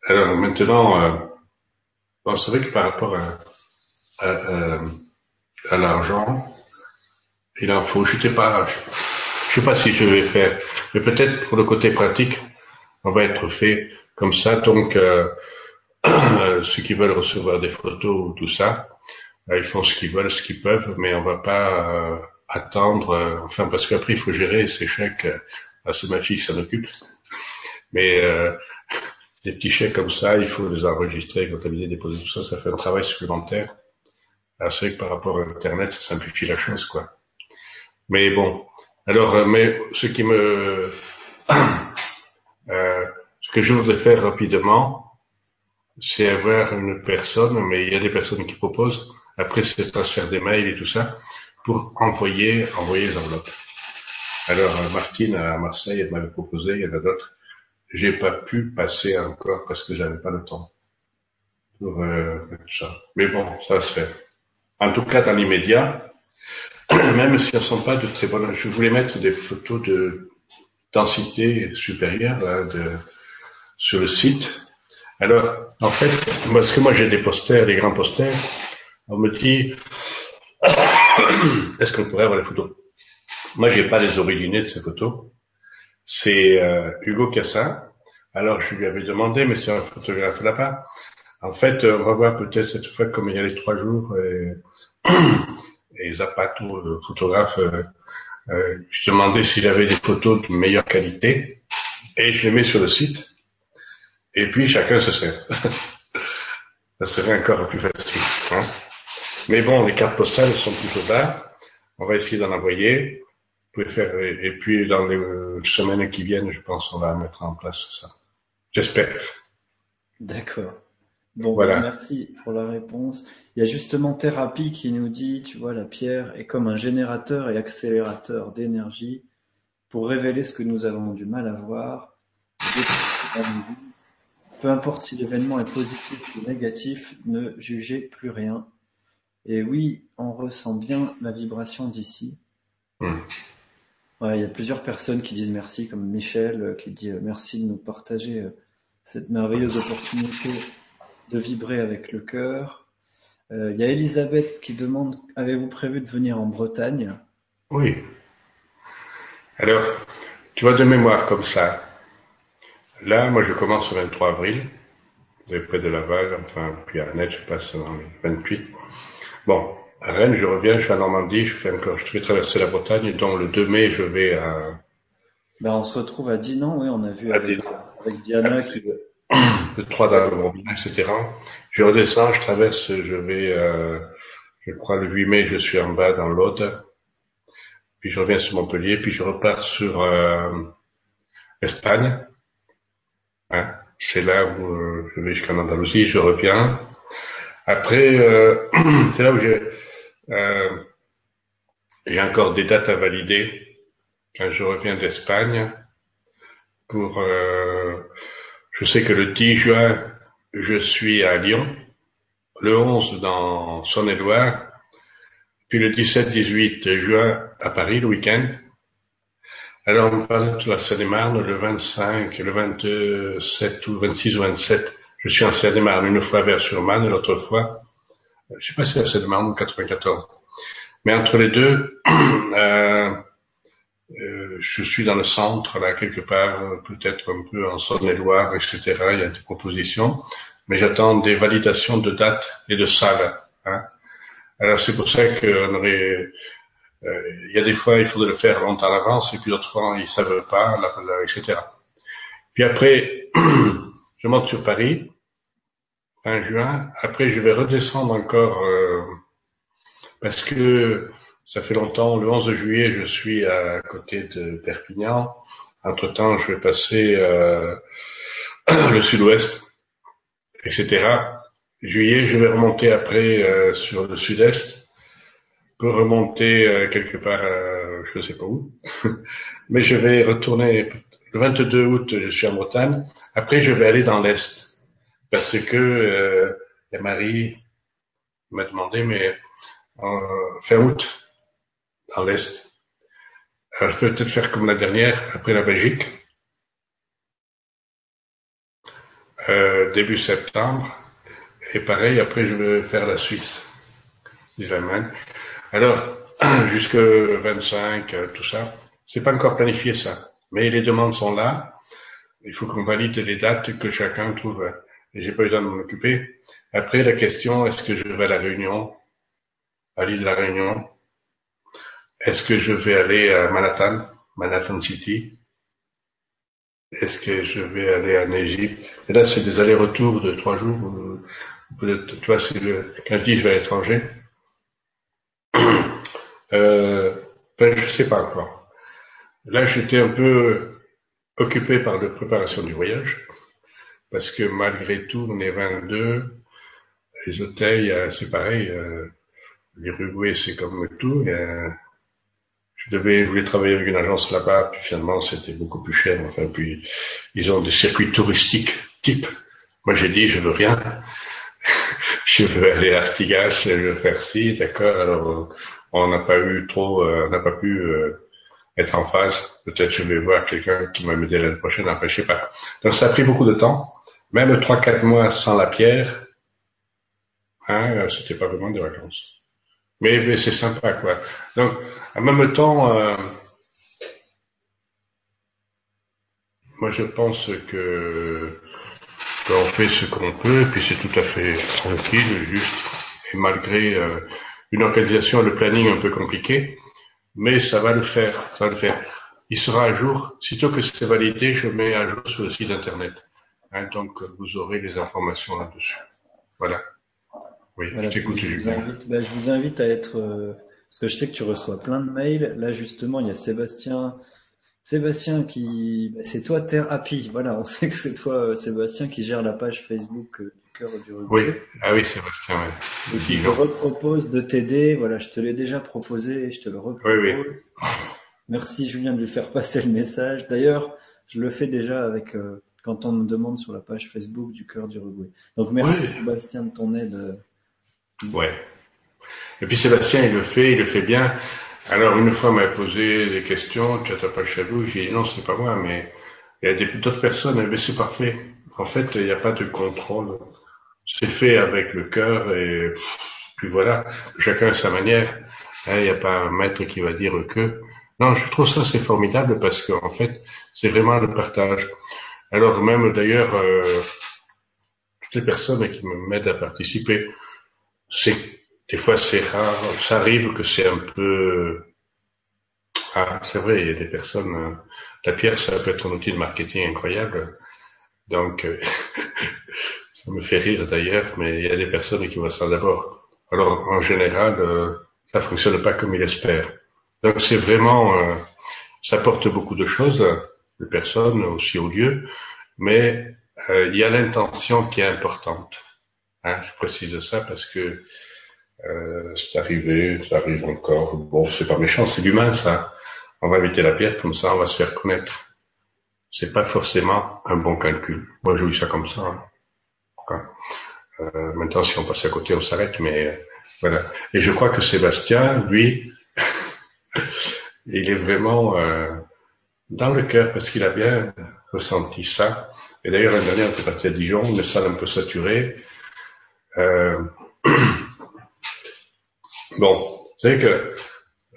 Alors maintenant, euh, bon, c'est vrai que par rapport à, à, à, l'argent, il en faut, je sais pas, je sais pas si je vais faire, mais peut-être pour le côté pratique, on va être fait comme ça, donc euh, euh, ceux qui veulent recevoir des photos ou tout ça, euh, ils font ce qu'ils veulent, ce qu'ils peuvent, mais on va pas euh, attendre. enfin, parce qu'après il faut gérer ces chèques. Ah, c'est ma fille qui s'en occupe. Mais des petits chèques comme ça, il faut les enregistrer, comptabiliser, déposer tout ça, ça fait un travail supplémentaire. Alors c'est vrai que par rapport à Internet, ça simplifie la chose, quoi. Mais bon, alors, mais ce qui me, euh, ce que je voudrais faire rapidement, c'est avoir une personne, mais il y a des personnes qui proposent, après c'est transfert des mails et tout ça, pour envoyer, envoyer les enveloppes. Alors, Martine à Marseille, elle m'avait proposé, il y en a d'autres. J'ai pas pu passer encore parce que j'avais pas le temps pour euh, ça. Mais bon, ça se faire. En tout cas, dans l'immédiat, même si elles sont pas de très bonnes, je voulais mettre des photos de densité supérieure hein, sur le site alors, en fait, parce que moi j'ai des posters, des grands posters, on me dit, est-ce qu'on pourrait avoir les photos? Moi, j'ai pas les originaux de ces photos. C'est euh, Hugo Cassin. Alors, je lui avais demandé, mais c'est un photographe là-bas. En fait, on va voir peut-être cette fois comme il y a les trois jours, et Zapato, le photographe, euh, euh, je demandais s'il avait des photos de meilleure qualité, et je les mets sur le site. Et puis chacun se sert. Ça serait encore plus facile. Hein Mais bon, les cartes postales sont plutôt là. On va essayer d'en envoyer. Vous pouvez faire, et puis dans les semaines qui viennent, je pense qu'on va mettre en place ça. J'espère. D'accord. Bon, voilà. merci pour la réponse. Il y a justement Thérapie qui nous dit, tu vois, la pierre est comme un générateur et accélérateur d'énergie pour révéler ce que nous avons du mal à voir, Peu importe si l'événement est positif ou négatif, ne jugez plus rien. Et oui, on ressent bien la vibration d'ici. Hmm. il y a plusieurs personnes qui disent merci, comme Michel euh, qui dit euh, merci de nous partager euh, cette merveilleuse opportunité de vibrer avec le cœur. Il y a Elisabeth qui demande avez-vous prévu de venir en Bretagne? Oui. Alors, tu vois de mémoire comme ça. Là, moi je commence le 23 avril, près de Laval, enfin, puis à Net, je passe dans le 28. Bon, à Rennes, je reviens, je vais à Normandie, je fais encore, je vais traverser la Bretagne, donc le 2 mai, je vais à... Ben, on se retrouve à Dinan, oui, on a vu avec, Diana qui... Le 3 dans etc. Je redescends, je traverse, je vais, euh, je crois le 8 mai, je suis en bas dans l'Aude, puis je reviens sur Montpellier, puis je repars sur euh, Espagne. Hein, c'est là où euh, je vais jusqu'en Andalousie, je reviens. Après, euh, c'est là où j'ai j'ai encore des dates à valider quand je reviens d'Espagne. Pour, je sais que le 10 juin, je suis à Lyon, le 11 dans Saône-et-Loire, puis le 17-18 juin à Paris le week-end. Alors on parle de la Seine-et-Marne le 25, le 27 ou 26 ou 27 je suis en Seine-et-Marne une fois vers Surman et l'autre fois, je sais pas si c'est à Seine-et-Marne ou 94. Mais entre les deux, euh, euh, je suis dans le centre, là, quelque part, peut-être un peu en Saône-et-Loire, etc. Il y a des propositions. Mais j'attends des validations de dates et de salles. Hein. Alors c'est pour ça qu'on aurait... il y a des fois, il faudrait le faire longtemps à l'avance, et puis d'autres fois, ils ne savent pas, etc. Puis après, je monte sur Paris, fin juin. Après, je vais redescendre encore euh, parce que ça fait longtemps. Le 11 juillet, je suis à côté de Perpignan. Entre-temps, je vais passer euh, le sud-ouest, etc. Juillet, je vais remonter après euh, sur le sud-est pour remonter quelque part, je ne sais pas où. Mais je vais retourner le 22 août, je suis en Bretagne. Après, je vais aller dans l'est parce que euh, la Marie m'a demandé, mais euh, fin août, dans l'Est, je peux peut-être faire comme la dernière, après la Belgique, euh, début septembre, et pareil, après je vais faire la Suisse, les Alors, jusque 25, euh, tout ça, c'est pas encore planifié ça, mais les demandes sont là. Il faut qu'on valide les dates que chacun trouve. Et j'ai pas eu le temps de m'en occuper. Après, la question, est-ce que je vais à la Réunion, à l'île de la Réunion? Est-ce que je vais aller à Manhattan, Manhattan City? Est-ce que je vais aller en Égypte? Et là, c'est des allers-retours de trois jours. tu vois, c'est le, quand je je vais à l'étranger. Euh, ben, je sais pas encore. Là, j'étais un peu occupé par la préparation du voyage parce que malgré tout, on est 22. Les hôtels, c'est pareil. Euh, L'Uruguay, c'est comme tout. Je devais, je voulais travailler avec une agence là-bas, puis finalement, c'était beaucoup plus cher. Enfin, puis ils ont des circuits touristiques type. Moi, j'ai dit, je veux rien. je veux aller à Artigas, je veux faire ci, d'accord. Alors, on n'a pas eu trop, euh, on n'a pas pu euh, être en phase. Peut-être je vais voir quelqu'un qui va m'aider l'année prochaine. Après, je sais pas. Donc, ça a pris beaucoup de temps. Même trois, quatre mois sans la pierre, hein, c'était pas vraiment des vacances. Mais, c'est sympa, quoi. Donc, en même temps, euh, moi je pense que qu'on fait ce qu'on peut, puis c'est tout à fait tranquille, juste, et malgré euh, une organisation le planning un peu compliqué, mais ça va le faire, ça va le faire. Il sera à jour, sitôt que c'est validé, je mets à jour sur le site internet. Hein, donc vous aurez les informations là-dessus. Voilà. Oui, je t'écoute, je, vous invite, bah, je vous invite à être, euh, parce que je sais que tu reçois plein de mails. Là, justement, il y a Sébastien, Sébastien qui, bah, c'est toi Terre Happy. Voilà, on sait que c'est toi, euh, Sébastien, qui gère la page Facebook euh, du cœur du rugby. Oui, ah oui, Sébastien, ouais. je te repropose de t'aider. Voilà, je te l'ai déjà proposé, je te le repropose. Oui, oui. Merci Julien de lui faire passer le message. D'ailleurs, je le fais déjà avec quand on me demande sur la page Facebook du cœur du Uruguay. Donc merci Sébastien de ton aide. Ouais. Et puis Sébastien, il le fait, il le fait bien. Alors une fois, m'a posé des questions, tu as ta page Facebook, j'ai dit non, c'est pas moi, mais il y a d'autres personnes, mais c'est parfait. En fait, il n'y a pas de contrôle. C'est fait avec le cœur et puis voilà, chacun à sa manière. Hein, il n'y a pas un maître qui va dire que. Non, je trouve ça c'est formidable parce qu'en fait, c'est vraiment le partage. Alors même d'ailleurs, euh, toutes les personnes qui m'aident à participer, c'est des fois c'est rare, ça arrive que c'est un peu ah c'est vrai, il y a des personnes. Euh, la pierre, ça peut être un outil de marketing incroyable. Donc euh, ça me fait rire d'ailleurs, mais il y a des personnes qui voient ça d'abord. Alors en général, euh, ça fonctionne pas comme il espère. Donc c'est vraiment, euh, ça porte beaucoup de choses, les personnes aussi au lieu, mais il y a l'intention qui est importante. Hein, je précise ça parce que euh, c'est arrivé, ça arrive encore. Bon, c'est pas méchant, c'est l'humain ça. On va éviter la pierre comme ça, on va se faire connaître. C'est pas forcément un bon calcul. Moi, je vis ça comme ça. Hein. Euh, maintenant, si on passe à côté, on s'arrête, mais euh, voilà. Et je crois que Sébastien, lui, il est vraiment euh, dans le cœur parce qu'il a bien ressenti ça. Et d'ailleurs, l'année dernière, on était parti à Dijon, une salle un peu saturée. Euh... bon, savez que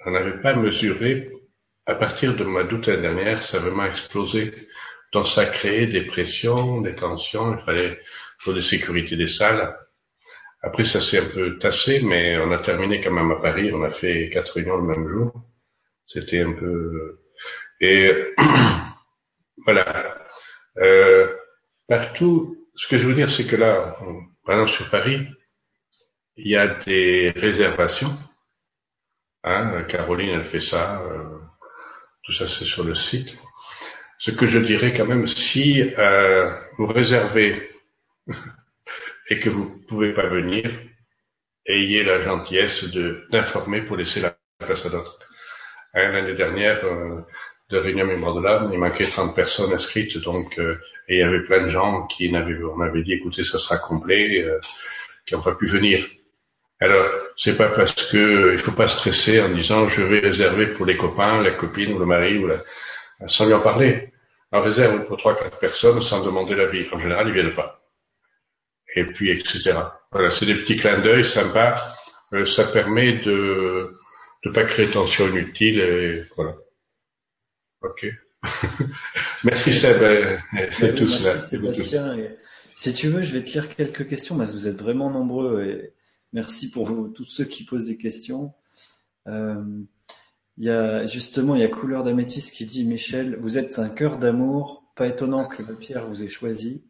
on n'avait pas mesuré, à partir de mois d'août l'année dernière, ça a vraiment explosé. Donc ça a créé des pressions, des tensions, il fallait pour la sécurité des salles. Après, ça s'est un peu tassé, mais on a terminé quand même à Paris. On a fait quatre réunions le même jour. C'était un peu... Et voilà. Euh, partout, ce que je veux dire, c'est que là, par exemple sur Paris, il y a des réservations. Hein, Caroline, elle fait ça. Euh, tout ça, c'est sur le site. Ce que je dirais quand même, si euh, vous réservez et que vous pouvez pas venir, ayez la gentillesse d'informer pour laisser la place à d'autres. Hein, l'année dernière, euh, de réunion mémoire de l'âme, il manquait 30 personnes inscrites, donc euh, et il y avait plein de gens qui n'avaient, on avait dit, écoutez, ça sera complet, euh, qui n'ont pas pu venir. Alors, c'est pas parce que il faut pas stresser en disant je vais réserver pour les copains, la copine ou le mari ou la, sans lui en parler. On réserve pour trois, quatre personnes sans demander l'avis. En général, ils viennent pas et puis etc. Voilà, c'est des petits clins d'œil sympas. Euh, ça permet de ne pas créer tension inutile et voilà. Ok. merci Seb et, tous là. si tu veux, je vais te lire quelques questions parce que vous êtes vraiment nombreux et merci pour vous, tous ceux qui posent des questions. Euh, il y a justement il y a Couleur d'Améthyste qui dit Michel, vous êtes un cœur d'amour, pas étonnant que le Pierre vous ait choisi.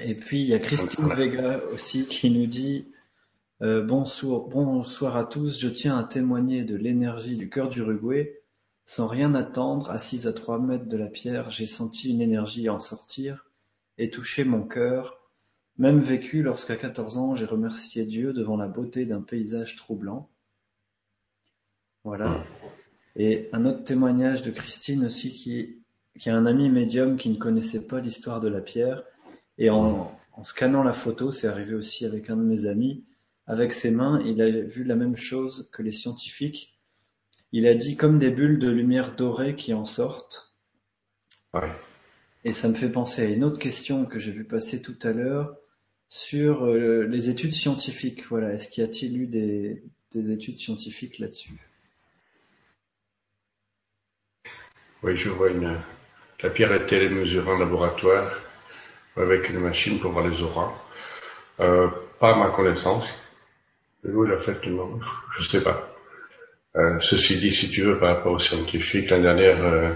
Et puis il y a Christine Vega aussi qui nous dit euh, bonsoir, bonsoir à tous, je tiens à témoigner de l'énergie du cœur d'Uruguay. Sans rien attendre, assise à trois mètres de la pierre, j'ai senti une énergie en sortir et toucher mon cœur, même vécu lorsqu'à 14 ans j'ai remercié Dieu devant la beauté d'un paysage troublant. Voilà. Et un autre témoignage de Christine aussi qui, qui a un ami médium qui ne connaissait pas l'histoire de la pierre et en, scannant la photo, c'est arrivé aussi avec un de mes amis, avec ses mains, il a vu la même chose que les scientifiques. Il a dit comme des bulles de lumière dorée qui en sortent. Et ça me fait penser à une autre question que j'ai vu passer tout à l'heure sur euh, les études scientifiques. Voilà, est-ce qu'il y a-t-il eu des, des études scientifiques là-dessus? Oui, je vois une. La pierre est télémesurée en laboratoire avec une machine pour voir les auras. Euh, pas à ma connaissance. Oui, la fait, non, je sais pas. Euh, ceci dit, si tu veux, par rapport aux scientifiques, l'année dernière, euh,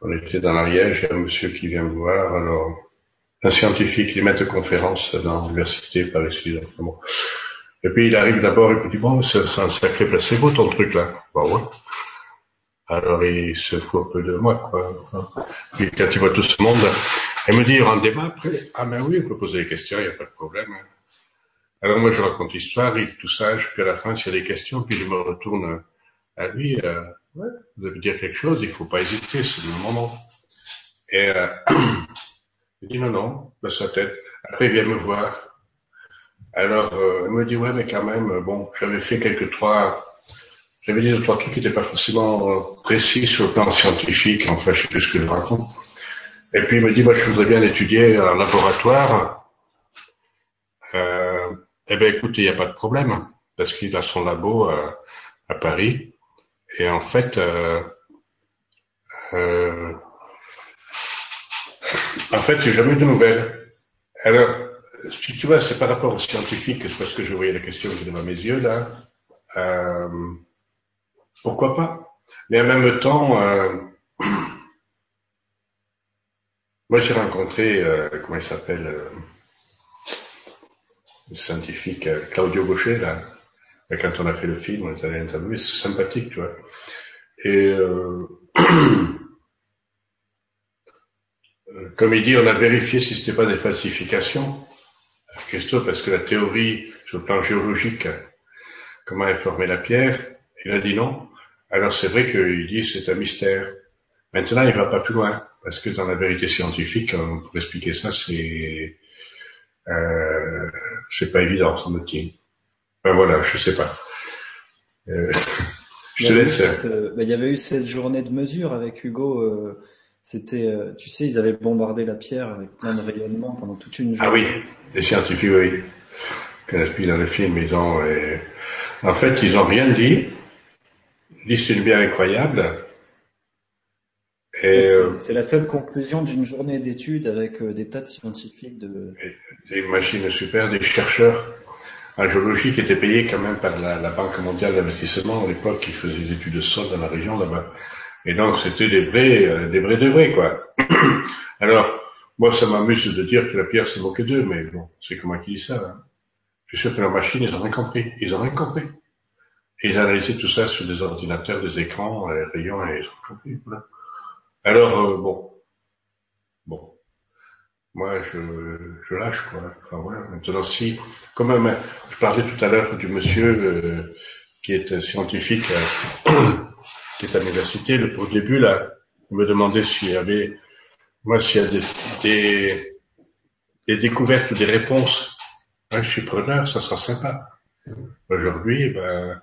on était dans l'Ariège, il y a un monsieur qui vient me voir, alors, un scientifique, il met de conférence dans l'université Paris bon. Et puis il arrive d'abord et il dit, bon, c'est un sacré placebo ton truc là. Bon, ouais. Alors il se fout un peu de moi, quoi. Puis quand il voit tout ce monde, elle me dit, il débat après. Ah ben oui, on peut poser des questions, il n'y a pas de problème. Alors moi, je raconte l'histoire, il tout sage, puis à la fin, s'il y a des questions, puis je me retourne à lui. Euh, ouais, vous avez dire quelque chose, il faut pas hésiter, c'est le moment. Et euh, il dit non, non, dans sa tête. Après, il vient me voir. Alors, euh, il me dit, ouais, mais quand même, bon, j'avais fait quelques trois, j'avais dit deux, trois trucs qui n'étaient pas forcément euh, précis sur le plan scientifique, enfin, je sais plus ce que je raconte. Et puis, il me dit, moi, je voudrais bien étudier en laboratoire. Eh ben, écoute, il n'y a pas de problème, parce qu'il a son labo euh, à Paris. Et en fait, euh, euh, en fait, j'ai jamais eu de nouvelles. Alors, si tu vois, c'est par rapport aux scientifiques, c'est parce que je voyais la question devant mes yeux là. Euh, pourquoi pas? Mais en même temps, euh, moi j'ai rencontré, euh, comment il s'appelle, scientifique euh, Claudio Gaucher là. Quand on a fait le film, on est allé interviewer, c'est sympathique, tu vois. Et euh, comme il dit, on a vérifié si c'était pas des falsifications. Christophe, parce que la théorie sur le plan géologique, comment est formée la pierre, il a dit non. Alors c'est vrai qu'il dit c'est un mystère. Maintenant, il va pas plus loin, parce que dans la vérité scientifique, pour expliquer ça, c'est euh, c'est pas évident, semble-t-il. Ben voilà, je sais pas. Euh, je te laisse. Euh, ben, il y avait eu cette journée de mesure avec Hugo. Euh, c'était, euh, tu sais, ils avaient bombardé la pierre avec plein de rayonnements pendant toute une journée. Ah oui, les scientifiques, oui. Qu'on explique dans le film, ils ont, euh, en fait, ils ont rien dit. Ils disent c'est une bière incroyable. Et c'est la seule conclusion d'une journée d'études avec des tas de scientifiques de. Des machines super, des chercheurs en géologie qui étaient payés quand même par la, la Banque mondiale d'investissement à l'époque qui faisait des études de sol dans la région là-bas. Et donc c'était des vrais, euh, des vrais de vrais quoi. Alors moi ça m'amuse de dire que la pierre s'est moquée d'eux, mais bon c'est comment qui dit ça. Hein. Je suis sûr que la machine ils ont rien compris, ils ont rien compris. ils analysaient tout ça sur des ordinateurs, des écrans, des rayons et ils ont compris. Voilà. Alors euh, bon, bon. Moi, je, je lâche, quoi. Enfin, voilà. Maintenant, si, quand même, je parlais tout à l'heure du monsieur euh, qui est scientifique euh, qui est à l'université, le, au début, là, il me demandait s'il y avait, moi, s'il y a des, des, des découvertes ou des réponses. je suis preneur, ça sera sympa. Aujourd'hui, ben,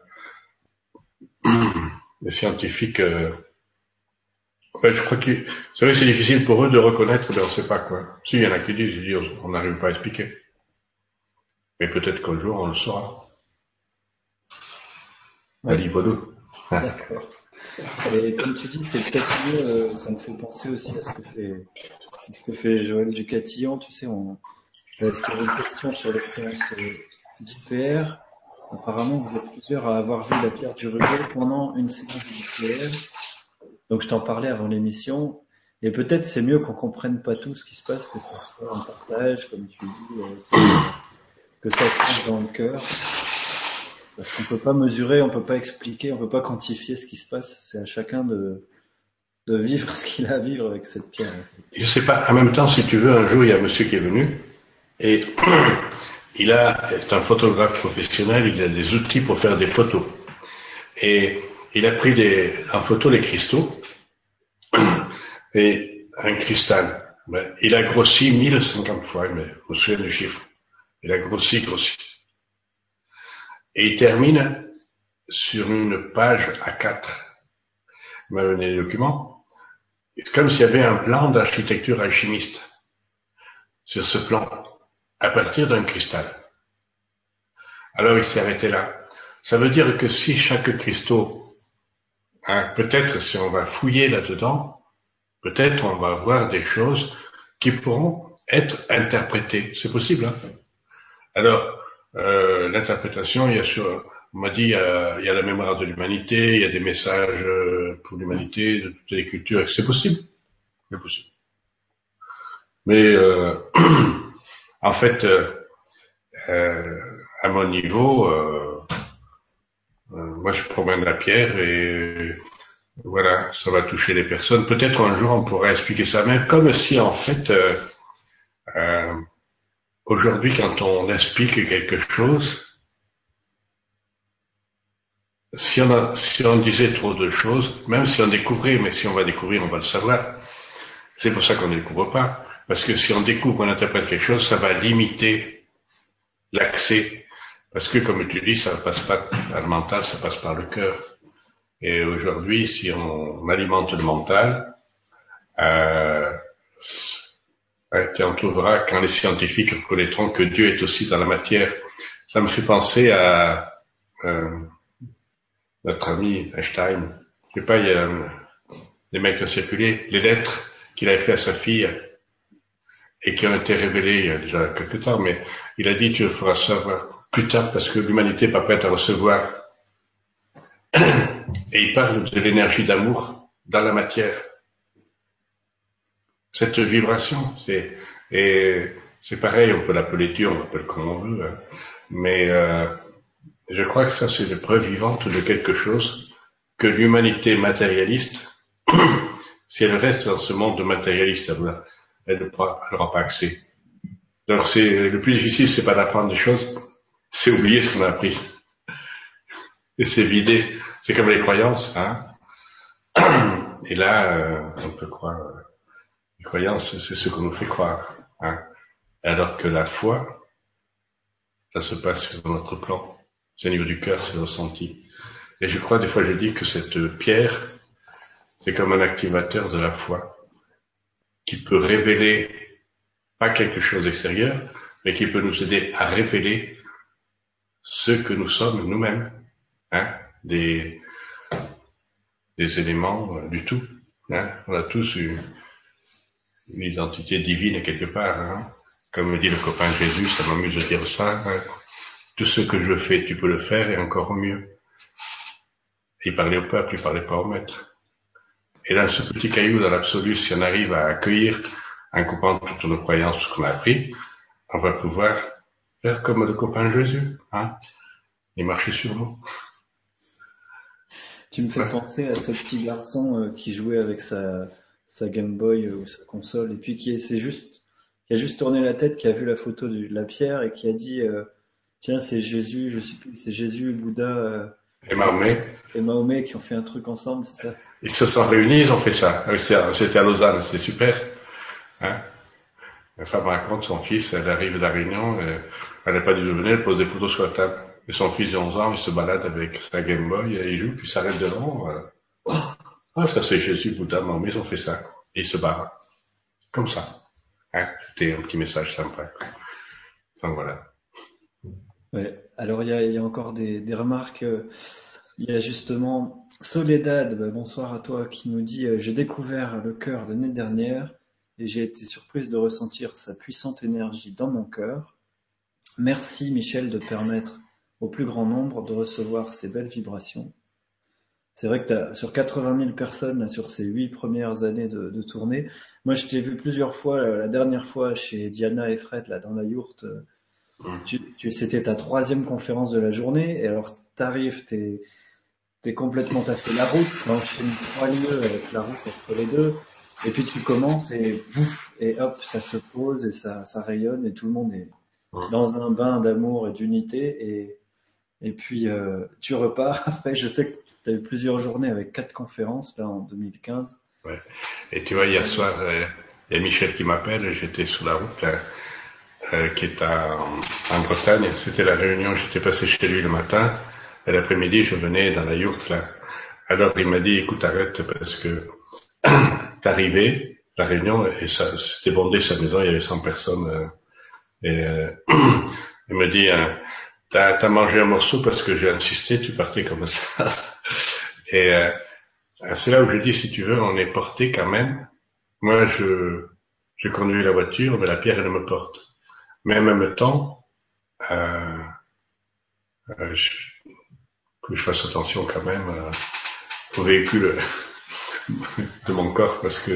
les scientifiques, euh, ben, je crois que c'est vrai que c'est difficile pour eux de reconnaître, mais on ne sait pas quoi. S'il y en a qui disent, ils disent on n'arrive pas à expliquer. Mais peut-être qu'un jour on le saura. Ouais. D'accord. Et comme tu dis, c'est peut-être mieux, euh, ça me fait penser aussi à ce que fait, ce que fait Joël Ducatillon, tu sais, on, est-ce qu'il y avait une question sur les séances euh, d'IPR Apparemment, vous êtes plusieurs à avoir vu la pierre du Rugal pendant une séance d'IPR. Donc, je t'en parlais avant l'émission. Et peut-être c'est mieux qu'on comprenne pas tout ce qui se passe, que ça soit un partage, comme tu dis, euh, que ça se passe dans le cœur. Parce qu'on peut pas mesurer, on peut pas expliquer, on peut pas quantifier ce qui se passe. C'est à chacun de, vivre ce qu'il a à vivre avec cette pierre. Je sais pas. En même temps, si tu veux, un jour, il y a un monsieur qui est venu et il a, c'est un photographe professionnel, il a des outils pour faire des photos. Et il a pris des, en photo les cristaux et un cristal. Il a grossi 1050 fois, mais vous vous souvenez du chiffre. Il a grossi, grossi. Et il termine sur une page A4. Il m'a donné les documents. Comme s'il y avait un plan d'architecture alchimiste sur ce plan, à partir d'un cristal. Alors il s'est arrêté là. Ça veut dire que si chaque cristaux, hein, peut-être si on va fouiller là-dedans, peut-être on va voir des choses qui pourront être interprétées. C'est possible. Hein Alors, euh, l'interprétation, il y a sur, on m'a dit, il y, a, il y, a, la mémoire de l'humanité, il y a des messages euh, pour l'humanité de toutes les cultures. C'est possible, c'est possible. Mais euh, en fait, euh, à mon niveau, euh, moi je promène la pierre et voilà, ça va toucher les personnes. Peut-être un jour on pourrait expliquer ça, mais comme si en fait Aujourd'hui, quand on explique quelque chose, si on, si on disait trop de choses, même si on découvrait, mais si on va découvrir, on va le savoir, C'est pour ça qu'on ne découvre pas. Parce que si on découvre, on interprète quelque chose, ça va limiter l'accès. Parce que, comme tu dis, ça passe pas par le mental, ça passe par le cœur. Et aujourd'hui, si on alimente le mental, euh, on trouvera quand les scientifiques reconnaîtront que Dieu est aussi dans la matière. Ça me fait penser à euh, notre ami Einstein. Je sais pas, il y a des mecs qui ont circulé, les lettres qu'il avait fait à sa fille et qui ont été révélées il y a déjà quelque temps, mais il a dit tu feras savoir plus tard parce que l'humanité n'est pas prête à recevoir. Et il parle de l'énergie d'amour dans la matière. Cette vibration, c'est et c'est pareil, on peut l'appeler Dieu, on l'appelle comme on veut, hein. mais euh, je crois que ça c'est la preuve vivante de quelque chose que l'humanité matérialiste, si elle reste dans ce monde matérialiste, elle n'aura pas accès. Donc c'est le plus difficile, c'est pas d'apprendre des choses, c'est oublier ce qu'on a appris et c'est vider. C'est comme les croyances, hein. Et là, euh, on peut croire. Les croyances, c'est ce qu'on nous fait croire, hein. Alors que la foi, ça se passe sur notre plan. C'est au niveau du cœur, c'est ressenti. Et je crois, des fois, je dis que cette pierre, c'est comme un activateur de la foi, qui peut révéler pas quelque chose d'extérieur, mais qui peut nous aider à révéler ce que nous sommes nous-mêmes, hein, des, des éléments euh, du tout. Hein. On a tous une, une identité divine quelque part. Hein. Comme me dit le copain Jésus, ça m'amuse de dire ça. Hein. Tout ce que je fais, tu peux le faire et encore mieux. il parlait au peuple, il parlait pas au maître. Et là, ce petit caillou dans l'absolu, si on arrive à accueillir en coupant toutes nos croyances, ce qu'on a appris, on va pouvoir faire comme le copain Jésus, hein, et marcher sur nous. Tu me fais penser à ce petit garçon euh, qui jouait avec sa, sa Game Boy euh, ou sa console, et puis qui c'est juste, qui a juste tourné la tête, qui a vu la photo de la pierre et qui a dit, euh, tiens, c'est Jésus, je c'est Jésus, Bouddha et Mahomet. Et Mahomet qui ont fait un truc ensemble, c'est ça? Ils se sont réunis, ils ont fait ça. C'était à Lausanne, c'était super. Hein la femme raconte son fils, elle arrive de la réunion, elle n'a pas dû venir, elle pose des photos sur la table. Et son fils de 11 ans, il se balade avec sa Game Boy, il joue, puis il s'arrête devant. Oh, ah, ça c'est Jésus, Bouddha, mais ils ont fait ça. Et il se barre. Comme ça. Hein C'était un petit message sympa. Enfin voilà. Ouais. Alors il y a, encore des, des, remarques. Il y a justement Soledad, bah, bonsoir à toi, qui nous dit euh, J'ai découvert le cœur l'année dernière et j'ai été surprise de ressentir sa puissante énergie dans mon cœur. Merci Michel de permettre au plus grand nombre de recevoir ces belles vibrations. C'est vrai que as, sur 80 000 personnes sur ces huit premières années de, de tournée, moi je t'ai vu plusieurs fois, la dernière fois chez Diana et Fred là dans la yourte, tu, tu, c'était ta troisième conférence de la journée et alors t'arrives, t'es t'es complètement, t'as fait la route, t'as enchaîné trois lieux avec la route entre les deux, et puis tu commences et pouf, et hop, ça se pose et ça, ça rayonne et tout le monde est dans un bain d'amour et d'unité et et puis euh, tu repars. Après, je sais que tu as eu plusieurs journées avec quatre conférences là en 2015. Ouais. Et tu vois, hier soir, euh, il y a Michel qui m'appelle. J'étais sur la route là, euh, qui est à, en Bretagne. C'était la réunion. J'étais passé chez lui le matin. Et l'après-midi, je venais dans la yourte là. Alors il m'a dit, écoute, arrête parce que arrivé, la réunion, et ça, c'était bondé sa maison. Il y avait 100 personnes. Euh, et euh, il me dit. T'as as mangé un morceau parce que j'ai insisté, tu partais comme ça. Et euh, c'est là où je dis, si tu veux, on est porté quand même. Moi, je, je conduis la voiture, mais la pierre, elle me porte. Mais en même temps, euh, euh, je, que je fasse attention quand même euh, au véhicule de mon corps parce que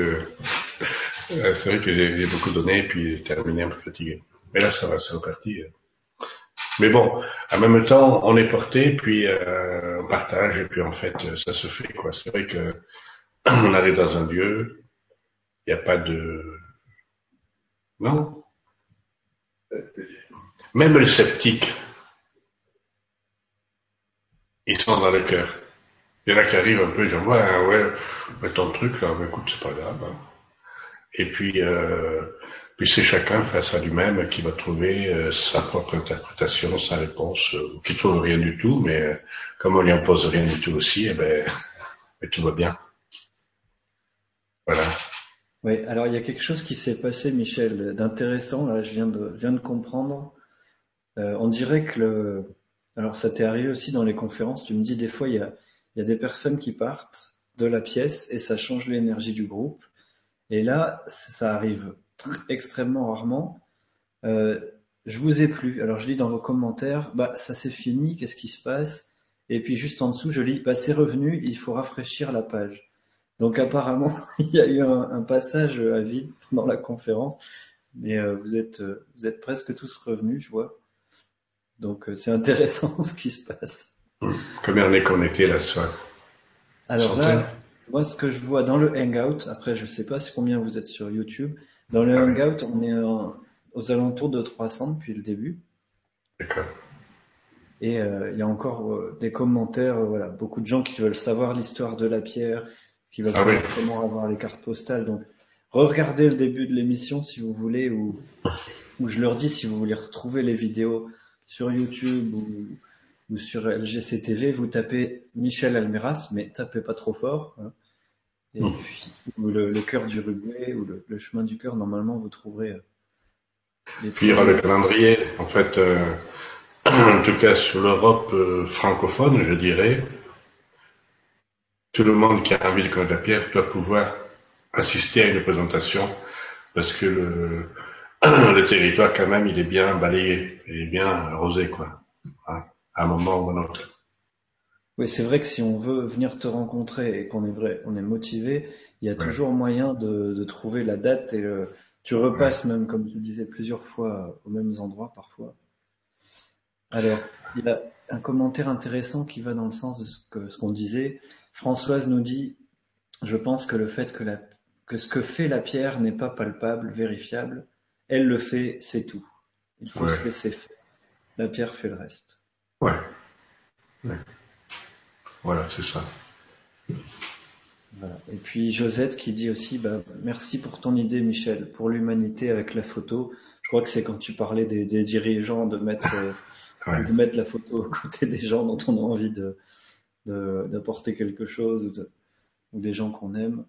euh, c'est vrai que j'ai beaucoup donné et puis terminé un peu fatigué. Mais là, ça va, c'est reparti. Mais bon, en même temps, on est porté, puis euh, on partage, et puis en fait, ça se fait quoi. C'est vrai que on arrive dans un lieu, il n'y a pas de non? Même les sceptiques, ils sont dans le cœur. Il y en a qui arrivent un peu, j'en vois, hein, ouais, mais ton truc là, mais écoute, c'est pas grave. Hein. Et puis, euh, puis c'est chacun face à lui-même qui va trouver euh, sa propre interprétation, sa réponse, ou qui trouve rien du tout, mais comme on lui impose rien du tout aussi, eh ben, tout va bien. Voilà. Oui, alors il y a quelque chose qui s'est passé, Michel, d'intéressant. Là, je viens de, viens de comprendre. Euh, on dirait que le, alors ça t'est arrivé aussi dans les conférences. Tu me dis des fois il y a, il y a des personnes qui partent de la pièce et ça change l'énergie du groupe. Et là, ça arrive extrêmement rarement. Euh, je vous ai plu. Alors je lis dans vos commentaires, bah ça c'est fini. Qu'est-ce qui se passe? Et puis juste en dessous, je lis, bah c'est revenu. Il faut rafraîchir la page. Donc apparemment, il y a eu un, passage à vide dans la conférence, mais euh, vous êtes euh, vous êtes presque tous revenus, je vois. Donc c'est intéressant ce qui se passe. Combien on est connecté là-dessus Alors là, moi ce que je vois dans le Hangout, après je sais pas combien vous êtes sur YouTube, dans le Hangout on est aux alentours de 300 depuis le début. D'accord. Et il y a encore des commentaires, voilà, beaucoup de gens qui veulent savoir l'histoire de la pierre, qui va ah comment avoir les cartes postales. Donc, regardez le début de l'émission si vous voulez, ou, ou je leur dis si vous voulez retrouver les vidéos sur YouTube ou, ou sur LGCTV, vous tapez Michel Almeras, mais tapez pas trop fort. Hein. Et hmm. puis, ou le, cœur du Uruguay ou le, chemin du cœur, normalement vous trouverez. Euh, les puis il y aura le calendrier, en fait, euh, en tout cas sur l'Europe euh, francophone, je dirais, tout le monde qui a envie de connaître la pierre doit pouvoir assister à une présentation parce que le, le territoire quand même il est bien balayé, il est bien arrosé quoi, à un moment ou à un autre. Oui, c'est vrai que si on veut venir te rencontrer et qu'on est vrai, on est motivé, il y a toujours moyen de, de, trouver la date et le, tu repasses même, comme tu disais, plusieurs fois aux mêmes endroits parfois. Alors, il y a un commentaire intéressant qui va dans le sens de ce que ce qu'on disait. Françoise nous dit Je pense que le fait que, la, que ce que fait la pierre n'est pas palpable, vérifiable, elle le fait, c'est tout. Il faut se laisser faire. La pierre fait le reste. Ouais. Voilà, c'est ça. Et puis Josette qui dit aussi bah, Merci pour ton idée, Michel, pour l'humanité avec la photo. Je crois que c'est quand tu parlais des, dirigeants de mettre, euh, de mettre la photo à côté des gens dont on a envie de, d'apporter quelque chose ou, des gens qu'on aime.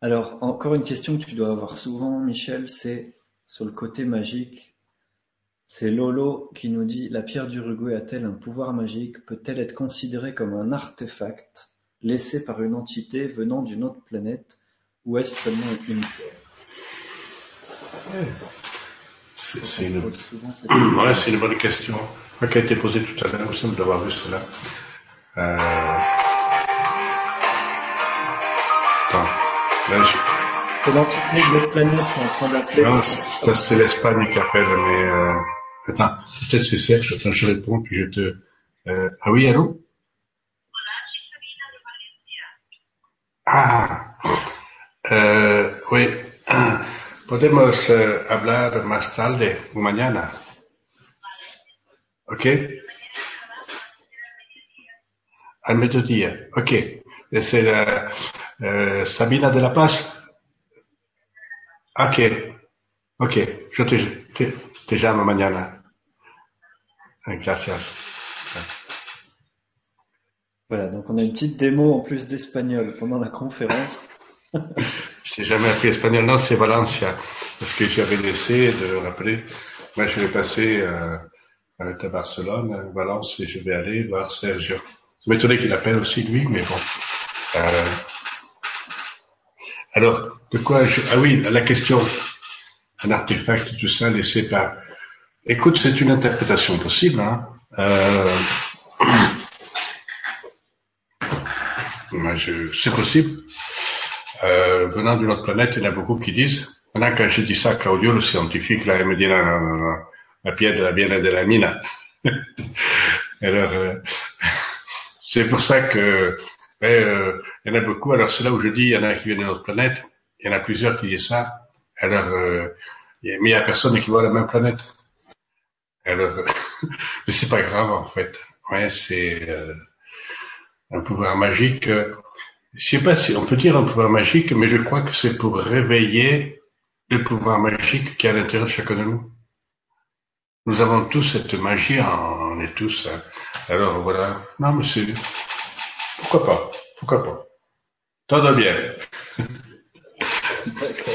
Alors, encore une question que tu dois avoir souvent, Michel, c'est sur le côté magique. C'est Lolo qui nous dit La pierre d'Uruguay a-t-elle un pouvoir magique? Peut-elle être considérée comme un artefact laissé par une entité venant d'une autre planète Ou est-ce seulement une pierre? C'est une... une... bonne question qui a été posée tout à l'heure, il semble d'avoir vu cela. Euh... Attends. Là, je... C'est l'entité de planète qui est en train d'appeler. Non, ça c'est l'Espagne qui appelle, mais euh... attends, peut-être c'est Serge, attends, je réponds, puis je te... Euh... Ah oui, allô? Ah, eh, oui. Podemos eh, hablar más tarde o mañana. ¿Ok? al mediodía. Ok. C'est la, euh, Sabina de la Place Ok. Ok. Je te, te, te llamo mañana. Gracias. Voilà, donc on a une petite démo en plus d'espagnol pendant la conférence. J'ai jamais appris espagnol, non, c'est Valencia, parce que j'avais laissé de rappeler. Moi, je vais passer euh, à Barcelone, Valence, et je vais aller voir Sergio. Ça m'étonnait qu'il appelle aussi lui, mais bon. Euh, alors, de quoi je... Ah oui, la question. Un artefact, tout ça, laissé par... Écoute, c'est une interprétation possible. Hein. Euh... C'est possible. Euh, venant d'une autre planète, il y en a beaucoup qui disent. Maintenant, quand je dis ça à Claudio, le scientifique, là, il me dit non, non, non, non. la pierre de la bien de la mine. Alors, euh, c'est pour ça que euh, il y en a beaucoup. Alors c'est là où je dis, il y en a qui viennent d'une autre planète. Il y en a plusieurs qui disent ça. Alors, euh, mais il n'y a personne qui voit la même planète. Alors, mais c'est pas grave en fait. Ouais, c'est euh, un pouvoir magique. je sais pas si on peut dire un pouvoir magique, mais je crois que c'est pour réveiller le pouvoir magique qui est à l'intérieur de chacun de nous. Nous avons tous cette magie, on est tous. Hein. Alors voilà. Non, mais c'est. Pourquoi pas? Pourquoi pas? Va bien. D'accord.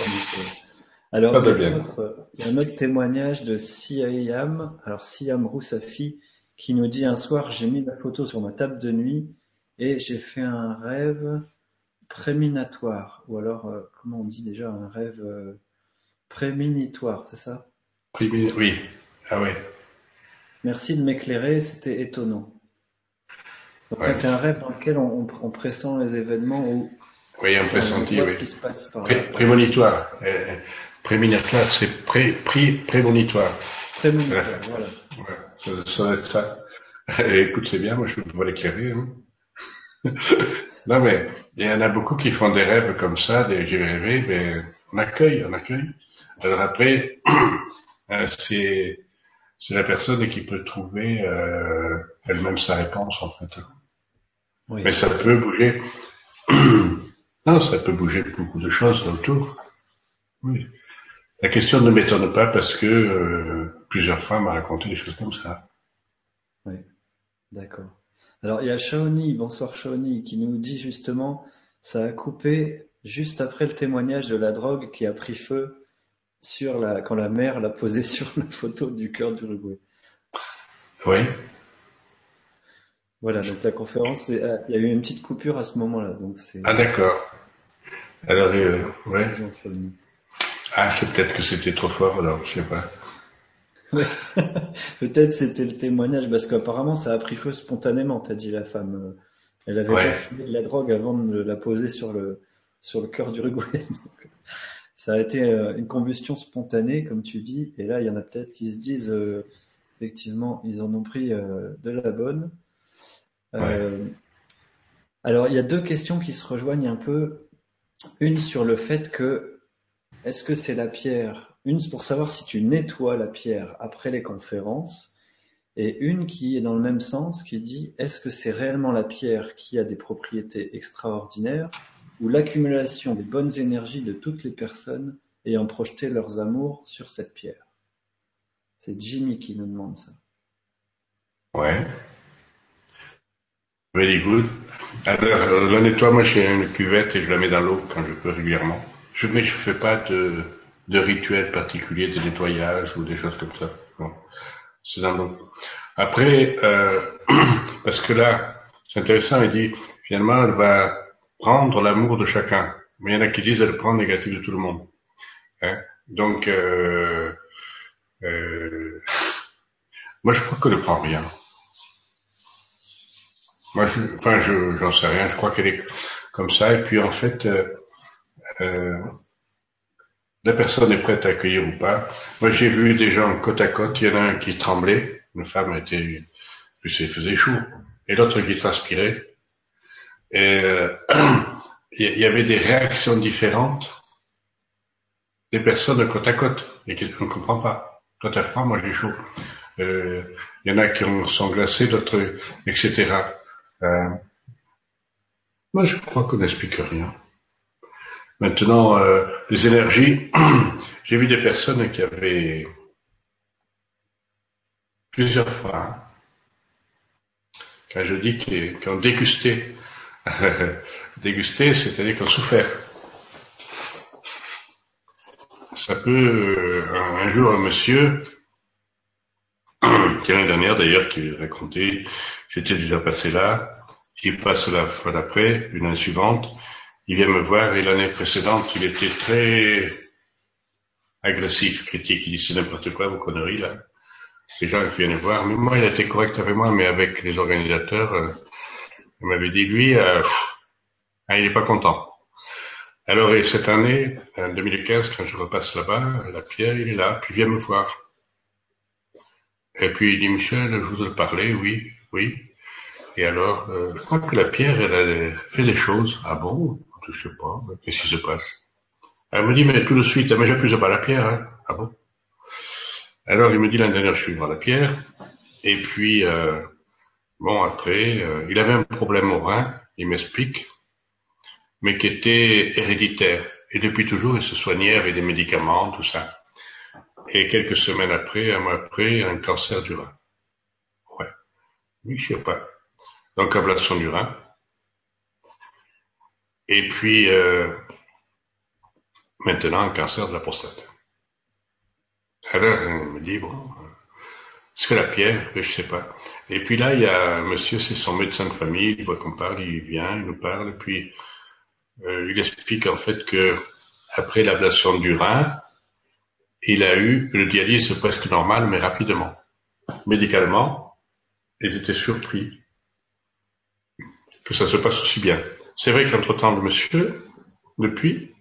Alors, il y, a un autre, il y, a un autre témoignage de Siam. Alors, Siam Roussafi qui nous dit un soir, j'ai mis la photo sur ma table de nuit et j'ai fait un rêve préminatoire. Ou alors, euh, comment on dit déjà, un rêve euh, préminitoire, c'est ça? Oui. Ah ouais. Merci de m'éclairer, c'était étonnant. C'est un rêve dans lequel on, pressent les événements où oui, un pressenti, oui. Ce qui se passe par prémonitoire. Euh, prémonitoire, c'est pré, pré, prémonitoire. Prémonitoire, voilà. Ça, doit être ça. Écoute, c'est bien, moi je peux l'éclairer. Hein. non mais, il y en a beaucoup qui font des rêves comme ça, des j'ai rêvé, mais on accueille, on accueille. Alors après, euh, c'est c'est la personne qui peut trouver euh, elle-même sa réponse en fait. Oui. Mais ça peut bouger. non, ça peut bouger beaucoup de choses autour. Oui. La question ne m'étonne pas parce que euh, plusieurs fois m'a raconté des choses comme ça. Oui, d'accord. Alors il y a Shaoni, bonsoir Shaoni, qui nous dit justement, ça a coupé juste après le témoignage de la drogue qui a pris feu sur la, quand la mère l'a posé sur la photo du cœur d'Uruguay. Oui. Voilà, donc la conférence, euh, il y a eu une petite coupure à ce moment-là. Donc c'est. Ah d'accord. Alors, euh, ouais. Ah, c'est peut-être que c'était trop fort, alors je sais pas. peut-être c'était le témoignage, parce qu'apparemment ça a pris feu spontanément, t'as dit la femme. Elle avait ouais. de la drogue avant de la poser sur le sur le cœur d'Uruguay. ça a été euh, une combustion spontanée, comme tu dis, et là, il y en a peut-être qui se disent, euh, effectivement, ils en ont pris euh, de la bonne. Alors, il y a deux questions qui se rejoignent un peu. Une sur le fait que, est-ce que c'est la pierre? Une, pour savoir si tu nettoies la pierre après les conférences, et une qui est dans le même sens, qui dit, est-ce que c'est réellement la pierre qui a des propriétés extraordinaires ou l'accumulation des bonnes énergies de toutes les personnes ayant projeté leurs amours sur cette pierre? C'est Jimmy qui nous demande ça. Ouais. Very good. Alors, le nettoie, moi j'ai une cuvette et je la mets dans l'eau quand je peux régulièrement. Je, mais je fais pas de, de rituel particulier de nettoyage ou des choses comme ça. C'est dans l'eau. Après, euh, parce que là, c'est intéressant, il dit, finalement, elle va prendre l'amour de chacun. Mais il y en a qui disent elle prend le négatif de tout le monde. Hein? Donc, euh, euh, moi je crois qu'elle ne prend rien. Moi, je, enfin, je, j'en sais rien. Je crois qu'elle est comme ça. Et puis en fait, euh, euh, la personne est prête à accueillir ou pas. Moi, j'ai vu des gens côte à côte. Il y en a un qui tremblait. Une femme était, il faisait chaud. Et l'autre qui transpirait. Et euh, il y avait des réactions différentes des personnes côte à côte et qu'on ne comprend pas. Toi t'as froid, moi j'ai chaud. Euh, il y en a qui sont glacés, d'autres, etc. Euh, moi je crois qu'on n'explique rien. Maintenant, euh, les énergies, j'ai vu des personnes qui avaient plusieurs fois, hein, quand je dis qu'ils ont dégusté Déguster, c'est-à-dire qu'on souffert. Ça peut, euh, un jour, un monsieur, qui l'année dernière d'ailleurs, qui racontait, j'étais déjà passé là, j'y passe la fois d'après, une année suivante, il vient me voir et l'année précédente, il était très agressif, critique, il dit c'est n'importe quoi, vos conneries là. Les gens viennent voir, mais moi il été correct avec moi, mais avec les organisateurs, euh, il m'avait dit, lui, euh, ah, il n'est pas content. Alors, et cette année, en 2015, quand je repasse là-bas, la pierre, il est là, puis il vient me voir. Et puis il dit, Michel, je voudrais parler, oui, oui. Et alors, euh, je crois que la pierre, elle fait des choses. Ah bon? Je sais pas, qu'est-ce qui se passe? Elle me dit, mais tout de suite, mais j'accuse pas la pierre, hein Ah bon? Alors il me dit, l'année dernière, je suis voir la pierre. Et puis, euh, Bon, après, euh, il avait un problème au rein, il m'explique. mais qui était héréditaire. Et depuis toujours, il se soignait avec des médicaments, tout ça. Et quelques semaines après, un mois après, un cancer du rein. Ouais. Oui, je sais pas. Donc, ablation du rein. Et puis, euh, maintenant, un cancer de la prostate. Alors, on me dit, bon, que la pierre, je sais pas. Et puis là, il y a un monsieur, c'est son médecin de famille, il voit qu'on parle, il vient, il nous parle, et puis euh, il explique en fait que après l'ablation du rein, il a eu le dialyse presque normal, mais rapidement. Médicalement, ils étaient surpris que ça se passe aussi bien. C'est vrai qu'entre-temps, le monsieur, depuis,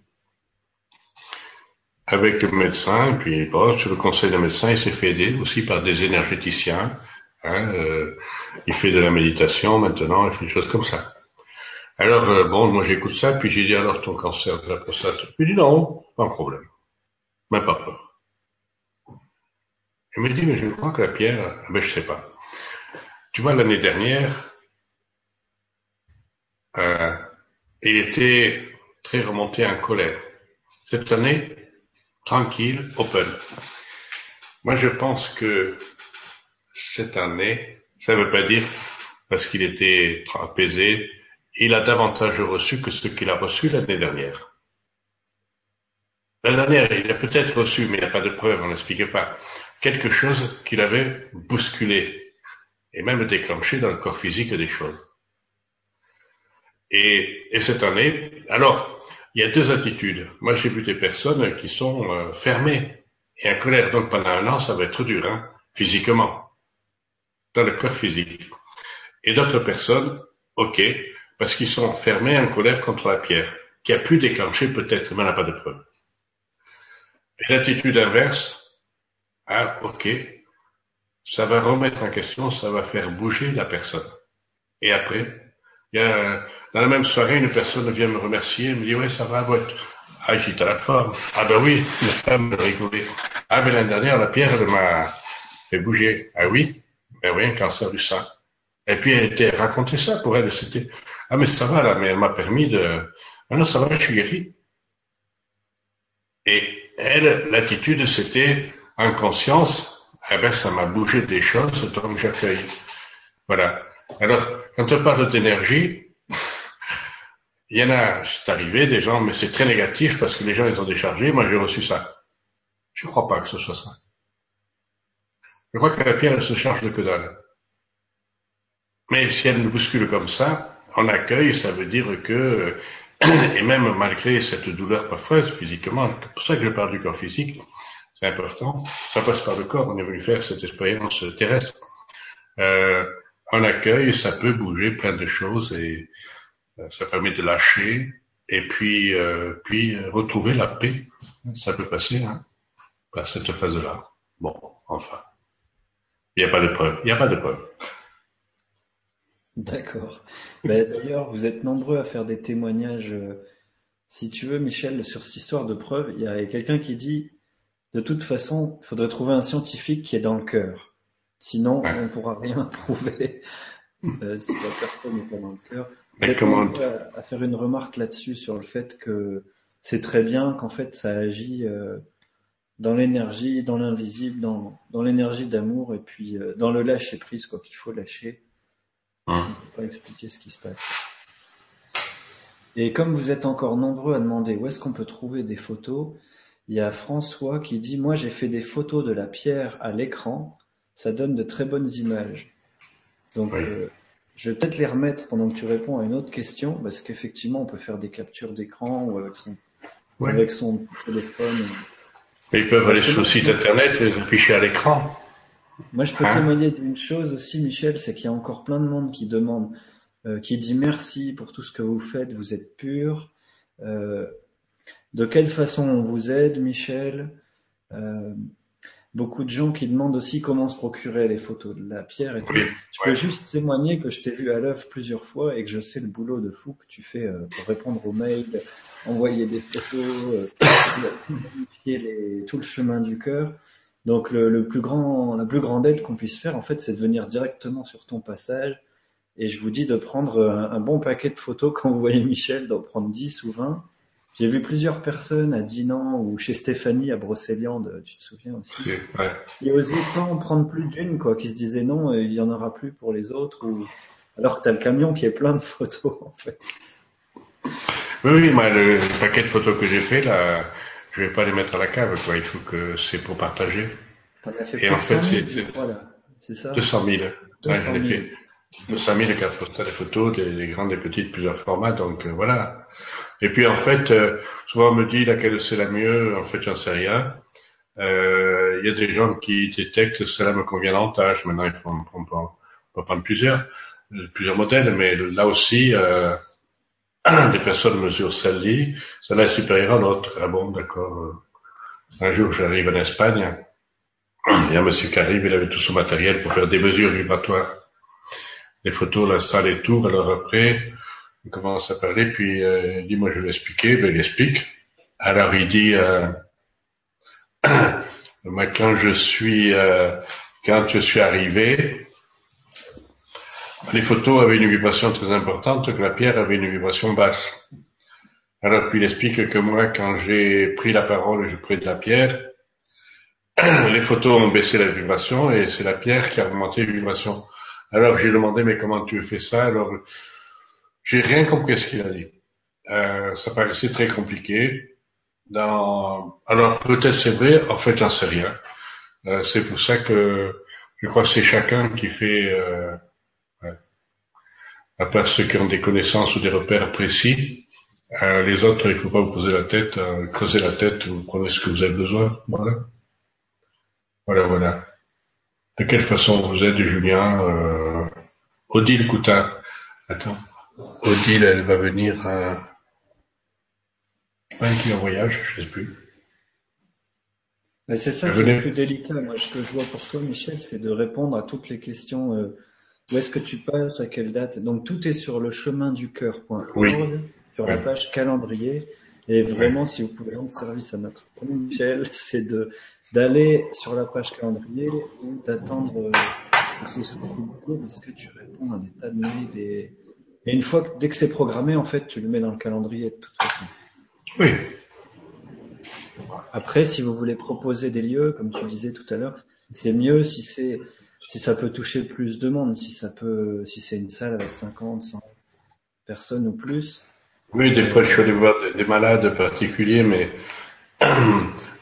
avec le médecin, puis bon, sur le conseil d'un médecin, il s'est fait aider aussi par des énergéticiens. Hein, euh, il fait de la méditation maintenant, il fait des choses comme ça. Alors, euh, bon, moi j'écoute ça, puis j'ai dit alors ton cancer de la prostate. Il dit non, pas un problème. Même pas peur. Il me dit, mais je crois que la pierre, ben je sais pas. Tu vois, l'année dernière, euh, il était très remonté en colère. Cette année, tranquille, open. Moi, je pense que cette année, ça ne veut pas dire parce qu'il était apaisé, il a davantage reçu que ce qu'il a reçu l'année dernière. L'année dernière, il a peut-être reçu, mais il n'y a pas de preuve, on n'explique pas, quelque chose qu'il avait bousculé et même déclenché dans le corps physique des choses. Et, et cette année, alors, il y a deux attitudes. Moi, j'ai vu des personnes qui sont euh, fermées et en colère. Donc, pendant un an, ça va être dur, hein, physiquement, dans le corps physique. Et d'autres personnes, ok, parce qu'ils sont fermés en colère contre la pierre, qui a pu déclencher peut-être, mais n'a pas de preuve. Et l'attitude inverse, ah, ok, ça va remettre en question, ça va faire bouger la personne. Et après, a, dans la même soirée, une personne vient me remercier, me dit, ouais, ça va, votre... Ah, j'étais à la forme. Ah ben oui, la femme rigolait. Ah, mais l'année dernière, la pierre, elle m'a fait bouger. Ah oui? Ben oui, un cancer du sein. Et puis, elle était raconté ça pour elle, c'était, ah, mais ça va, là, mais elle m'a permis de, ah non, ça va, je suis guéri. Et elle, l'attitude, c'était, en conscience, eh ben, ça m'a bougé des choses, donc j'accueille. Voilà. Alors, quand on parle d'énergie, il y en a, c'est arrivé, des gens, mais c'est très négatif parce que les gens, ils ont déchargé. Moi, j'ai reçu ça. Je ne crois pas que ce soit ça. Je crois que la pierre, elle se charge de que dalle. Mais si elle nous bouscule comme ça, on accueille, ça veut dire que, et même malgré cette douleur parfois physiquement, c'est pour ça que je parle du corps physique, c'est important, ça passe par le corps, on est venu faire cette expérience terrestre. Euh, on accueille, ça peut bouger plein de choses et euh, ça permet de lâcher et puis euh, puis euh, retrouver la paix. Ça peut passer hein, par cette phase-là. Bon, enfin, il n'y a pas de preuve. Il n'y a pas de preuve. D'accord. Ben, d'ailleurs, vous êtes nombreux à faire des témoignages. Si tu veux, Michel, sur cette histoire de preuve, il y a quelqu'un qui dit, de toute façon, il faudrait trouver un scientifique qui est dans le cœur. Sinon, on ne pourra rien prouver euh, si la personne n'est pas dans le cœur. À, à faire une remarque là-dessus sur le fait que c'est très bien qu'en fait ça agit euh, dans l'énergie, dans l'invisible, dans, dans l'énergie d'amour et puis euh, dans le lâcher prise quoi qu'il faut lâcher. On ne peut pas expliquer ce qui se passe. Et comme vous êtes encore nombreux à demander où est-ce qu'on peut trouver des photos, il y a François qui dit moi j'ai fait des photos de la pierre à l'écran ça donne de très bonnes images. Donc, euh, je vais peut-être les remettre pendant que tu réponds à une autre question, parce qu'effectivement, on peut faire des captures d'écran ou avec son, avec son téléphone. ils peuvent aller sur le site internet et les afficher à l'écran. Moi, je peux hein témoigner d'une chose aussi, Michel, c'est qu'il y a encore plein de monde qui demande, euh, qui dit merci pour tout ce que vous faites, vous êtes pur. Euh, de quelle façon on vous aide, Michel? Euh, beaucoup de gens qui demandent aussi comment se procurer les photos de la pierre et je peux juste témoigner que je t'ai vu à l'œuvre plusieurs fois et que je sais le boulot de fou que tu fais euh, pour répondre aux mails, envoyer des photos, euh, tout le chemin du cœur. Donc le, plus grand, la plus grande aide qu'on puisse faire, en fait, c'est de venir directement sur ton passage Et je vous dis de prendre un, bon paquet de photos quand vous voyez Michel, d'en prendre 10 ou 20. J'ai vu plusieurs personnes à Dinan ou chez Stéphanie à Brocéliande, tu te souviens aussi, ouais. qui osaient pas en prendre plus d'une, quoi, qui se disaient non, il y en aura plus pour les autres, ou alors que t'as le camion qui est plein de photos, en fait. Oui, oui, moi, le, paquet de photos que j'ai fait, là, je vais pas les mettre à la cave, quoi. Il faut que c'est pour partager. T'en as fait Et en fait, c'est, voilà. c'est ça. 200 000. 200 000. Ouais, 200 000 cartes des photos, des, grandes, des petites, plusieurs formats, donc euh, voilà. Et puis en fait, euh, souvent on me dit laquelle c'est la mieux, en fait j'en sais rien. Euh, il y a des gens qui détectent celle-là me convient davantage. Maintenant il faut, prendre plusieurs, plusieurs modèles, mais là aussi euh, des personnes mesurent celle-là, celle-là est supérieure à l'autre. Ah bon, d'accord. Un jour j'arrive en Espagne, il y a un monsieur qui arrive, il avait tout son matériel pour faire des mesures vibratoires. Les photos, la salle et tout, alors après, il commence à parler, puis euh, il dit, moi je vais expliquer, ben il explique. Alors il dit, euh, moi quand je suis, euh, quand je suis arrivé, les photos avaient une vibration très importante, que la pierre avait une vibration basse. Alors puis il explique que moi, quand j'ai pris la parole et je pris de la pierre, les photos ont baissé la vibration et c'est la pierre qui a augmenté la vibration. Alors j'ai demandé mais comment tu fais ça? Alors j'ai rien compris ce qu'il a dit. Euh, ça paraissait très compliqué. Dans... Alors peut-être c'est vrai, en fait j'en sais rien. Euh, c'est pour ça que je crois que c'est chacun qui fait, euh, à part ceux qui ont des connaissances ou des repères précis. Euh, les autres, il faut pas vous poser la tête, euh, creuser la tête, vous prenez ce que vous avez besoin. Voilà. Voilà, voilà. De quelle façon vous êtes, Julien euh, Odile Coutard. Attends. Odile, elle va venir à... Pas qui en voyage, je sais plus. c'est ça qui est le plus délicat. Moi, ce que je vois pour toi, Michel, c'est de répondre à toutes les questions. Euh, où est-ce que tu passes À quelle date Donc, tout est sur le chemin du cœur.org, oui. sur la page calendrier. Et vraiment, si vous pouvez rendre service à notre Michel, c'est de d'aller sur la page calendrier ou d'attendre euh, que ce soit publié parce que tu réponds à des tas de mails, des, et une fois que, dès que c'est programmé, en fait, tu le mets dans le calendrier de toute façon. Oui. Après, si vous voulez proposer des lieux, comme tu disais tout à l'heure, c'est mieux si c'est, si ça peut toucher plus de monde, si ça peut, si c'est une salle avec 50, 100 personnes ou plus. Oui, des fois, je suis allé voir des, malades particuliers, mais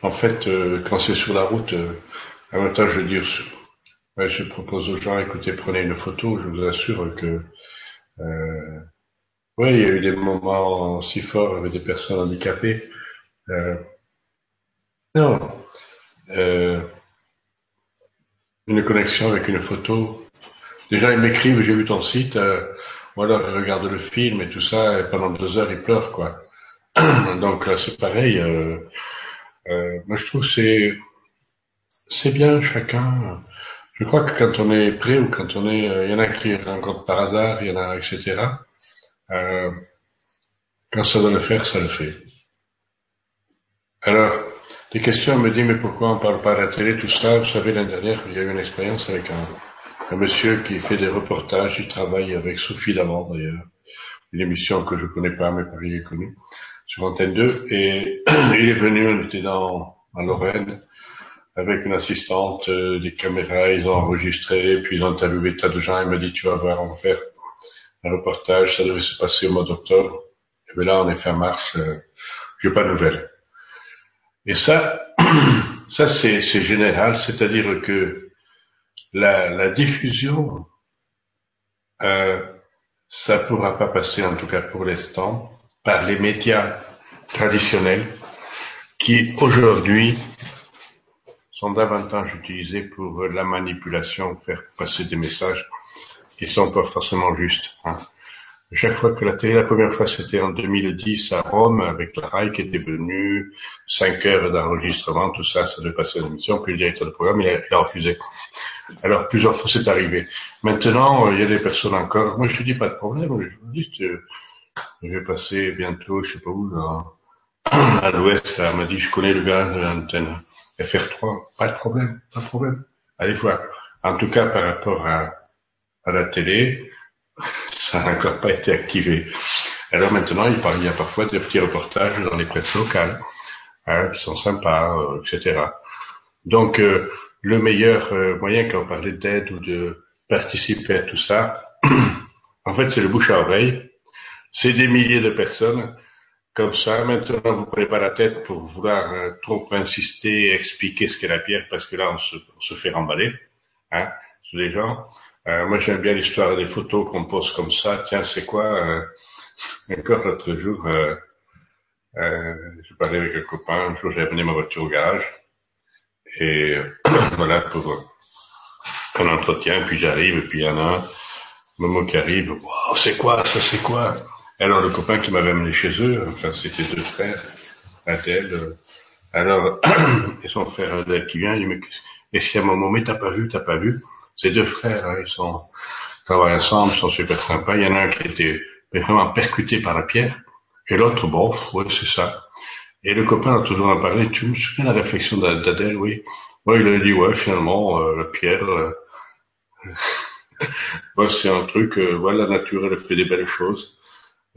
en fait, euh, quand c'est sur la route, euh, à même temps, je veux dire, je propose aux gens, écoutez, prenez une photo, je vous assure que euh, oui, il y a eu des moments si forts avec des personnes handicapées. Euh, non. Euh, une connexion avec une photo. Déjà, ils m'écrivent, j'ai vu ton site, euh, voilà, ils regardent le film et tout ça, et pendant deux heures, ils pleurent, quoi. Donc, c'est pareil. Euh, euh, moi, je trouve c'est c'est bien chacun. Je crois que quand on est prêt ou quand on est, euh, il y en a qui rencontrent par hasard, il y en a, etc. Euh, quand ça doit le faire, ça le fait. Alors, des questions me disent, mais pourquoi on parle pas à la télé, tout ça? Vous savez, l'année dernière, il y a eu une expérience avec un, monsieur qui fait des reportages, il travaille avec Sophie Lavant, d'ailleurs, une émission que je connais pas, mais Paris est connue, sur Antenne 2, et il est venu, on était dans, en Lorraine, avec une assistante, euh, des caméras, ils ont enregistré, puis ils ont interviewé tas de gens, il m'a dit, tu vas voir, on va faire un reportage, ça devait se passer au mois d'octobre. Et bien là, on est fin mars, euh, j'ai pas de nouvelles. Et ça, ça c'est général, c'est-à-dire que la, la diffusion, euh, ça pourra pas passer, en tout cas pour l'instant, par les médias traditionnels qui aujourd'hui sont davantage utilisés pour la manipulation, faire passer des messages qui sont pas forcément justes. Hein. Chaque fois que la télé, la première fois c'était en 2010 à Rome avec la RAI qui était venue, 5 heures d'enregistrement, tout ça, ça devait passer à l'émission, puis le directeur de programme, il a, refusé. Alors plusieurs fois c'est arrivé. Maintenant, il y a des personnes encore, moi je dis pas de problème, je dis, je vais passer bientôt, je sais pas où, à l'ouest, elle m'a dit, je connais le gars de l'antenne. FR3, pas de problème, pas de problème. Allez voir. En tout cas, par rapport à, la télé, ça n'a encore pas été activé. Alors maintenant, il y a parfois des petits reportages dans les presses locales, hein, qui sont sympas, euh, etc. Donc, euh, le meilleur euh, moyen quand on parlait d'aide ou de participer à tout ça, en fait, c'est le bouche à oreille. C'est des milliers de personnes comme ça. Maintenant, vous prenez pas la tête pour vouloir trop insister, expliquer ce qu'est la pierre, parce que là, on se, on se fait remballer, hein, les gens. Euh, moi, j'aime bien l'histoire des photos qu'on pose comme ça. Tiens, c'est quoi euh, Encore l'autre jour, euh, euh, je parlais avec un copain. Un jour, j'ai amené ma voiture au garage. Et voilà, pour un entretien. Puis j'arrive, et puis il y en a un, moment qui arrive. Wow, c'est quoi Ça, c'est quoi? Alors, le copain qui m'avait amené chez eux, enfin, c'était deux frères, Adèle. Euh, alors, et son frère Adèle qui vient, il dit, mais, est-ce y a un moment, mais t'as pas vu, t'as pas vu ces deux frères, hein, ils sont travaillent ensemble, ils sont super sympas. Il y en a un qui été vraiment percuté par la pierre, et l'autre, bon, oui, c'est ça. Et le copain a toujours en parlé. Tu me souviens de la réflexion d'Adèle, oui. Oui, il a dit, ouais, finalement, euh, la pierre, euh, c'est un truc, euh, la nature, elle fait des belles choses.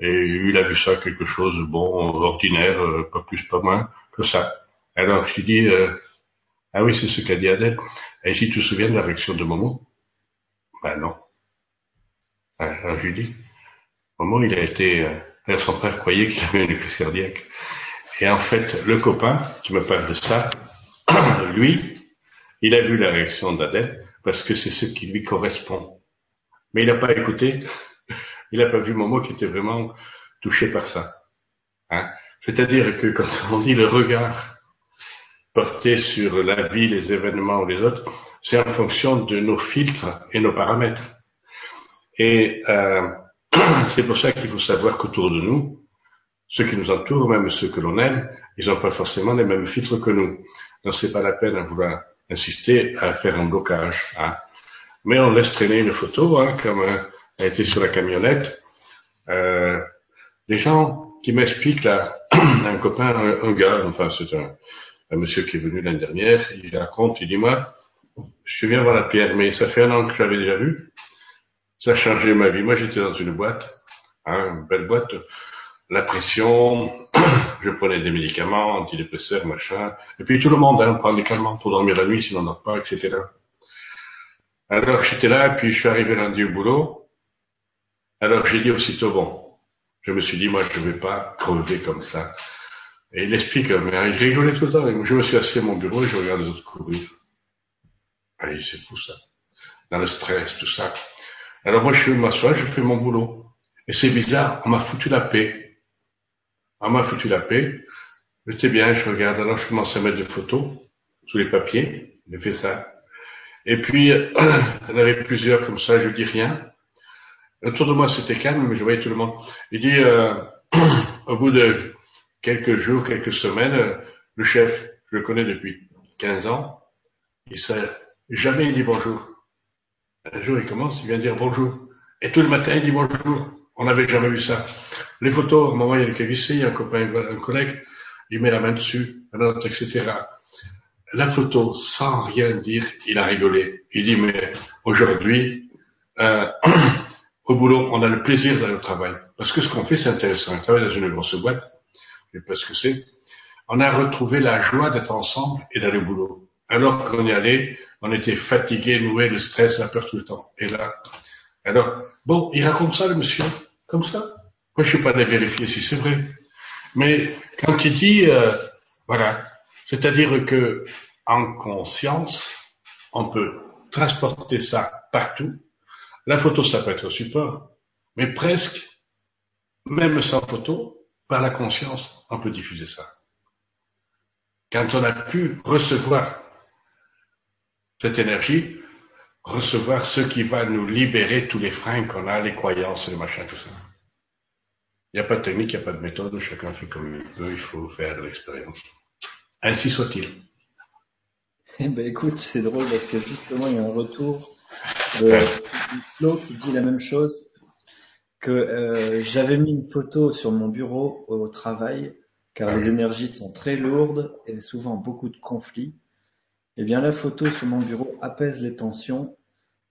Et il a vu ça quelque chose bon, ordinaire, euh, pas plus, pas moins que ça. Alors, je dis, ah oui, c'est ce qu'a dit Adèle. Et si tu te souviens de la réaction de Momo Ben non. Alors, je dis, Momo, il a été, euh, son frère croyait qu'il avait une crise cardiaque. Et en fait, le copain qui me parle de ça, lui, il a vu la réaction d'Adèle parce que c'est ce qui lui correspond. Mais il n'a pas écouté, il n'a pas vu Momo qui était vraiment touché par ça. Hein C'est-à-dire que quand on dit le regard porté sur la vie, les événements ou les autres, c'est en fonction de nos filtres et nos paramètres. Et euh, c'est pour ça qu'il faut savoir qu'autour de nous, ceux qui nous entourent, même ceux que l'on aime, ils n'ont pas forcément les mêmes filtres que nous. Donc c'est pas la peine de vouloir insister à faire un blocage. Hein. Mais on laisse traîner une photo, hein, comme euh, elle était sur la camionnette. Euh, les gens qui m'expliquent là, un copain, un, gars, enfin c'est un, monsieur qui est venu l'année dernière, il raconte, il dit moi, je viens voir la pierre, mais ça fait un an que je l'avais déjà vu. Ça a changé ma vie. Moi, j'étais dans une boîte, hein, une belle boîte. La pression, je prenais des médicaments, antidépresseurs, machin. Et puis tout le monde hein, prend des calmants pour dormir la nuit, sinon on dort pas, etc. Alors j'étais là, puis je suis arrivé lundi au boulot. Alors j'ai dit aussitôt bon. Je me suis dit, moi, je ne vais pas crever comme ça. Et il explique, mais il rigolait tout le temps. Je me suis assis à mon bureau et je regarde les autres courir. Allez, c'est fou ça. Dans le stress, tout ça. Alors moi, je m'assois, je fais mon boulot. Et c'est bizarre, on m'a foutu la paix. On m'a foutu la paix. J'étais bien, je regarde. Alors je commence à mettre des photos sous les papiers. J'ai fait ça. Et puis, il y en avait plusieurs comme ça, je dis rien. Autour de moi, c'était calme, mais je voyais tout le monde. Il dit, euh, au bout de quelques jours, quelques semaines, euh, le chef, je le connais depuis 15 ans, il sait jamais il dit bonjour. Un jour, il commence, il vient dire bonjour. Et tout le matin, il dit bonjour. On n'avait jamais vu ça. Les photos, au où il y a le KVC, un copain, un collègue, il met la main dessus, un autre, etc. La photo, sans rien dire, il a rigolé. Il dit, mais aujourd'hui, euh, au boulot, on a le plaisir d'aller au travail. Parce que ce qu'on fait, c'est intéressant. On travaille dans une grosse boîte je sais pas ce que c'est, on a retrouvé la joie d'être ensemble et d'aller au boulot. Alors qu'on y allait, on était fatigué, noué, le stress, la peur tout le temps. Et là, alors, bon, il raconte ça, le monsieur, comme ça. Moi, je suis pas allé vérifier si c'est vrai. Mais quand il dit, euh, voilà, c'est-à-dire que en conscience, on peut transporter ça partout. La photo, ça peut être un support, mais presque, même sans photo, par la conscience, on peut diffuser ça. Quand on a pu recevoir cette énergie, recevoir ce qui va nous libérer tous les freins qu'on a, les croyances, les machins, tout ça. Il n'y a pas de technique, il n'y a pas de méthode, chacun fait comme il veut, il faut faire l'expérience. Ainsi soit-il. Eh ben écoute, c'est drôle parce que justement il y a un retour de Flo qui dit la même chose que euh, j'avais mis une photo sur mon bureau au travail, car les énergies sont très lourdes et souvent beaucoup de conflits. Eh bien, la photo sur mon bureau apaise les tensions.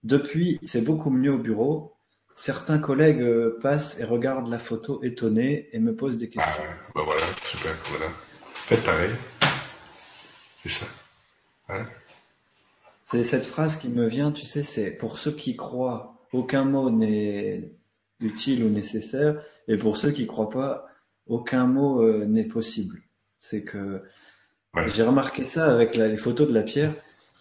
Depuis, c'est beaucoup mieux au bureau. certains collègues euh, passent et regardent la photo étonnés et me posent des questions. Ah, bah voilà, super, voilà. Faites pareil. C'est ça. C'est cette phrase qui me vient, tu sais, c'est pour ceux qui croient, aucun mot n'est utile ou nécessaire, et pour ceux qui croient pas, aucun mot euh, n'est possible. C'est que j'ai remarqué ça avec les photos de la pierre.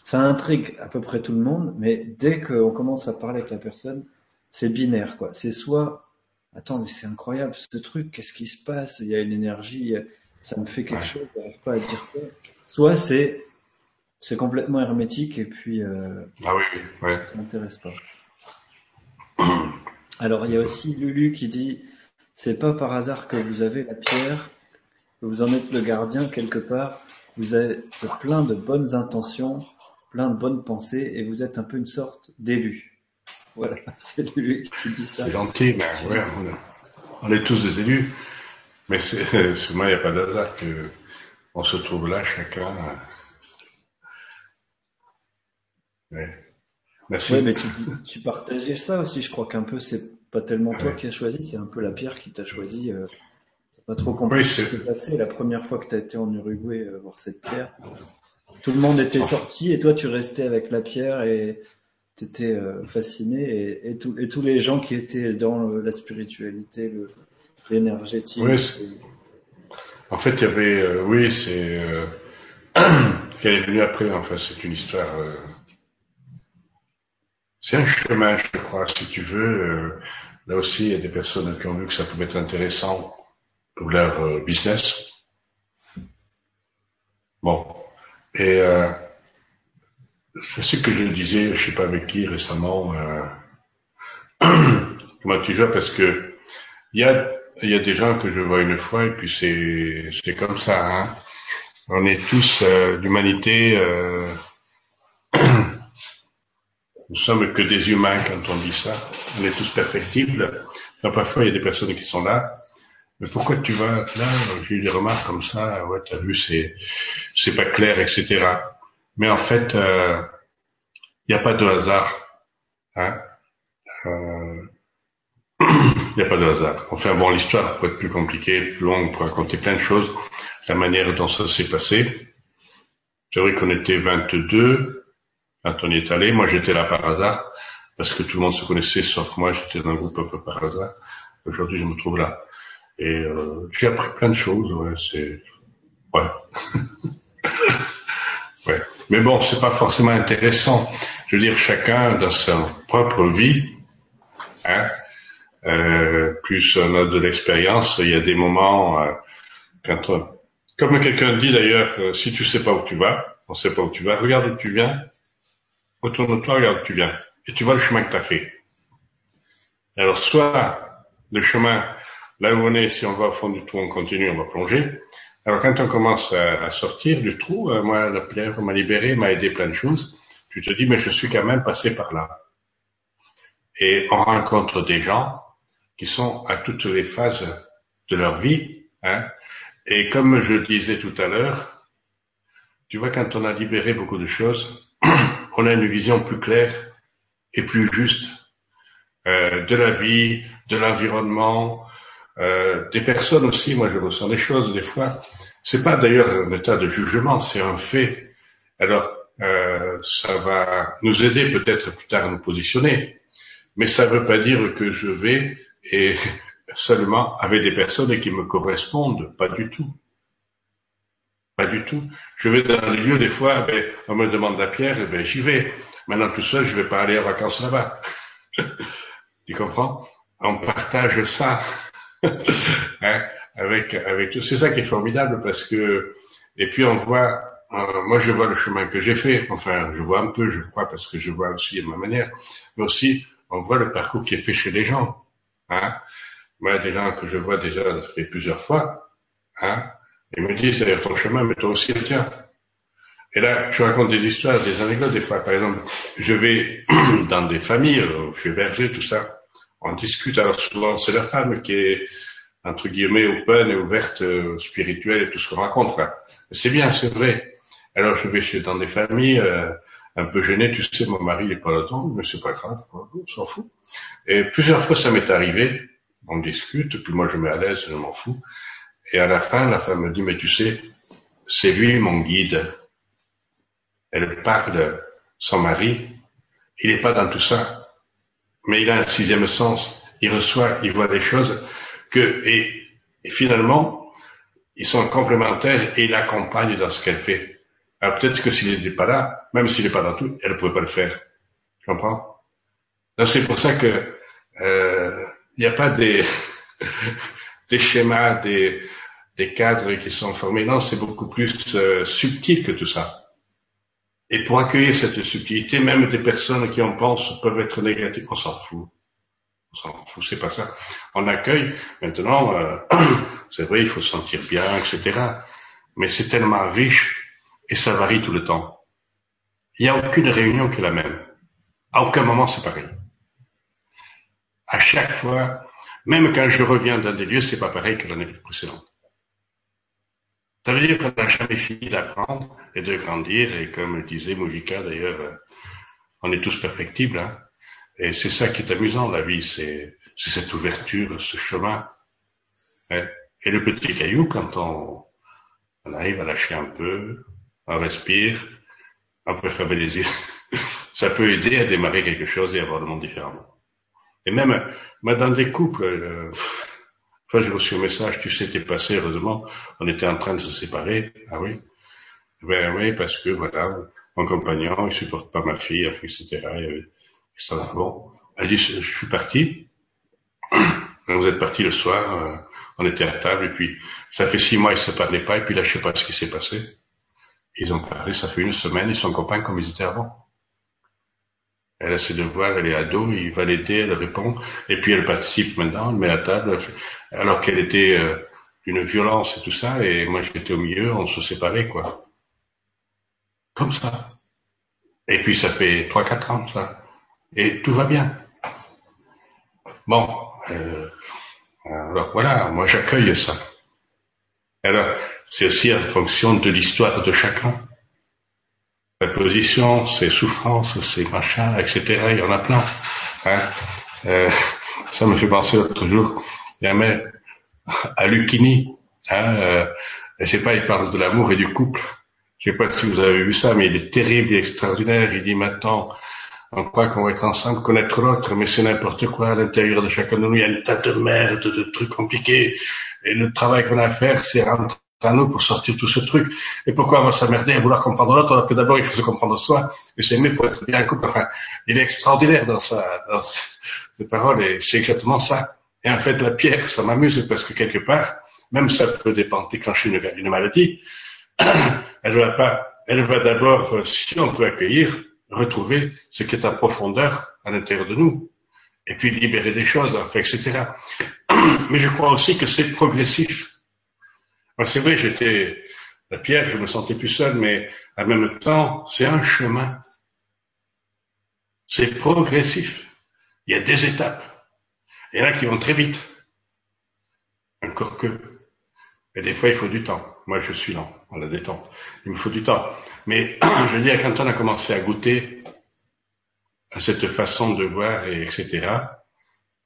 Ça intrigue à peu près tout le monde, mais dès qu'on commence à parler avec la personne, c'est binaire, quoi. C'est soit, attends, mais c'est incroyable ce truc, qu'est-ce qui se passe? Il y a une énergie, ça me fait quelque chose, j'arrive pas à dire quoi. Soit c'est, c'est complètement hermétique et puis, euh, ah oui, oui, ça m'intéresse pas. Alors il y a aussi Lulu qui dit, c'est pas par hasard que vous avez la pierre, que vous en êtes le gardien quelque part. Vous avez plein de bonnes intentions, plein de bonnes pensées, et vous êtes un peu une sorte d'élu. Voilà, c'est lui qui dit ça. C'est gentil, mais ouais, on, est tous des élus. Mais c'est, moi, il n'y a pas d'hasard que on se trouve là, chacun. Ouais. Merci. Oui, mais tu, tu partageais ça aussi. Je crois qu'un peu, c'est pas tellement toi qui as choisi, c'est un peu la pierre qui t'a choisi. Euh, c'est pas trop compliqué ce qui s'est passé la première fois que tu as été en Uruguay euh, voir cette pierre. Tout le monde était sorti et toi tu restais avec la pierre et tu étais euh, fasciné et, et, et, tous les gens qui étaient dans la spiritualité, l'énergétique. Oui, en fait, il y avait, oui, c'est qui est venu après. Enfin, c'est une histoire c'est un chemin, je crois, si tu veux. Euh, là aussi, il y a des personnes qui ont vu que ça pouvait être intéressant pour leur euh, business. Bon. Et euh, c'est ce que je disais, je sais pas avec qui récemment, comment tu vois, parce que il y a, y a des gens que je vois une fois et puis c'est, c'est comme ça. Hein. On est tous d'humanité nous sommes que des humains quand on dit ça. On est tous perfectibles. parfois, il y a des personnes qui sont là. Mais pourquoi tu vas là? J'ai eu des remarques comme ça. Ouais, t'as vu, c'est c'est pas clair, etc. Mais en fait, il euh, n'y a pas de hasard. Hein euh, il n'y a pas de hasard. Enfin bon, l'histoire peut être plus compliquée, plus longue, pour raconter plein de choses. La manière dont ça s'est passé. C'est vrai qu'on était 22, quand on y est allé. Moi, j'étais là par hasard, parce que tout le monde se connaissait, sauf moi, j'étais dans un groupe un peu par hasard. Aujourd'hui, je me trouve là. Et euh, j'ai appris plein de choses, ouais, c'est... Ouais. ouais. Mais bon, c'est pas forcément intéressant. Je veux dire, chacun dans sa propre vie, hein, euh, plus on a de l'expérience, il y a des moments, euh, quand. Comme quelqu'un dit d'ailleurs, euh, si tu sais pas où tu vas, on sait pas où tu vas, regarde où tu viens, Retourne-toi, regarde où tu viens. Et tu vois le chemin que tu as fait. Alors, soit le chemin, là où on est, si on va au fond du trou, on continue, on va plonger. Alors, quand on commence à, sortir du trou, euh, moi, la pierre m'a libéré, m'a aidé plein de choses. Tu te dis, mais je suis quand même passé par là. Et on rencontre des gens qui sont à toutes les phases de leur vie. Hein. Et comme je disais tout à l'heure, tu vois, quand on a libéré beaucoup de choses, on a une vision plus claire et plus juste euh, de la vie, de l'environnement, euh, des personnes aussi. Moi, je ressens des choses des fois. C'est pas d'ailleurs un état de jugement, c'est un fait. Alors, euh, ça va nous aider peut-être plus tard à nous positionner, mais ça ne veut pas dire que je vais seulement avec des personnes qui me correspondent, pas du tout. Pas du tout. Je vais dans les lieux, des fois, ben, on me demande la pierre, ben, j'y vais. Maintenant, tout seul, je vais pas aller en vacances là-bas. tu comprends? On partage ça. hein, avec, avec tout. C'est ça qui est formidable parce que, et puis on voit, euh, moi je vois le chemin que j'ai fait. Enfin, je vois un peu, je crois, parce que je vois aussi de ma manière. Mais aussi, on voit le parcours qui est fait chez les gens. Hein. Moi, des gens que je vois déjà fait plusieurs fois. Hein et me disent, c'est ton chemin, mais toi aussi le tien. Et là, je raconte des histoires, des anecdotes des fois. Par exemple, je vais dans des familles, euh, je suis berger, tout ça. On discute, alors souvent c'est la femme qui est, entre guillemets, open et ouverte, euh, spirituelle et tout ce qu'on raconte. C'est bien, c'est vrai. Alors je vais chez, dans des familles, euh, un peu gêné, tu sais, mon mari n'est pas là mais c'est pas grave, on s'en fout. Et plusieurs fois, ça m'est arrivé, on discute, puis moi je mets à l'aise, je m'en fous. Et à la fin, la femme me dit, mais tu sais, c'est lui mon guide. Elle parle son mari, il n'est pas dans tout ça, mais il a un sixième sens, il reçoit, il voit des choses que, et, finalement, ils sont complémentaires et il l'accompagne dans ce qu'elle fait. Alors peut-être que s'il n'était pas là, même s'il n'est pas dans tout, elle ne pouvait pas le faire. Tu comprends? C'est pour ça que euh, il n'y a pas des, des schémas, des, des cadres qui sont formés. Non, c'est beaucoup plus euh, subtil que tout ça. Et pour accueillir cette subtilité, même des personnes qui en pensent peuvent être négatives. On s'en fout. On s'en fout, c'est pas ça. On accueille. Maintenant, euh, c'est vrai, il faut se sentir bien, etc. Mais c'est tellement riche et ça varie tout le temps. Il n'y a aucune réunion qui est la même. À aucun moment c'est pareil. À chaque fois, même quand je reviens dans des lieux, c'est pas pareil que l'année précédente. Ça veut dire qu'on n'a jamais fini d'apprendre et de grandir, et comme disait Moujika d'ailleurs, euh, on est tous perfectibles, hein. et c'est ça qui est amusant, la vie, c'est cette ouverture, ce chemin. Hein. Et le petit caillou, quand on, arrive à lâcher un peu, on respire, on peut faire plaisir, ça peut aider à démarrer quelque chose et à voir le monde différemment. Et même, dans des couples, euh, j'ai reçu un message, tu sais, t'es passé, heureusement, on était en train de se séparer. Ah oui? Ben oui, parce que voilà, mon compagnon, il supporte pas ma fille, etc. Bon. Elle dit, je, suis parti. Vous êtes parti le soir, euh, on était à table, et puis ça fait six mois, ils se parlaient pas, et puis là, je sais pas ce qui s'est passé. Ils ont parlé, ça fait une semaine, ils sont copains comme ils étaient avant. Elle a ses devoirs, elle est ado, il va l'aider, elle répond, et puis elle participe maintenant, elle met la table, alors qu'elle était euh, d'une violence et tout ça, et moi j'étais au milieu, on se séparait, quoi. Comme ça. Et puis ça fait trois, quatre ans, ça. Et tout va bien. Bon, euh, alors voilà, moi j'accueille ça. Alors, c'est aussi en fonction de l'histoire de chacun la position, ses souffrances, ses machins, etc. Il y en a plein. Hein. Euh, ça me fait penser l'autre jour, il y a un mec à Lucchini, hein, euh, je sais pas, il parle de l'amour et du couple. Je sais pas si vous avez vu ça, mais il est terrible, et extraordinaire. Il dit maintenant, on croit qu'on va être ensemble, connaître l'autre, mais c'est n'importe quoi à l'intérieur de chacun de nous. Il y a une tas de merde, de trucs compliqués. Et le travail qu'on a à faire, c'est rentrer nous pour sortir tout ce truc. Et pourquoi va s'emmerder à vouloir comprendre l'autre alors que d'abord il faut se comprendre soi et s'aimer pour être bien un couple. Enfin, il est extraordinaire dans sa, dans ses paroles et c'est exactement ça. Et en fait, la pierre, ça m'amuse parce que quelque part, même ça peut déclencher une, une maladie, elle va pas, elle va d'abord, si on peut accueillir, retrouver ce qui est en profondeur à l'intérieur de nous. Et puis libérer des choses, enfin, etc. Mais je crois aussi que c'est progressif c'est vrai, j'étais la pierre, je me sentais plus seul, mais en même temps, c'est un chemin. C'est progressif. Il y a des étapes. Il y en a qui vont très vite. Encore que. Et des fois, il faut du temps. Moi, je suis lent à la détente. Il me faut du temps. Mais je veux dire, quand on a commencé à goûter à cette façon de voir, et etc.,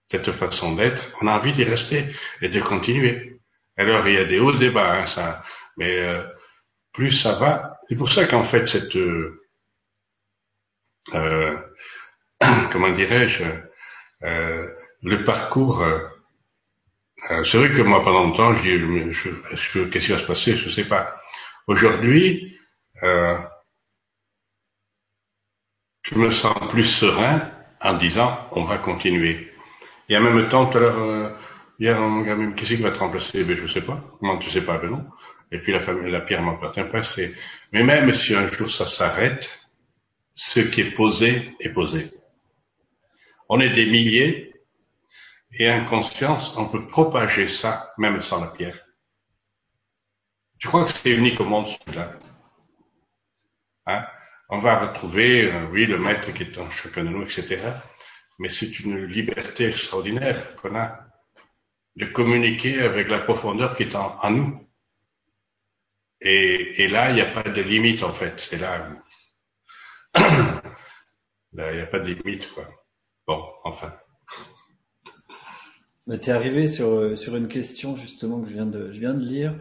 cette façon d'être, on a envie d'y rester et de continuer. Alors il y a des hauts débats, hein, ça, mais euh, plus ça va. C'est pour ça qu'en fait cette euh, euh comment dirais-je euh, le parcours. c'est vrai que moi pendant longtemps, je dis, je, qu'est-ce qui va se passer, je ne sais pas. Aujourd'hui, je me sens plus serein en disant on va continuer. Et en même temps, tout à l'heure Hier, on m'a dit, qui va te remplacer Ben, je sais pas. Comment tu sais pas? Ben non. Et puis la famille, la pierre m'appartient pas. C'est, mais même si un jour ça s'arrête, ce qui est posé est posé. On est des milliers et en conscience, on peut propager ça même sans la pierre. Je crois que c'est unique au monde celui-là? Hein? On va retrouver, euh, oui, le maître qui est en chacun de nous, etc. Mais c'est une liberté extraordinaire qu'on a de communiquer avec la profondeur qui est en, nous. Et, là, il n'y a pas de limite en fait. C'est là Là, il n'y a pas de limite, quoi. Bon, enfin. Tu es arrivé sur, euh, sur une question justement que je viens de, je viens de lire.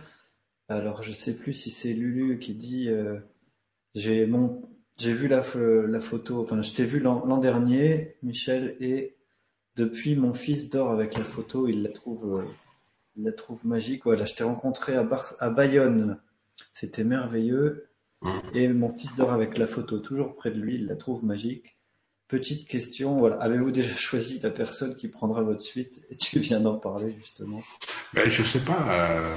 Alors, je sais plus si c'est Lulu qui dit euh, j'ai j'ai vu la, la photo, enfin, je t'ai vu l'an dernier, Michel, et depuis, mon fils dort avec la photo, il la trouve, euh, il la trouve magique. Voilà, je t'ai rencontré à, à Bayonne, c'était merveilleux. Mmh. Et mon fils dort avec la photo toujours près de lui, il la trouve magique. Petite question, voilà, avez-vous déjà choisi la personne qui prendra votre suite? Et tu viens d'en parler justement. Ben, je sais pas. Euh,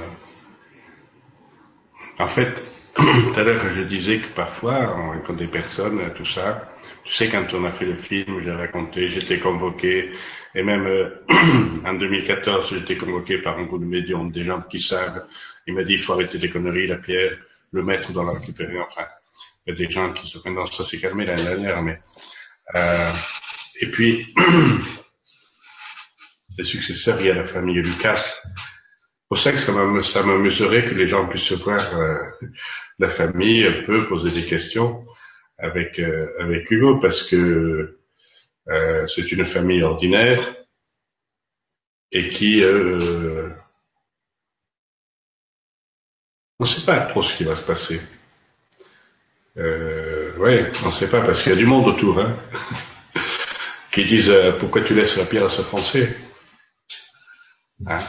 en fait, tout à l'heure je disais que parfois on rencontre des personnes, tout ça. Tu sais, quand on a fait le film, j'ai raconté, j'étais convoqué, et même euh, en 2014, j'étais convoqué par un groupe de médiums, des gens qui savent. Il m'a dit, il faut arrêter des conneries, la pierre, le mettre dans la récupérer. Enfin, il y a des gens qui se maintenant ça s'est calmé l'année dernière, mais euh, et puis, les successeurs, il y a la famille Lucas. Pour ça que ça m'amuserait que les gens puissent voir euh, la famille un peu poser des questions avec euh, avec Hugo parce que euh, c'est une famille ordinaire et qui euh, on ne sait pas trop ce qui va se passer. Euh, ouais, on ne sait pas parce qu'il y a du monde autour, hein, qui disent euh, pourquoi tu laisses la pierre à ce Français? Hein?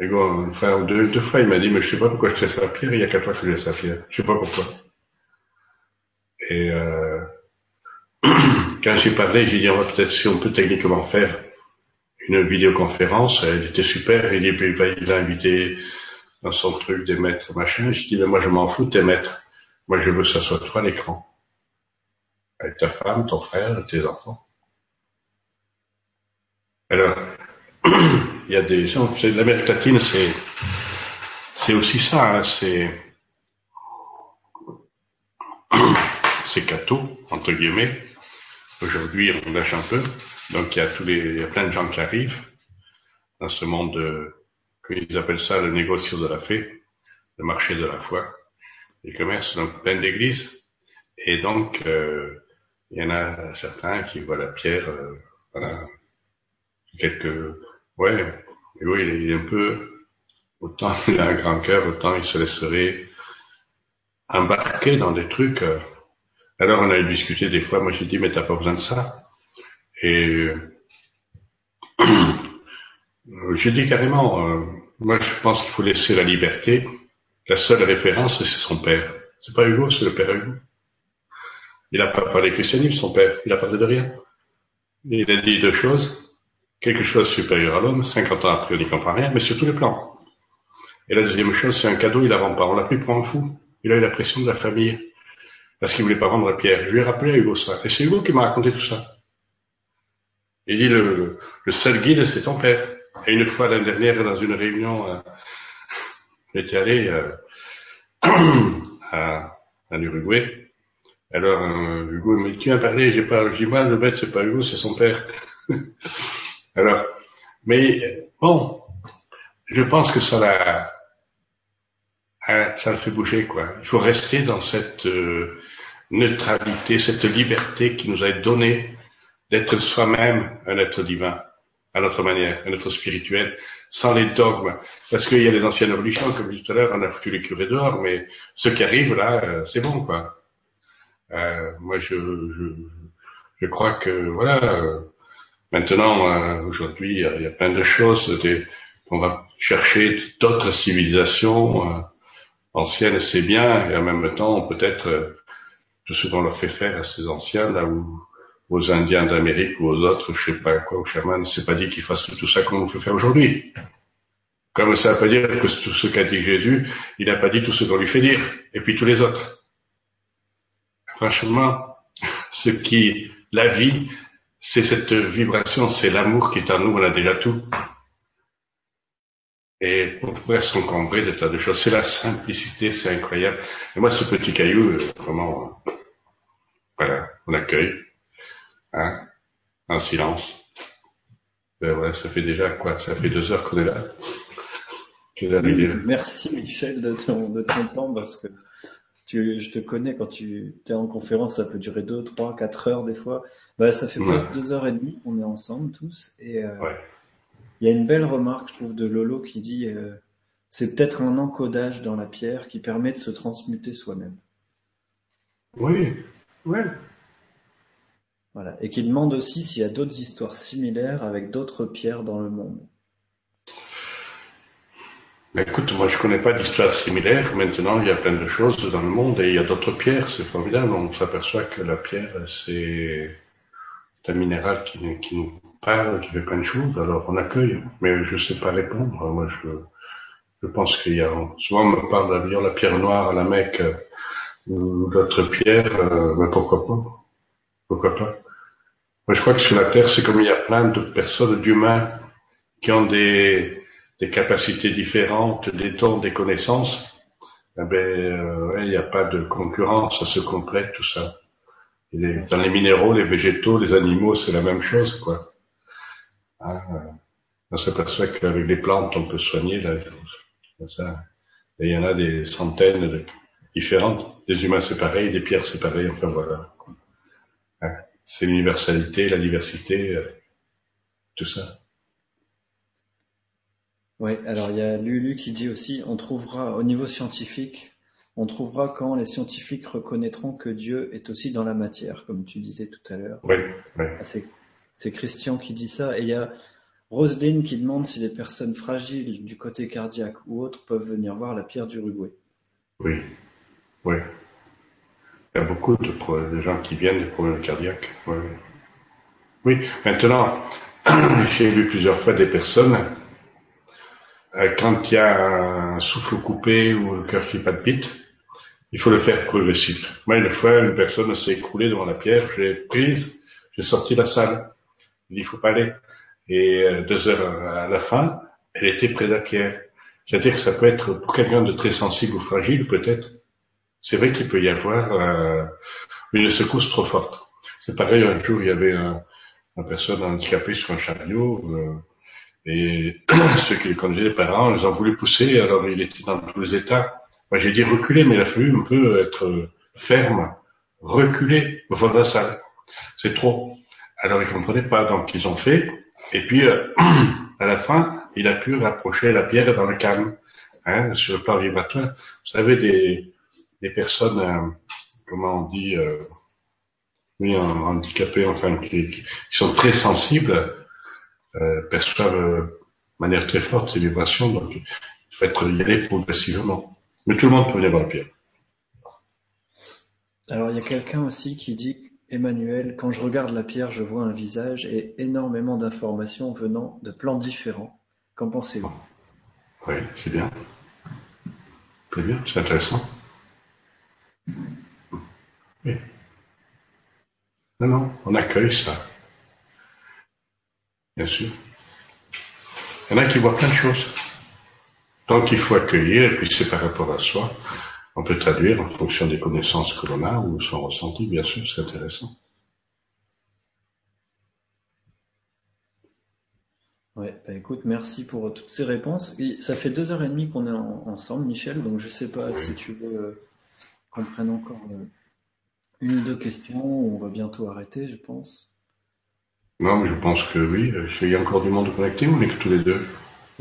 Et bon, fois deux, deux fois, il m'a dit mais je sais pas pourquoi je te laisse la pierre. Il y a qu'à toi que je laisse la pierre. Je sais pas pourquoi. Et euh, quand j'ai parlé, j'ai dit on va peut-être si on peut techniquement faire une vidéoconférence. Elle était super. Il, il a invité dans son truc des maîtres machin. J'ai dit mais moi je m'en fous tes maîtres. Moi, je veux que ça soit toi l'écran. Avec ta femme, ton frère, tes enfants. Alors, il y a des gens, l'Amérique latine, c'est, c'est aussi ça, hein, c'est, c'est catho, entre guillemets. Aujourd'hui, on lâche un peu. Donc, il y a tous les, il y a plein de gens qui arrivent dans ce monde, de, ils appellent ça le négocio de la fée, le marché de la foi les commerces donc plein d'églises. Et donc, euh, il y en a certains qui voient la pierre, euh, voilà, quelques, ouais, et oui, il est un peu, autant il a un grand cœur, autant il se laisserait embarquer dans des trucs. Euh. Alors on a eu discuté des fois, moi j'ai dit, mais t'as pas besoin de ça. Et j'ai dit carrément, moi je pense qu'il faut laisser la liberté la seule référence, c'est son père. C'est pas Hugo, c'est le père Hugo. Il n'a pas parlé christianisme, son père. Il a parlé de rien. Il a dit deux choses. Quelque chose supérieur à l'homme. 50 ans après, on n'y comprend rien, mais sur tous les plans. Et la deuxième chose, c'est un cadeau, il la rend pas. On l'a pris pour un fou. Il a eu la pression de la famille. Parce qu'il voulait pas rendre Pierre. Je lui ai rappelé à Hugo ça. Et c'est Hugo qui m'a raconté tout ça. Il dit, le, le seul guide, c'est ton père. Et une fois l'année dernière, dans une réunion, euh, J'étais allé euh, à, à l'Uruguay. Alors euh, Hugo me dit tu as parlé, j'ai pas, j'ai mal, le bête c'est pas Hugo, c'est son père. Alors, mais bon, je pense que ça l'a, hein, ça le fait bouger quoi. Il faut rester dans cette euh, neutralité, cette liberté qui nous a été donnée d'être soi-même un être divin à notre manière, à notre spirituel, sans les dogmes. Parce qu'il y a les anciennes religions, comme je disais tout à l'heure, on a foutu les curés dehors, mais ce qui arrive là, euh, c'est bon, quoi. Euh, moi, je, je, je, crois que, voilà, euh, maintenant, aujourd'hui, il y, a plein de choses, des, on va chercher d'autres civilisations anciennes, c'est bien, et en même temps, peut-être, tout ce qu'on leur fait faire à ces anciens, là où aux Indiens d'Amérique ou aux autres, je sais pas quoi, aux chamans, c'est pas dit qu'ils fassent tout ça comme on peut faire aujourd'hui. Comme ça veut pas dire que tout ce qu'a dit Jésus, il n'a pas dit tout ce qu'on lui fait dire, et puis tous les autres. Franchement, ce qui, la vie, c'est cette vibration, c'est l'amour qui est en nous, on a déjà tout. Et on pourrait s'encombrer de tas de choses. C'est la simplicité, c'est incroyable. Et moi, ce petit caillou, euh, vraiment, voilà, on accueille. Hein en silence. Ben ouais, ça fait déjà quoi? Ça fait deux heures qu'on est là. Merci Michel de ton, de ton temps parce que je te connais quand tu es en conférence, ça peut durer deux, trois, quatre heures des fois. Bah, ça fait presque deux heures et demie qu'on est ensemble tous. Et euh, il y a une belle remarque, je trouve, de Lolo qui dit euh, c'est peut-être un encodage dans la pierre qui permet de se transmuter soi-même. Oui, ouais. Voilà. Et qui demande aussi s'il y a d'autres histoires similaires avec d'autres pierres dans le monde. écoute, moi je connais pas d'histoire similaire. Maintenant, il y a plein de choses dans le monde et il y a d'autres pierres. C'est formidable. On s'aperçoit que la pierre, c'est un minéral qui, qui, nous parle, qui fait plein de choses. Alors on accueille, mais je sais pas répondre. Moi, je, je pense qu'il y a. Souvent, on me parle de la pierre noire la Mecque ou d'autres pierres. Euh, mais pourquoi pas? Pourquoi pas? Moi, je crois que sur la Terre, c'est comme il y a plein de personnes, d'humains, qui ont des des capacités différentes, des dons, des connaissances, eh ben, euh, il n'y a pas de concurrence, ça se complète tout ça. dans les minéraux, les végétaux, les animaux, c'est la même chose, quoi. Euh, on s'aperçoit qu'avec les plantes, on peut soigner la ça. Et il y en a des centaines de différentes. Des humains c'est pareil, des pierres c'est pareil, enfin voilà. Hein, c'est l'universalité, la diversité, euh, tout ça. Oui, alors il y a Lulu qui dit aussi, on trouvera au niveau scientifique, on trouvera quand les scientifiques reconnaîtront que Dieu est aussi dans la matière, comme tu disais tout à l'heure. Oui, oui. Ah, c'est Christian qui dit ça, et il y a Roselyne qui demande si les personnes fragiles du côté cardiaque ou autres peuvent venir voir la pierre d'Uruguay. Oui, oui. Il y a beaucoup de, gens qui viennent des problèmes cardiaques. Oui, oui. maintenant, j'ai vu plusieurs fois des personnes euh, quand il y a un souffle coupé ou le cœur qui palpite, il faut le faire progressif. Moi, une fois, une personne s'est écroulée devant la pierre, j'ai prise, j'ai sorti la salle. Il faut pas aller. Et euh, deux heures à la fin, elle était près de pierre. C'est-à-dire que ça peut être pour quelqu'un de très sensible ou fragile, peut-être. C'est vrai qu'il peut y avoir euh, une secousse trop forte. C'est pareil, un jour, il y avait un, une personne handicapée sur un chariot. Euh, et ceux qui conduisaient, les parents, ils ont voulu pousser, alors il était dans tous les états. Moi j'ai dit reculer, mais il a fallu un peu être ferme, reculer au fond de la salle. C'est trop. Alors ils comprenaient pas, donc ils ont fait. Et puis euh, à la fin, il a pu rapprocher la pierre dans le calme, hein, sur le plan vibratoire. Vous savez, des, des personnes, euh, comment on dit, euh, oui, handicapées, enfin, qui, qui, sont très sensibles, euh, perçoivent euh, de manière très forte ces vibrations, donc il faut être y aller progressivement. Mais tout le monde peut venir voir la pierre. Alors il y a quelqu'un aussi qui dit Emmanuel, quand je regarde la pierre, je vois un visage et énormément d'informations venant de plans différents. Qu'en pensez-vous? Oui, c'est bien. Très bien, c'est intéressant. Oui. Non, non, on accueille ça. Bien sûr. Il y en a qui voient plein de choses. Donc il faut accueillir, et puis c'est par rapport à soi. On peut traduire en fonction des connaissances que l'on a ou son ressenti, bien sûr, c'est intéressant. Ouais, bah écoute, merci pour toutes ces réponses. ça fait deux heures et demie qu'on est ensemble, Michel, donc je sais pas si tu veux euh, qu'on prenne encore euh, une ou deux questions, on va bientôt arrêter, je pense. Non, mais je pense que oui. Il y a encore du monde connecté ou on est que tous les deux?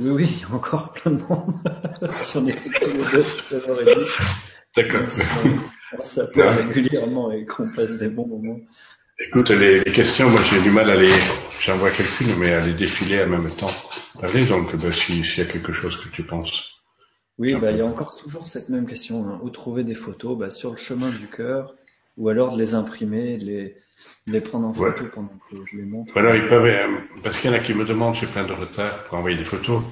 Oui, oui, il y a encore plein de monde. si on était tous les deux, je t'aurais dit. D'accord. On s'appelle régulièrement et qu'on passe des bons moments. Écoute, les, questions, moi j'ai du mal à les, j'en vois quelques-unes, mais à les défiler en même temps. Allez, donc, bah, s'il y a quelque chose que tu penses. Oui, bah, il y a encore toujours cette même question. Hein. Où trouver des photos? Bah, Sur le chemin du cœur, ou alors de les imprimer, de les, les prendre en photo pendant que je les montre. Voilà, ils peuvent, euh, parce qu'il y en a qui me demandent, j'ai plein de retard pour envoyer des photos.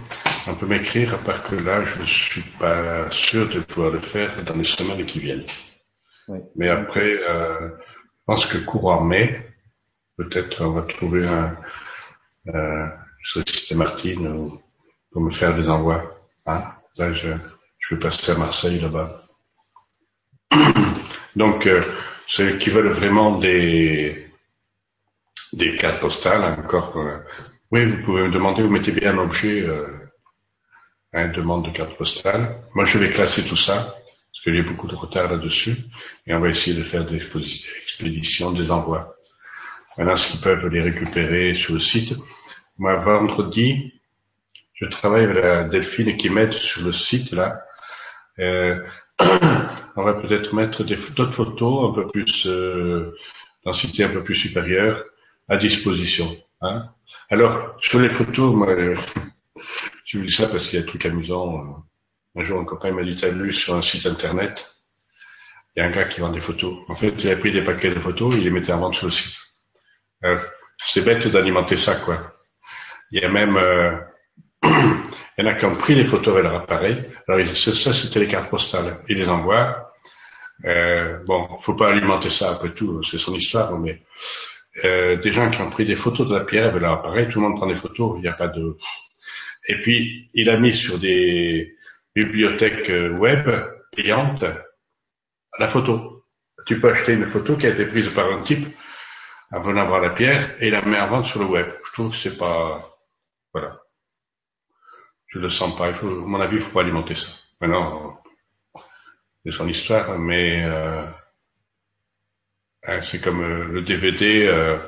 On peut m'écrire, à part que là, je ne suis pas sûr de pouvoir le faire dans les semaines qui viennent. Mais après, euh, je pense que courant mai, peut-être on va trouver un, euh, solliciter Martine pour me faire des envois. Hein? Là, je, je vais passer à Marseille là-bas. Donc, euh, ceux qui veulent vraiment des, des cartes postales, encore, euh, oui, vous pouvez me demander, vous mettez bien un objet, euh, une demande de carte postale. Moi, je vais classer tout ça. parce qu'il y a beaucoup de retard là-dessus, et on va essayer de faire des expéditions, des envois. Maintenant, ce qu'ils peuvent les récupérer sur le site. Moi, vendredi, je travaille avec la Delphine qui m'aide sur le site là. Euh, on va peut-être mettre d'autres photos un peu plus euh, un peu plus supérieure à disposition. Hein. Alors sur les photos, moi, euh, je vous dis ça parce qu'il y a un truc amusant. Un jour, un copain m'a dit t'as vu sur un site internet, il y a un gars qui vend des photos. En fait, il a pris des paquets de photos, il les mettait en vente sur le site. c'est bête d'alimenter ça, quoi. Il y a même euh, il y en a qui ont pris les photos avec leur appareil. Alors ça, c'était les cartes postales. Ils les envoient. Euh, bon, faut pas alimenter ça après tout, c'est son histoire, mais euh, des gens qui ont pris des photos de la pierre avec leur appareil, tout le monde prend des photos, il n'y a pas de. Et puis il a mis sur des bibliothèques euh, web payantes la photo. Tu peux acheter une photo qui a été prise par un type en venant voir la pierre et la met en vente sur le web. Je trouve que c'est pas voilà. Je le sens pas. Il à mon avis, il faut pas alimenter ça. Maintenant, c'est son histoire, mais euh, hein, c'est comme euh, le DVD. Euh,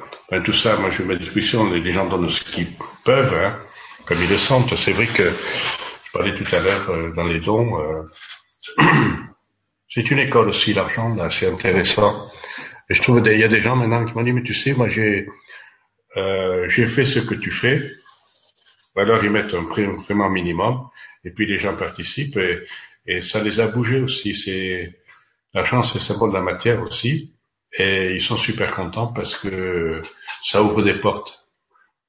tout ça, moi, je mets à disposition. Les, gens donnent ce qu'ils peuvent, hein, comme ils le sentent. C'est vrai que je parlais tout à l'heure euh, dans les dons. Euh, c'est une école aussi, l'argent, là, c'est intéressant. Et je trouve qu'il y a des gens maintenant qui m'ont dit, mais tu sais, moi, j'ai j'ai fait ce que tu fais alors ils mettent un prix vraiment minimum, et puis les gens participent, et, et ça les a bougés aussi. C'est la chance, c'est symbole de la matière aussi, et ils sont super contents parce que ça ouvre des portes,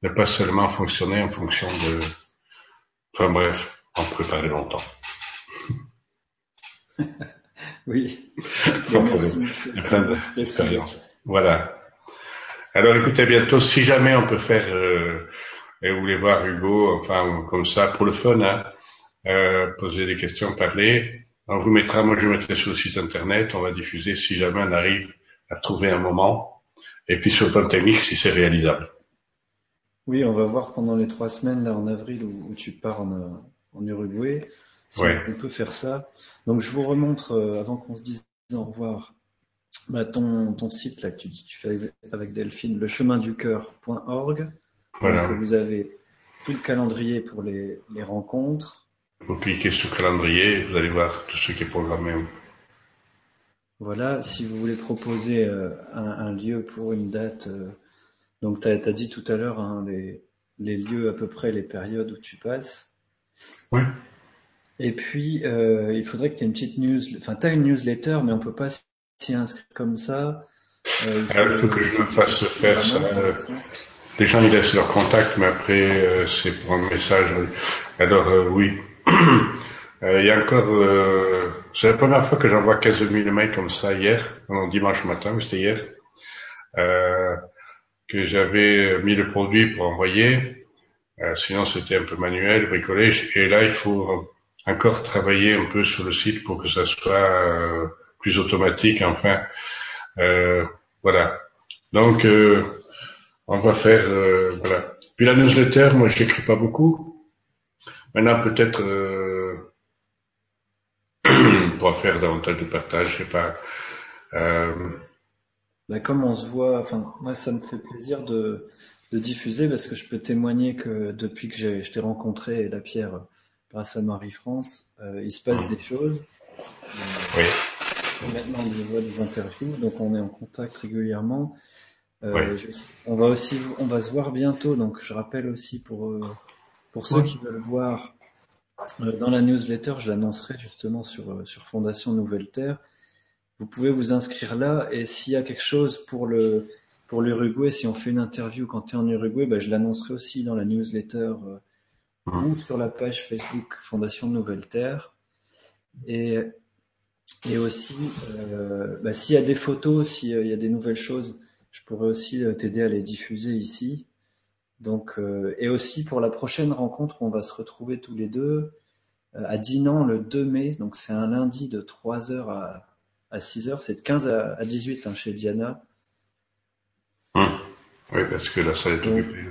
ne pas seulement fonctionner en fonction de. Enfin bref, on peut parler longtemps. oui. A plein d'expériences. Voilà. Alors écoutez, bientôt, si jamais on peut faire euh, et vous voulez voir Hugo, enfin comme ça pour le fun, hein, euh, poser des questions, parler, on vous mettra, moi je mettrai sur le site internet, on va diffuser si jamais on arrive à trouver un moment, et puis sur le plan technique si c'est réalisable. Oui, on va voir pendant les trois semaines là en avril où, tu pars en, en Uruguay, si on peut faire ça. Donc je vous remontre euh, avant qu'on se dise au revoir. Bah, ton, ton site là que tu, tu fais avec Delphine, le chemin du cœur.org. Voilà. Donc, vous avez tout le calendrier pour les, les rencontres. Vous cliquez sur le calendrier vous allez voir tout ce qui est programmé. Voilà, si vous voulez proposer euh, un, un, lieu pour une date, euh, donc tu as, as, dit tout à l'heure hein, les, les, lieux à peu près, les périodes où tu passes. Oui. Et puis, euh, il faudrait que tu aies une petite news, enfin tu as une newsletter, mais on peut pas s'y inscrire comme ça. Il faut, que, je me fasse faire ça. Les gens ils laissent leur contact, mais après euh, c'est pour un message. Alors euh, oui, euh, il y a encore. c'est la première fois que j'envoie 15 000 mails comme ça hier, non, dimanche matin, c'était hier, que j'avais mis le produit pour envoyer. sinon c'était un peu manuel, bricolage. Et là il faut encore travailler un peu sur le site pour que ça soit plus automatique. Enfin, voilà. Donc on va faire euh, voilà. Puis la newsletter, moi je n'écris pas beaucoup. Maintenant peut-être euh, on pourra faire davantage de partage, je sais pas. Euh... Bah, comme on se voit, enfin moi ça me fait plaisir de, de diffuser parce que je peux témoigner que depuis que je t'ai rencontré la Pierre grâce à Marie-France, euh, il se passe mmh. des choses. oui. Maintenant on voit des interviews, donc on est en contact régulièrement. Euh, on va aussi, on va se voir bientôt. Donc, je rappelle aussi pour euh, pour ceux qui veulent voir euh, dans la newsletter, je l'annoncerai justement sur sur Fondation Nouvelle Terre. Vous pouvez vous inscrire là et s'il y a quelque chose pour le pour l'Uruguay, si on fait une interview quand tu es en Uruguay, bah, je l'annoncerai aussi dans la newsletter mmh. ou sur la page Facebook Fondation Nouvelle Terre. Et et aussi, bah, s'il y a des photos, s'il y a des nouvelles choses, je pourrais aussi euh, t'aider à les diffuser ici. Donc, euh, et aussi pour la prochaine rencontre, on va se retrouver tous les deux euh, à Dinan le 2 mai. Donc, c'est un lundi de 3h à, à 6h. C'est de 15 à, à 18 hein, chez Diana. Hum. Oui, parce que la salle est occupée.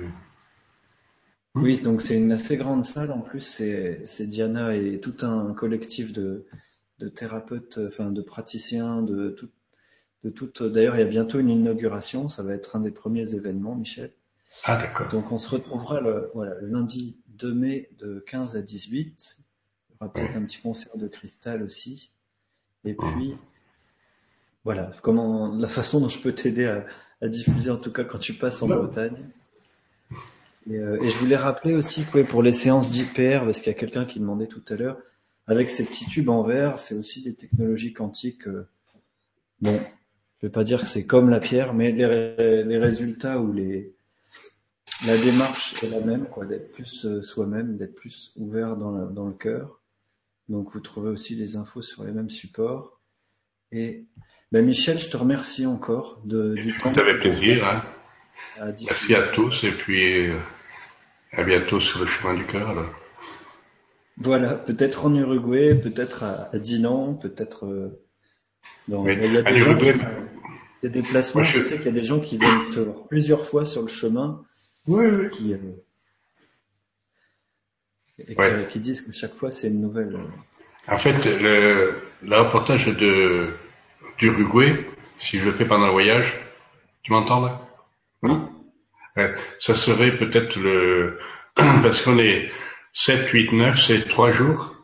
Oui, donc c'est une assez grande salle. En plus, c'est Diana et tout un collectif de, de thérapeutes, enfin de praticiens, de tout, de tout. D'ailleurs, il y a bientôt une inauguration. Ça va être un des premiers événements, Michel. Ah d'accord. Donc on se retrouvera le, voilà, le lundi 2 mai de 15 à 18. Il y aura peut-être un petit concert de cristal aussi. Et puis voilà, comment la façon dont je peux t'aider à, à, diffuser en tout cas quand tu passes en Bretagne. Et, euh, et, je voulais rappeler aussi que pour les séances d'IPR, parce qu'il y a quelqu'un qui demandait tout à l'heure, avec ces petits tubes en verre, c'est aussi des technologies quantiques. Euh, bon, je vais pas dire que c'est comme la pierre, mais les, les résultats ou les la démarche est la même, quoi, d'être plus euh, soi-même, d'être plus ouvert dans, le, dans le cœur. Donc vous trouvez aussi les infos sur les mêmes supports. Et ben Michel, je te remercie encore de, du temps. Avec plaisir. Hein. Merci à tous et puis euh, à bientôt sur le chemin du cœur. Alors. Voilà, peut-être en Uruguay, peut-être à, à Dinan, peut-être euh, dans. Oui. Uruguay, des déplacements. je... je sais qu'il y a des gens qui viennent te voir plusieurs fois sur le chemin oui, oui. Qui, euh, et ouais. qui, disent que chaque fois c'est une nouvelle. En fait, le, le reportage de d'Uruguay, si je le fais pendant le voyage, tu m'entends là? Oui. Ouais, ça serait peut-être le parce qu'on est 7, 8, 9, c'est trois jours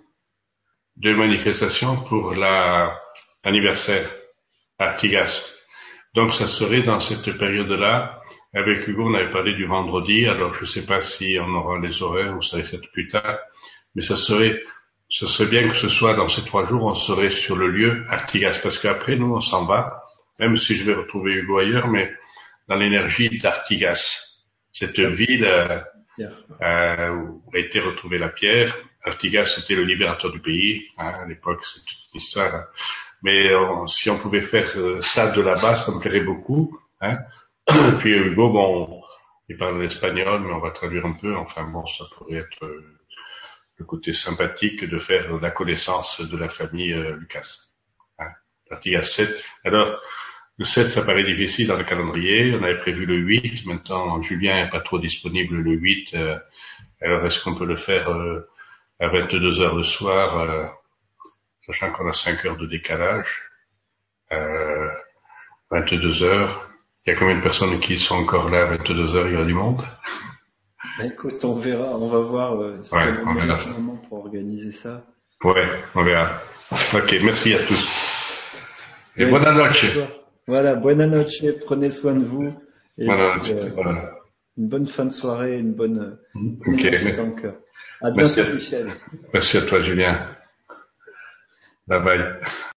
de manifestation pour la anniversaire Artigas. Donc ça serait dans cette période-là. Avec Hugo, on avait parlé du vendredi, alors je ne sais pas si on aura les horaires ou ça va être plus tard, mais ça serait, ce serait bien que ce soit dans ces trois jours, on serait sur le lieu Artigas, parce qu'après, nous, on s'en va, même si je vais retrouver Hugo ailleurs, mais dans l'énergie d'Artigas, cette ville euh, euh, où a été retrouvée la pierre. Artigas, c'était le libérateur du pays, hein, à l'époque, c'est toute histoire. Mais euh, si on pouvait faire euh, ça de là-bas, ça me plairait beaucoup. Hein. Puis Hugo, bon, il parle l'espagnol, mais on va traduire un peu. Enfin bon, ça pourrait être euh, le côté sympathique de faire la connaissance de la famille Lucas. Hein, Artigas 7. Alors, le 7, ça paraît difficile dans le calendrier. On avait prévu le 8. Maintenant, Julien n'est pas trop disponible le 8. Euh, alors, est-ce qu'on peut le faire à 22 heures le soir, sachant qu'on a 5 heures de décalage 22 heures il y a combien de personnes qui sont encore là à 22 heures, il y a du monde? Bah, Écoute, on verra, on va voir euh, ce ouais, on verra moment pour organiser ça. Ouais, on verra. Ok, merci à tous. Et ouais, bonne noche. Voilà, bonne noche, prenez soin de vous. Et bonne puis, euh, voilà. Une bonne fin de soirée, une bonne, Ok. dans le cœur. À bientôt, merci Michel. Merci à toi, Julien. Bye bye.